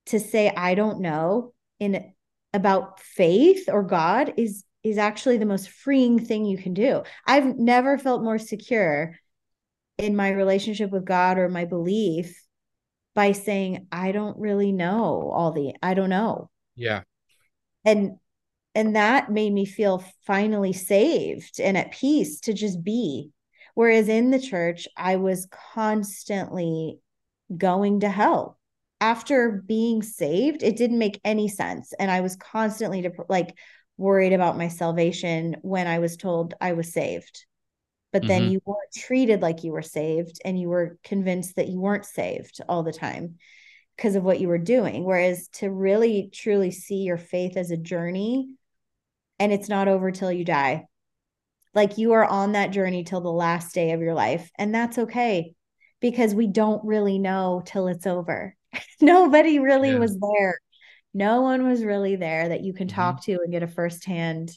to say i don't know in about faith or god is is actually the most freeing thing you can do. I've never felt more secure in my relationship with God or my belief by saying I don't really know all the I don't know. Yeah. And and that made me feel finally saved and at peace to just be. Whereas in the church, I was constantly going to hell. After being saved, it didn't make any sense. And I was constantly dep- like worried about my salvation when I was told I was saved. But then mm-hmm. you weren't treated like you were saved and you were convinced that you weren't saved all the time because of what you were doing. Whereas to really truly see your faith as a journey and it's not over till you die. Like you are on that journey till the last day of your life. And that's okay because we don't really know till it's over. Nobody really yeah. was there. No one was really there that you can mm-hmm. talk to and get a firsthand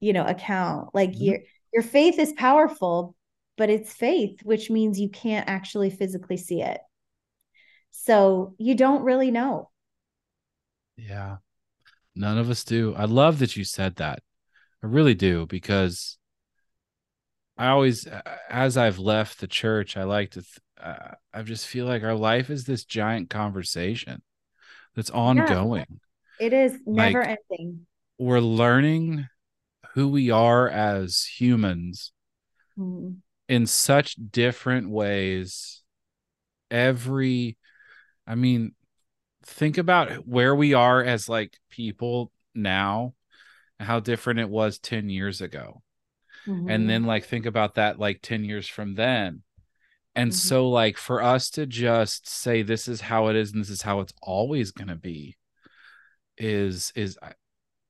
you know account. Like mm-hmm. your your faith is powerful but it's faith which means you can't actually physically see it. So you don't really know. Yeah. None of us do. I love that you said that. I really do because i always as i've left the church i like to th- uh, i just feel like our life is this giant conversation that's ongoing. Yeah, it is never like, ending. We're learning who we are as humans mm-hmm. in such different ways. Every, I mean, think about where we are as like people now and how different it was 10 years ago. Mm-hmm. And then like think about that like 10 years from then and mm-hmm. so like for us to just say this is how it is and this is how it's always going to be is is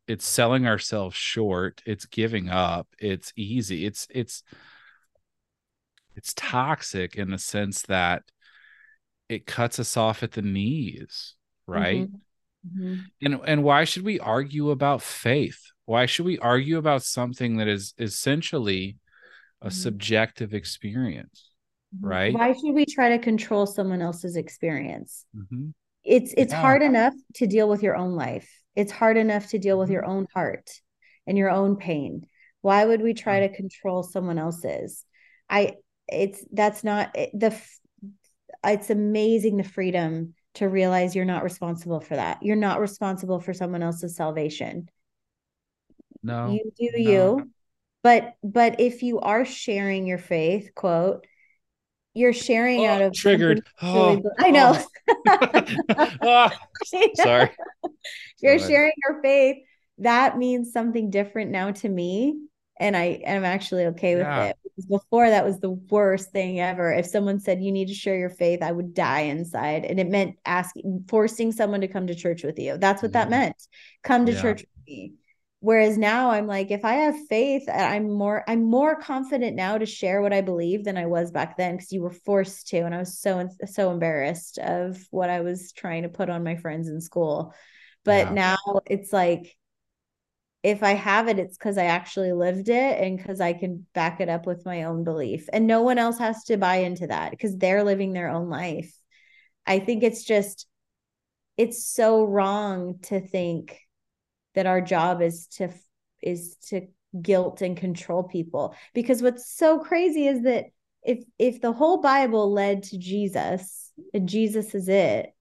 it's selling ourselves short, it's giving up, it's easy. It's it's it's toxic in the sense that it cuts us off at the knees, right? Mm-hmm. Mm-hmm. And and why should we argue about faith? Why should we argue about something that is essentially a mm-hmm. subjective experience? Mm-hmm. right why should we try to control someone else's experience mm-hmm. it's it's yeah. hard enough to deal with your own life it's hard enough to deal with your mm-hmm. own heart and your own pain why would we try to control someone else's i it's that's not the it's amazing the freedom to realize you're not responsible for that you're not responsible for someone else's salvation no you do no. you but but if you are sharing your faith quote you're sharing oh, out of triggered. Really oh, I know. oh. Ah, sorry. you're Sorry. sharing your faith. That means something different now to me. And I am actually okay with yeah. it. Because before that was the worst thing ever. If someone said you need to share your faith, I would die inside. And it meant asking forcing someone to come to church with you. That's what yeah. that mm-hmm. meant. Come to yeah. church with me whereas now i'm like if i have faith uh, i'm more i'm more confident now to share what i believe than i was back then because you were forced to and i was so so embarrassed of what i was trying to put on my friends in school but yeah. now it's like if I have it, it's because I actually lived it and because I can back it up with my own belief. And no one else has to buy into that because they're living their own life. I think it's just, it's so wrong to think that our job is to is to guilt and control people because what's so crazy is that if if the whole bible led to jesus and jesus is it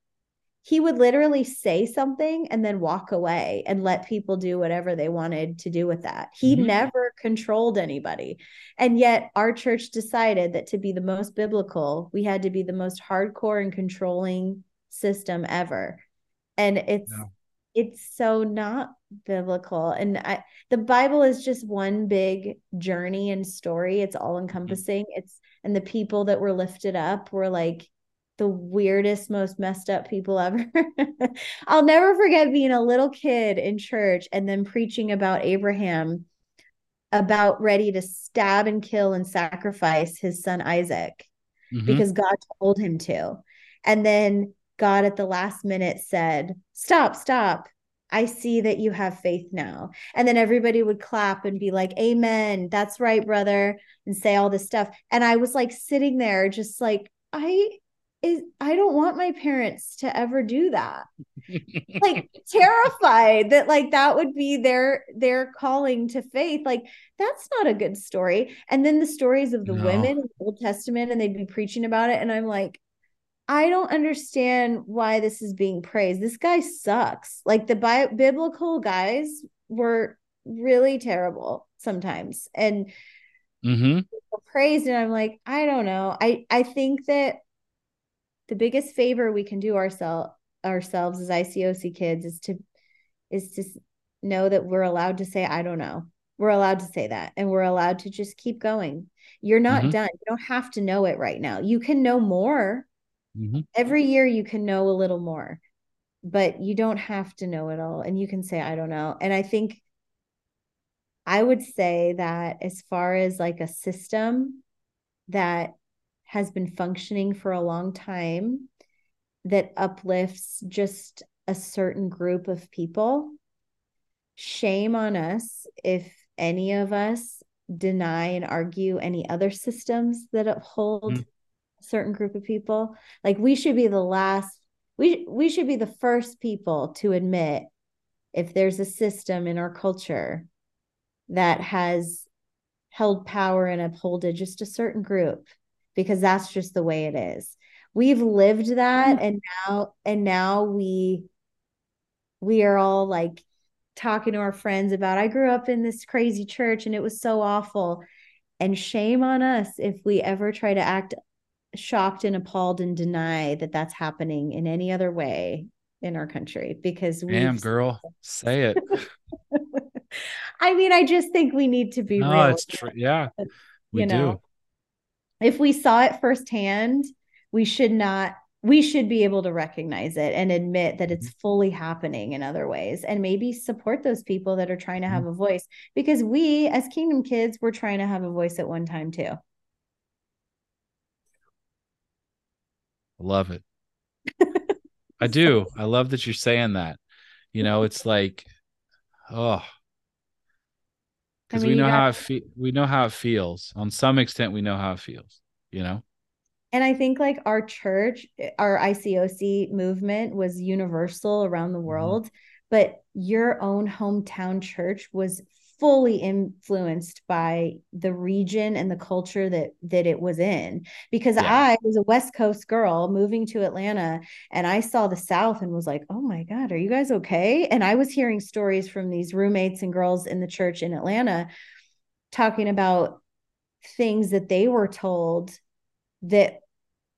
he would literally say something and then walk away and let people do whatever they wanted to do with that. He mm-hmm. never controlled anybody. And yet, our church decided that to be the most biblical, we had to be the most hardcore and controlling system ever. And it's, yeah. It's so not biblical. And I, the Bible is just one big journey and story. It's all mm-hmm. encompassing. Mm-hmm. It's, and the people that were lifted up were like, the weirdest, most messed up people ever. I'll never forget being a little kid in church and then preaching about Abraham, about ready to stab and kill and sacrifice his son Isaac mm-hmm. because God told him to. And then God at the last minute said, Stop, stop. I see that you have faith now. And then everybody would clap and be like, Amen. That's right, brother. And say all this stuff. And I was like sitting there, just like, I is I don't want my parents to ever do that. like terrified that like that would be their their calling to faith. Like that's not a good story. And then the stories of the no. women in the Old Testament and they'd be preaching about it and I'm like I don't understand why this is being praised. This guy sucks. Like the bi- biblical guys were really terrible sometimes and mm-hmm. praised and I'm like I don't know. I I think that the biggest favor we can do ourselves ourselves as ICOC kids is to is to know that we're allowed to say I don't know. We're allowed to say that and we're allowed to just keep going. You're not mm-hmm. done. You don't have to know it right now. You can know more. Mm-hmm. Every year you can know a little more. But you don't have to know it all and you can say I don't know. And I think I would say that as far as like a system that has been functioning for a long time that uplifts just a certain group of people. Shame on us if any of us deny and argue any other systems that uphold mm. Certain group of people. Like we should be the last we we should be the first people to admit if there's a system in our culture that has held power and upholded just a certain group because that's just the way it is. We've lived that mm-hmm. and now and now we we are all like talking to our friends about I grew up in this crazy church and it was so awful. And shame on us if we ever try to act shocked and appalled and deny that that's happening in any other way in our country because we damn girl say it i mean i just think we need to be no, real it's true yeah we you know? do if we saw it firsthand, we should not we should be able to recognize it and admit that it's mm-hmm. fully happening in other ways and maybe support those people that are trying to have mm-hmm. a voice because we as kingdom kids were trying to have a voice at one time too love it i do i love that you're saying that you know it's like oh because I mean, we know got, how it fe- we know how it feels. On some extent, we know how it feels. You know. And I think like our church, our ICOC movement was universal around the mm-hmm. world, mm-hmm. but your own hometown church was fully influenced by the region and the culture that that it was in because yeah. i was a west coast girl moving to atlanta and i saw the south and was like oh my god are you guys okay and i was hearing stories from these roommates and girls in the church in atlanta talking about things that they were told that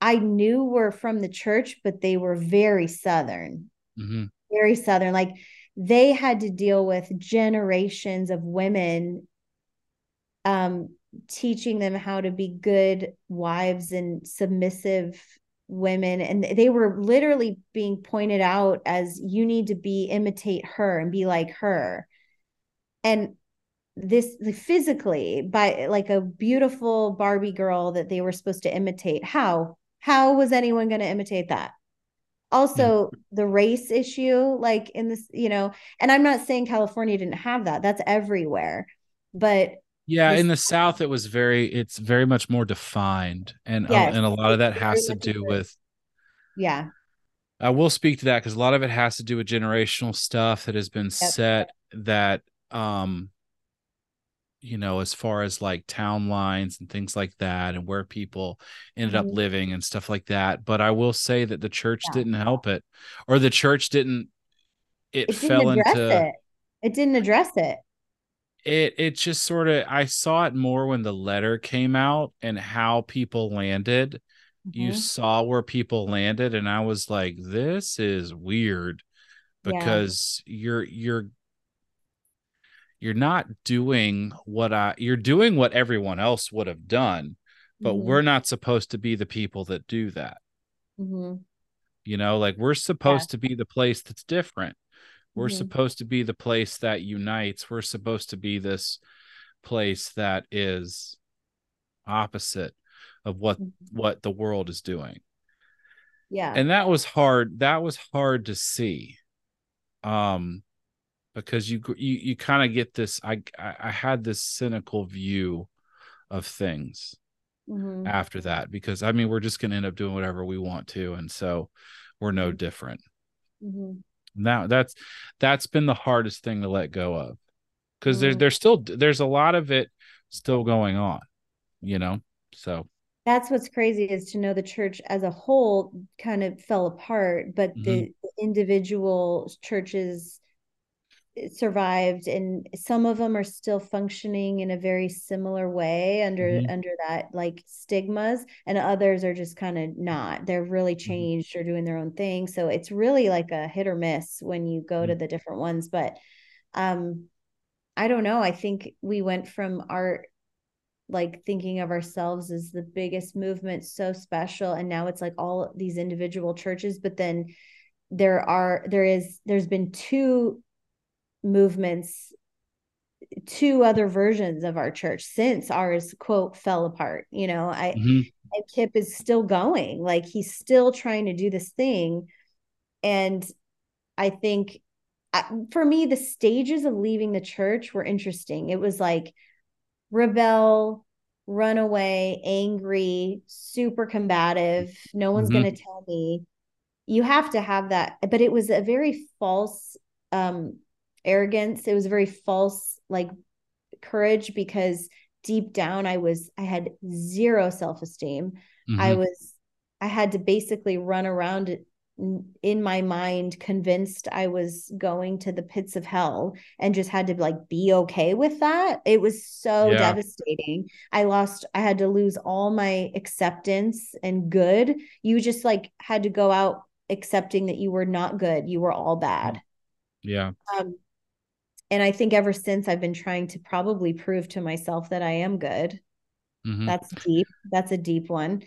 i knew were from the church but they were very southern mm-hmm. very southern like they had to deal with generations of women um, teaching them how to be good wives and submissive women. And they were literally being pointed out as you need to be imitate her and be like her. And this physically by like a beautiful barbie girl that they were supposed to imitate. How? How was anyone going to imitate that also the race issue like in this you know and i'm not saying california didn't have that that's everywhere but yeah this- in the south it was very it's very much more defined and Yes, and a lot of that has to very much a do with yeah. I will speak to that because a lot of it has to do with generational stuff that has been set that um you know as far as like town lines and things like that and where people ended up Mhm. living and stuff like that but I will say that the church Yeah. didn't help it or the church didn't it, it fell didn't into it it didn't address it it it just sort of I saw it more when the letter came out and how people landed you Mhm. saw where people landed and i was like this is weird Yeah. because you're you're you're not doing what i you're doing what everyone else would have done but Mhm. we're not supposed to be the people that do that Mhm. you know like we're supposed to be the place that's different we're Mhm. supposed to be the place that unites we're supposed to be this place that is opposite of what Mhm. what the world is doing yeah and that was hard that was hard to see um because you you, you kind of get this I, I had this cynical view of things Mhm. after that because i mean we're just going to end up doing whatever we want to and so we're no Mhm. different Mhm. now that's that's been the hardest thing to let go of because there's Mhm. there's still there's a lot of it still going on you know so that's what's crazy is to know the church as a whole kind of fell apart but the individual churches survived and some of them are still functioning in a very similar way under Mhm. under that like stigmas and others are just kind of not. They're really changed or doing their own thing so it's really like a hit or miss when you go to the different ones but um i don't know i think we went from art like thinking of ourselves as the biggest movement so special and now it's like all these individual churches but then there are there is there's been two movements two other versions of our church since ours quote fell apart you know i Mhm. and kip is still going like he's still trying to do this thing and i think uh, for me the stages of leaving the church were interesting it was like rebel run away angry super combative no one's Mhm. going to tell me you have to have that but it was a very false um arrogance. It was a very false like courage because deep down i was i had zero self-esteem. I Mhm. was i had to basically run around in- in my mind convinced i was going to the pits of hell and just had to like be okay with that. It was so Yeah. devastating. I lost i had to lose all my acceptance and good. You just like had to go out accepting that you were not good. You were all bad. Yeah. Um and i think ever since i've been trying to probably prove to myself that i am good. Mhm. that's deep. That's a deep one.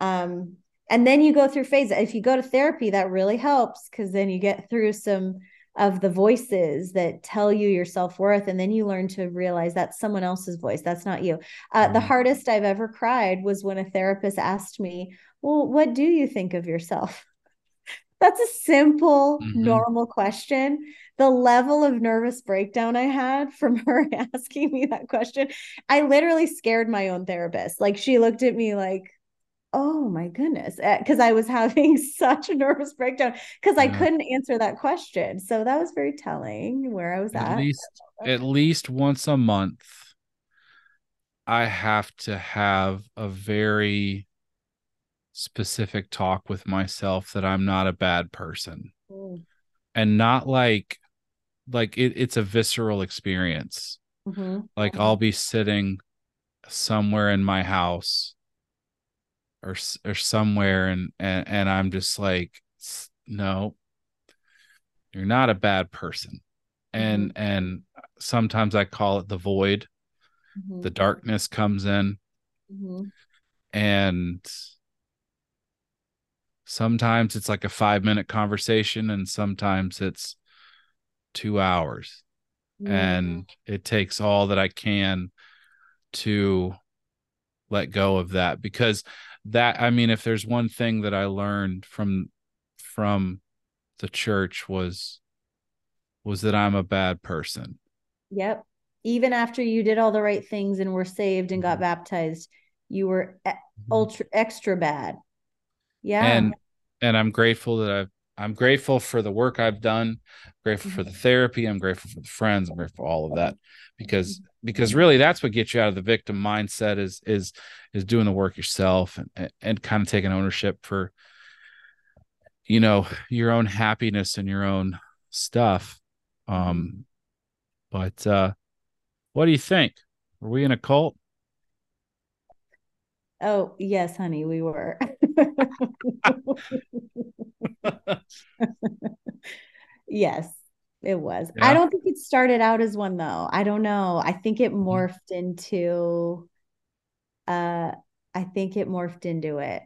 Um and then you go through phases if you go to therapy that really helps because then you get through some of the voices that tell you your self-worth and then you learn to realize that's someone else's voice that's not you. Uh, the Mhm. hardest i've ever cried was when a therapist asked me well what do you think of yourself that's a simple Mhm. normal question. The level of nervous breakdown i had from her asking me that question i literally scared my own therapist. Like she looked at me like oh my goodness because i was having such a nervous breakdown because i couldn't answer that question. So that was very telling where i was at at. least at least once a month i have to have a very specific talk with myself that i'm not a bad person. Mm, and not like like it, it's a visceral experience. Mhm, like mhm. i'll be sitting somewhere in my house or or somewhere and and, and i'm just like no. You're not a bad person. And and sometimes i call it the void. Mhm, the darkness comes in. Mhm, and sometimes it's like a 5 minute conversation and sometimes it's 2 hours mhm. and it takes all that I can to let go of that because that I mean if there's one thing that I learned from from the church was was that I'm a bad person. Yep. Even after you did all the right things and were saved and got Mhm. baptized, you were Mm-hmm. ultra extra bad. Yeah. And and I'm grateful that I've I'm grateful for the work I've done, grateful for the therapy, I'm grateful for the friends, I'm grateful for all of that because because really that's what gets you out of the victim mindset is is is doing the work yourself and and kind of taking ownership for you know your own happiness and your own stuff. Um but uh what do you think? Are we in a cult? Oh, yes, honey, we were. yes, it was. I don't think it started out as one though. I don't know. I think it Mhm. morphed into uh I think it morphed into it.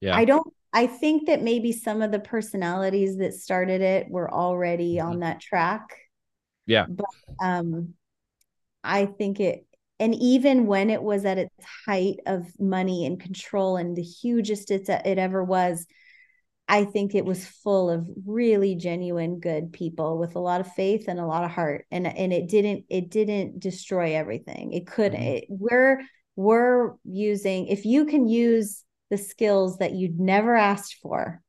yeah I don't I think that maybe some of the personalities that started it were already Mhm. on that track. Yeah. But um I think it and even when it was at its height of money and control and the hugest it's it ever was, I think it was full of really genuine good people with a lot of faith and a lot of heart. And and it didn't it didn't destroy everything. It could Mhm. it, we're we're using if you can use the skills that you'd never asked for.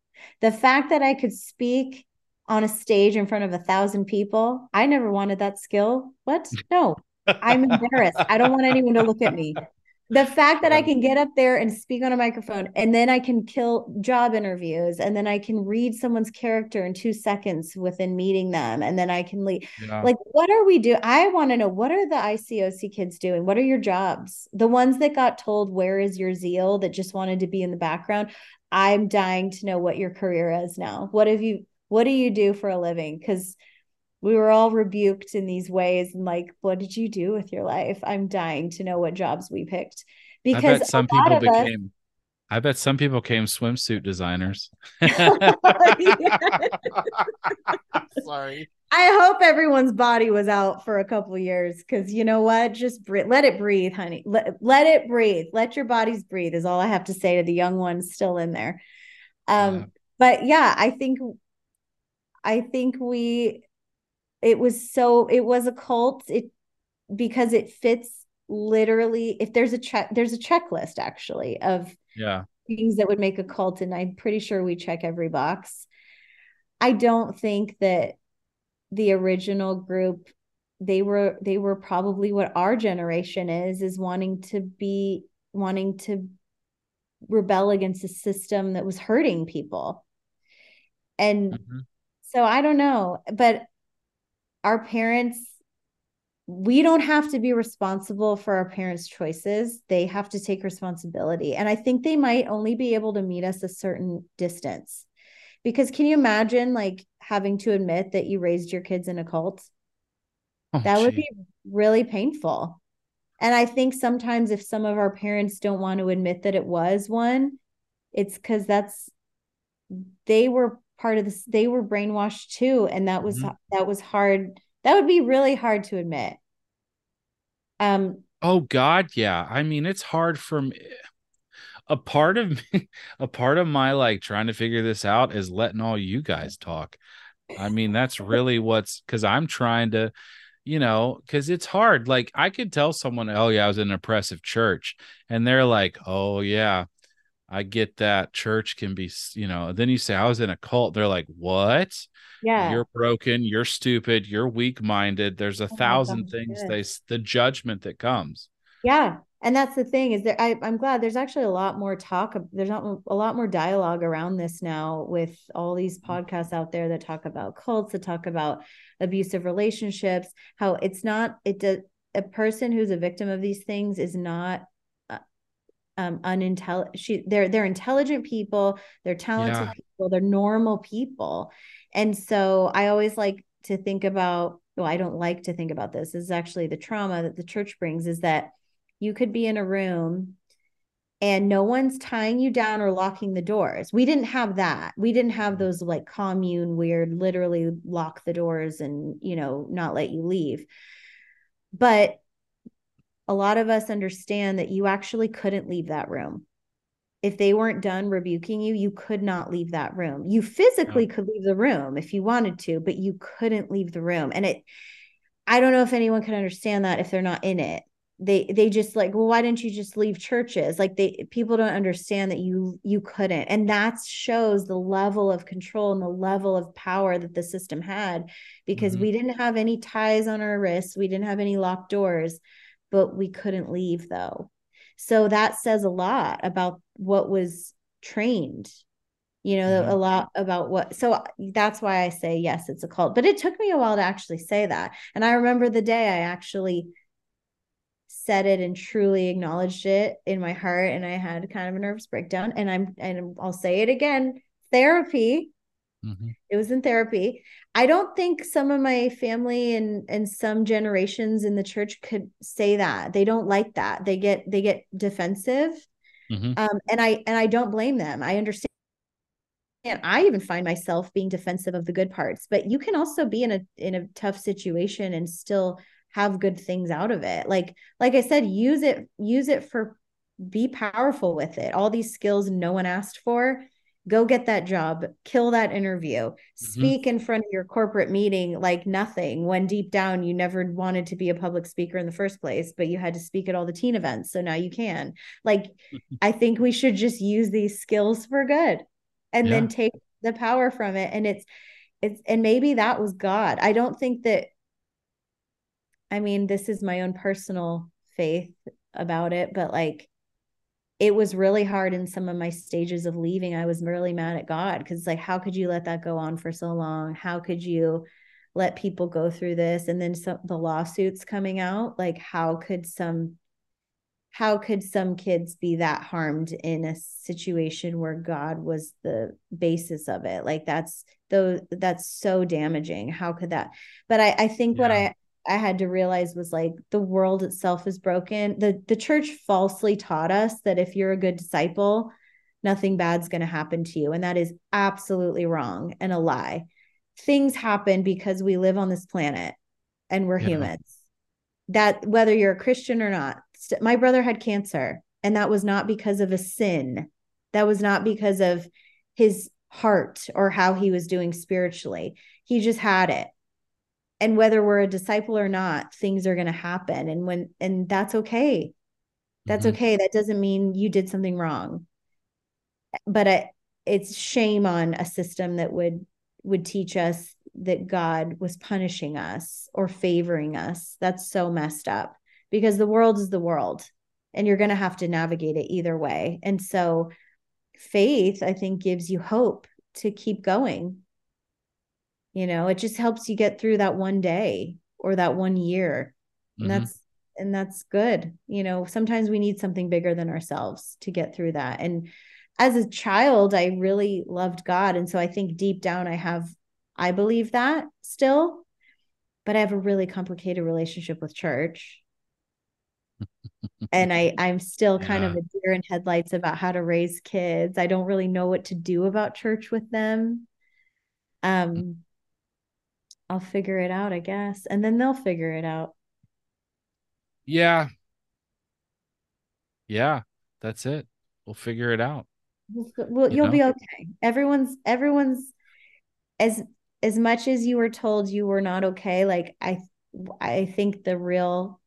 The fact that I could speak on a stage in front of a thousand people, I never wanted that skill. What? No, I'm embarrassed. I don't want anyone to look at me. The fact that I can get up there and speak on a microphone and then I can kill job interviews and then I can read someone's character in two seconds within meeting them and then I can leave. yeah Like, what are we doing? I want to know what are the ICOC kids doing? What are your jobs? The ones that got told, Where is your zeal? that just wanted to be in the background. I'm dying to know what your career is now. What have you, what do you do for a living? Because we were all rebuked in these ways and like what did you do with your life? I'm dying to know what jobs we picked. I because bet some people of us- became i bet some people became swimsuit designers. Sorry. I hope everyone's body was out for a couple years because you know what? Just bre- let it breathe honey. Let, let it breathe. Let your bodies breathe is all i have to say to the young ones still in there. Um Yeah. but yeah i think i think we it was so it was a cult. It because it fits literally if there's a check there's a checklist actually of yeah. things that would make a cult and i'm pretty sure we check every box. I don't think that the original group they were they were probably what our generation is is wanting to be wanting to rebel against a system that was hurting people. And Mhm. so i don't know but our parents we don't have to be responsible for our parents choices. They have to take responsibility. And i think they might only be able to meet us a certain distance. Because can you imagine like having to admit that you raised your kids in a cult? Oh, that would be really painful. And i think sometimes if some of our parents don't want to admit that it was one it's because that's they were part of this they were brainwashed too and that was Mhm. that was hard that would be really hard to admit um Oh God, yeah. I mean, it's hard for me. A part of me, a part of my like trying to figure this out is letting all you guys talk. I mean, that's really what's because I'm trying to, you know, because it's hard. Like I could tell someone, oh yeah, I was in an oppressive church, and they're like, oh yeah, I get that. Church can be, you know. Then you say I was in a cult. They're like, what? yeah You're broken. You're stupid. You're weak minded. There's a oh my thousand things yes. they the judgment that comes. yeah and that's the thing is that I, i'm glad there's actually a lot more talk there's not a lot more dialogue around this now with all these mm. podcasts out there that talk about cults that talk about abusive relationships how it's not it does a person who's a victim of these things is not um unintelligent she they're they're intelligent people they're talented Yeah. people they're normal people and so i always like to think about well i don't like to think about this, this is actually the trauma that the church brings is that you could be in a room and no one's tying you down or locking the doors. We didn't have that. We didn't have those like commune weird, literally lock the doors and, you know, not let you leave. But a lot of us understand that you actually couldn't leave that room. if they weren't done rebuking you, you could not leave that room. You physically could leave the room if you wanted to, but you couldn't leave the room. And it, I don't know if anyone can understand that if they're not in it. They they just like, well, why didn't you just leave churches? Like they people don't understand that you you couldn't. And that shows the level of control and the level of power that the system had because mm-hmm. we didn't have any ties on our wrists, we didn't have any locked doors, but we couldn't leave though. So that says a lot about what was trained you know mm-hmm. a lot about what so that's why i say yes it's a cult but it took me a while to actually say that and i remember the day i actually said it and truly acknowledged it in my heart and i had kind of a nervous breakdown and i'm and i'll say it again therapy mm-hmm. it was in therapy i don't think some of my family and and some generations in the church could say that they don't like that they get they get defensive mm-hmm. um and i and i don't blame them i understand and I even find myself being defensive of the good parts, but you can also be in a in a tough situation and still have good things out of it. Like like I said, use it use it for be powerful with it. All these skills no one asked for, go get that job, kill that interview, mm-hmm. speak in front of your corporate meeting like nothing when deep down you never wanted to be a public speaker in the first place, but you had to speak at all the teen events. So now you can. Like, I think we should just use these skills for good and yeah. then take the power from it and it's it's and maybe that was god i don't think that i mean this is my own personal faith about it but like it was really hard in some of my stages of leaving i was really mad at god because like how could you let that go on for so long how could you let people go through this and then some the lawsuits coming out like how could some how could some kids be that harmed in a situation where God was the basis of it? Like that's though that's so damaging. How could that? But I, I think yeah. what I I had to realize was like the world itself is broken. The the church falsely taught us that if you're a good disciple, nothing bad's going to happen to you. And that is absolutely wrong and a lie. Things happen because we live on this planet and we're yeah. humans. That whether you're a Christian or not, st- my brother had cancer and that was not because of a sin that was not because of his heart or how he was doing spiritually he just had it and whether we're a disciple or not things are going to happen and when and that's okay that's mm-hmm. okay that doesn't mean you did something wrong but it, it's shame on a system that would would teach us that god was punishing us or favoring us that's so messed up because the world is the world and you're going to have to navigate it either way. And so faith, I think, gives you hope to keep going. You know, it just helps you get through that one day or that one year. And mm-hmm. that's and that's good. You know, sometimes we need something bigger than ourselves to get through that. And as a child, I really loved God. And so I think deep down I have I believe that still, but I have a really complicated relationship with church and I I'm still kind yeah. of a deer in headlights about how to raise kids. I don't really know what to do about church with them. Um I'll figure it out, I guess, and then they'll figure it out. Yeah. Yeah, that's it. We'll figure it out. Well, you will be okay. Everyone's everyone's as as much as you were told you were not okay, like I I think the real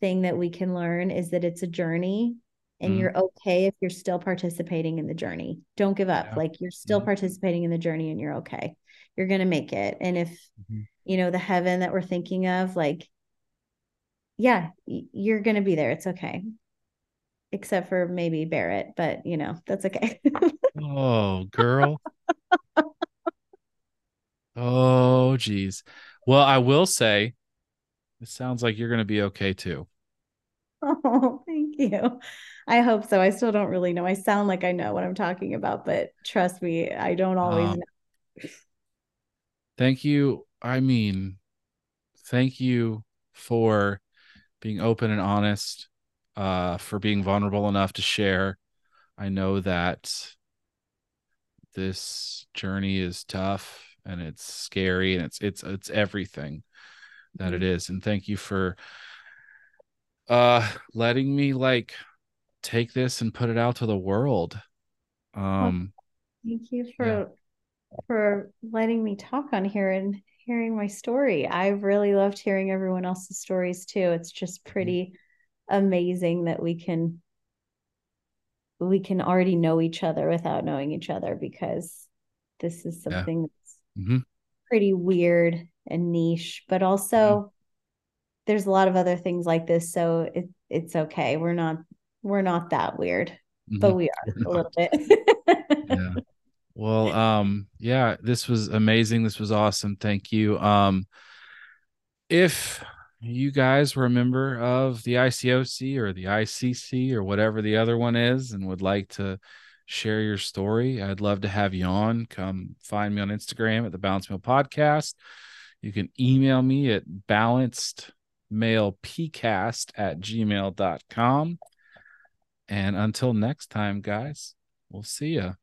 thing that we can learn is that it's a journey and mm. you're okay if you're still participating in the journey. Don't give up. Yeah. Like you're still mm. participating in the journey and you're okay. You're going to make it. And if, mm-hmm. you know, the heaven that we're thinking of, like, yeah, you're going to be there. It's okay. Except for maybe Barrett, but you know, that's okay. oh, girl. oh, geez. Well, I will say it sounds like you're going to be okay too. Oh, thank you. I hope so. I still don't really know. I sound like I know what I'm talking about, but trust me, I don't always um, know. Thank you. I mean, thank you for being open and honest, uh, for being vulnerable enough to share. I know that this journey is tough and it's scary and it's it's it's everything that it mm-hmm. and thank you for uh letting me like take this and put it out to the world Um, thank you for yeah. For letting me talk on here and hearing my story. I really loved hearing everyone else's stories too. It's just mm-hmm. pretty amazing that we can we can already know each other without knowing each other because this is something yeah. that's mm-hmm. pretty weird and niche, but also mm-hmm. there's a lot of other things like this. So it, it's okay. We're not we're not that weird, mm-hmm. but we are a little bit. yeah. Well, um, yeah, this was amazing. This was awesome. Thank you. Um, if you guys were a member of the ICOC or the ICC or whatever the other one is and would like to share your story, I'd love to have you on. Come find me on Instagram at the Balanced Male Podcast. You can email me at balancedmalepcast at gmail.com. And until next time, guys, we'll see you.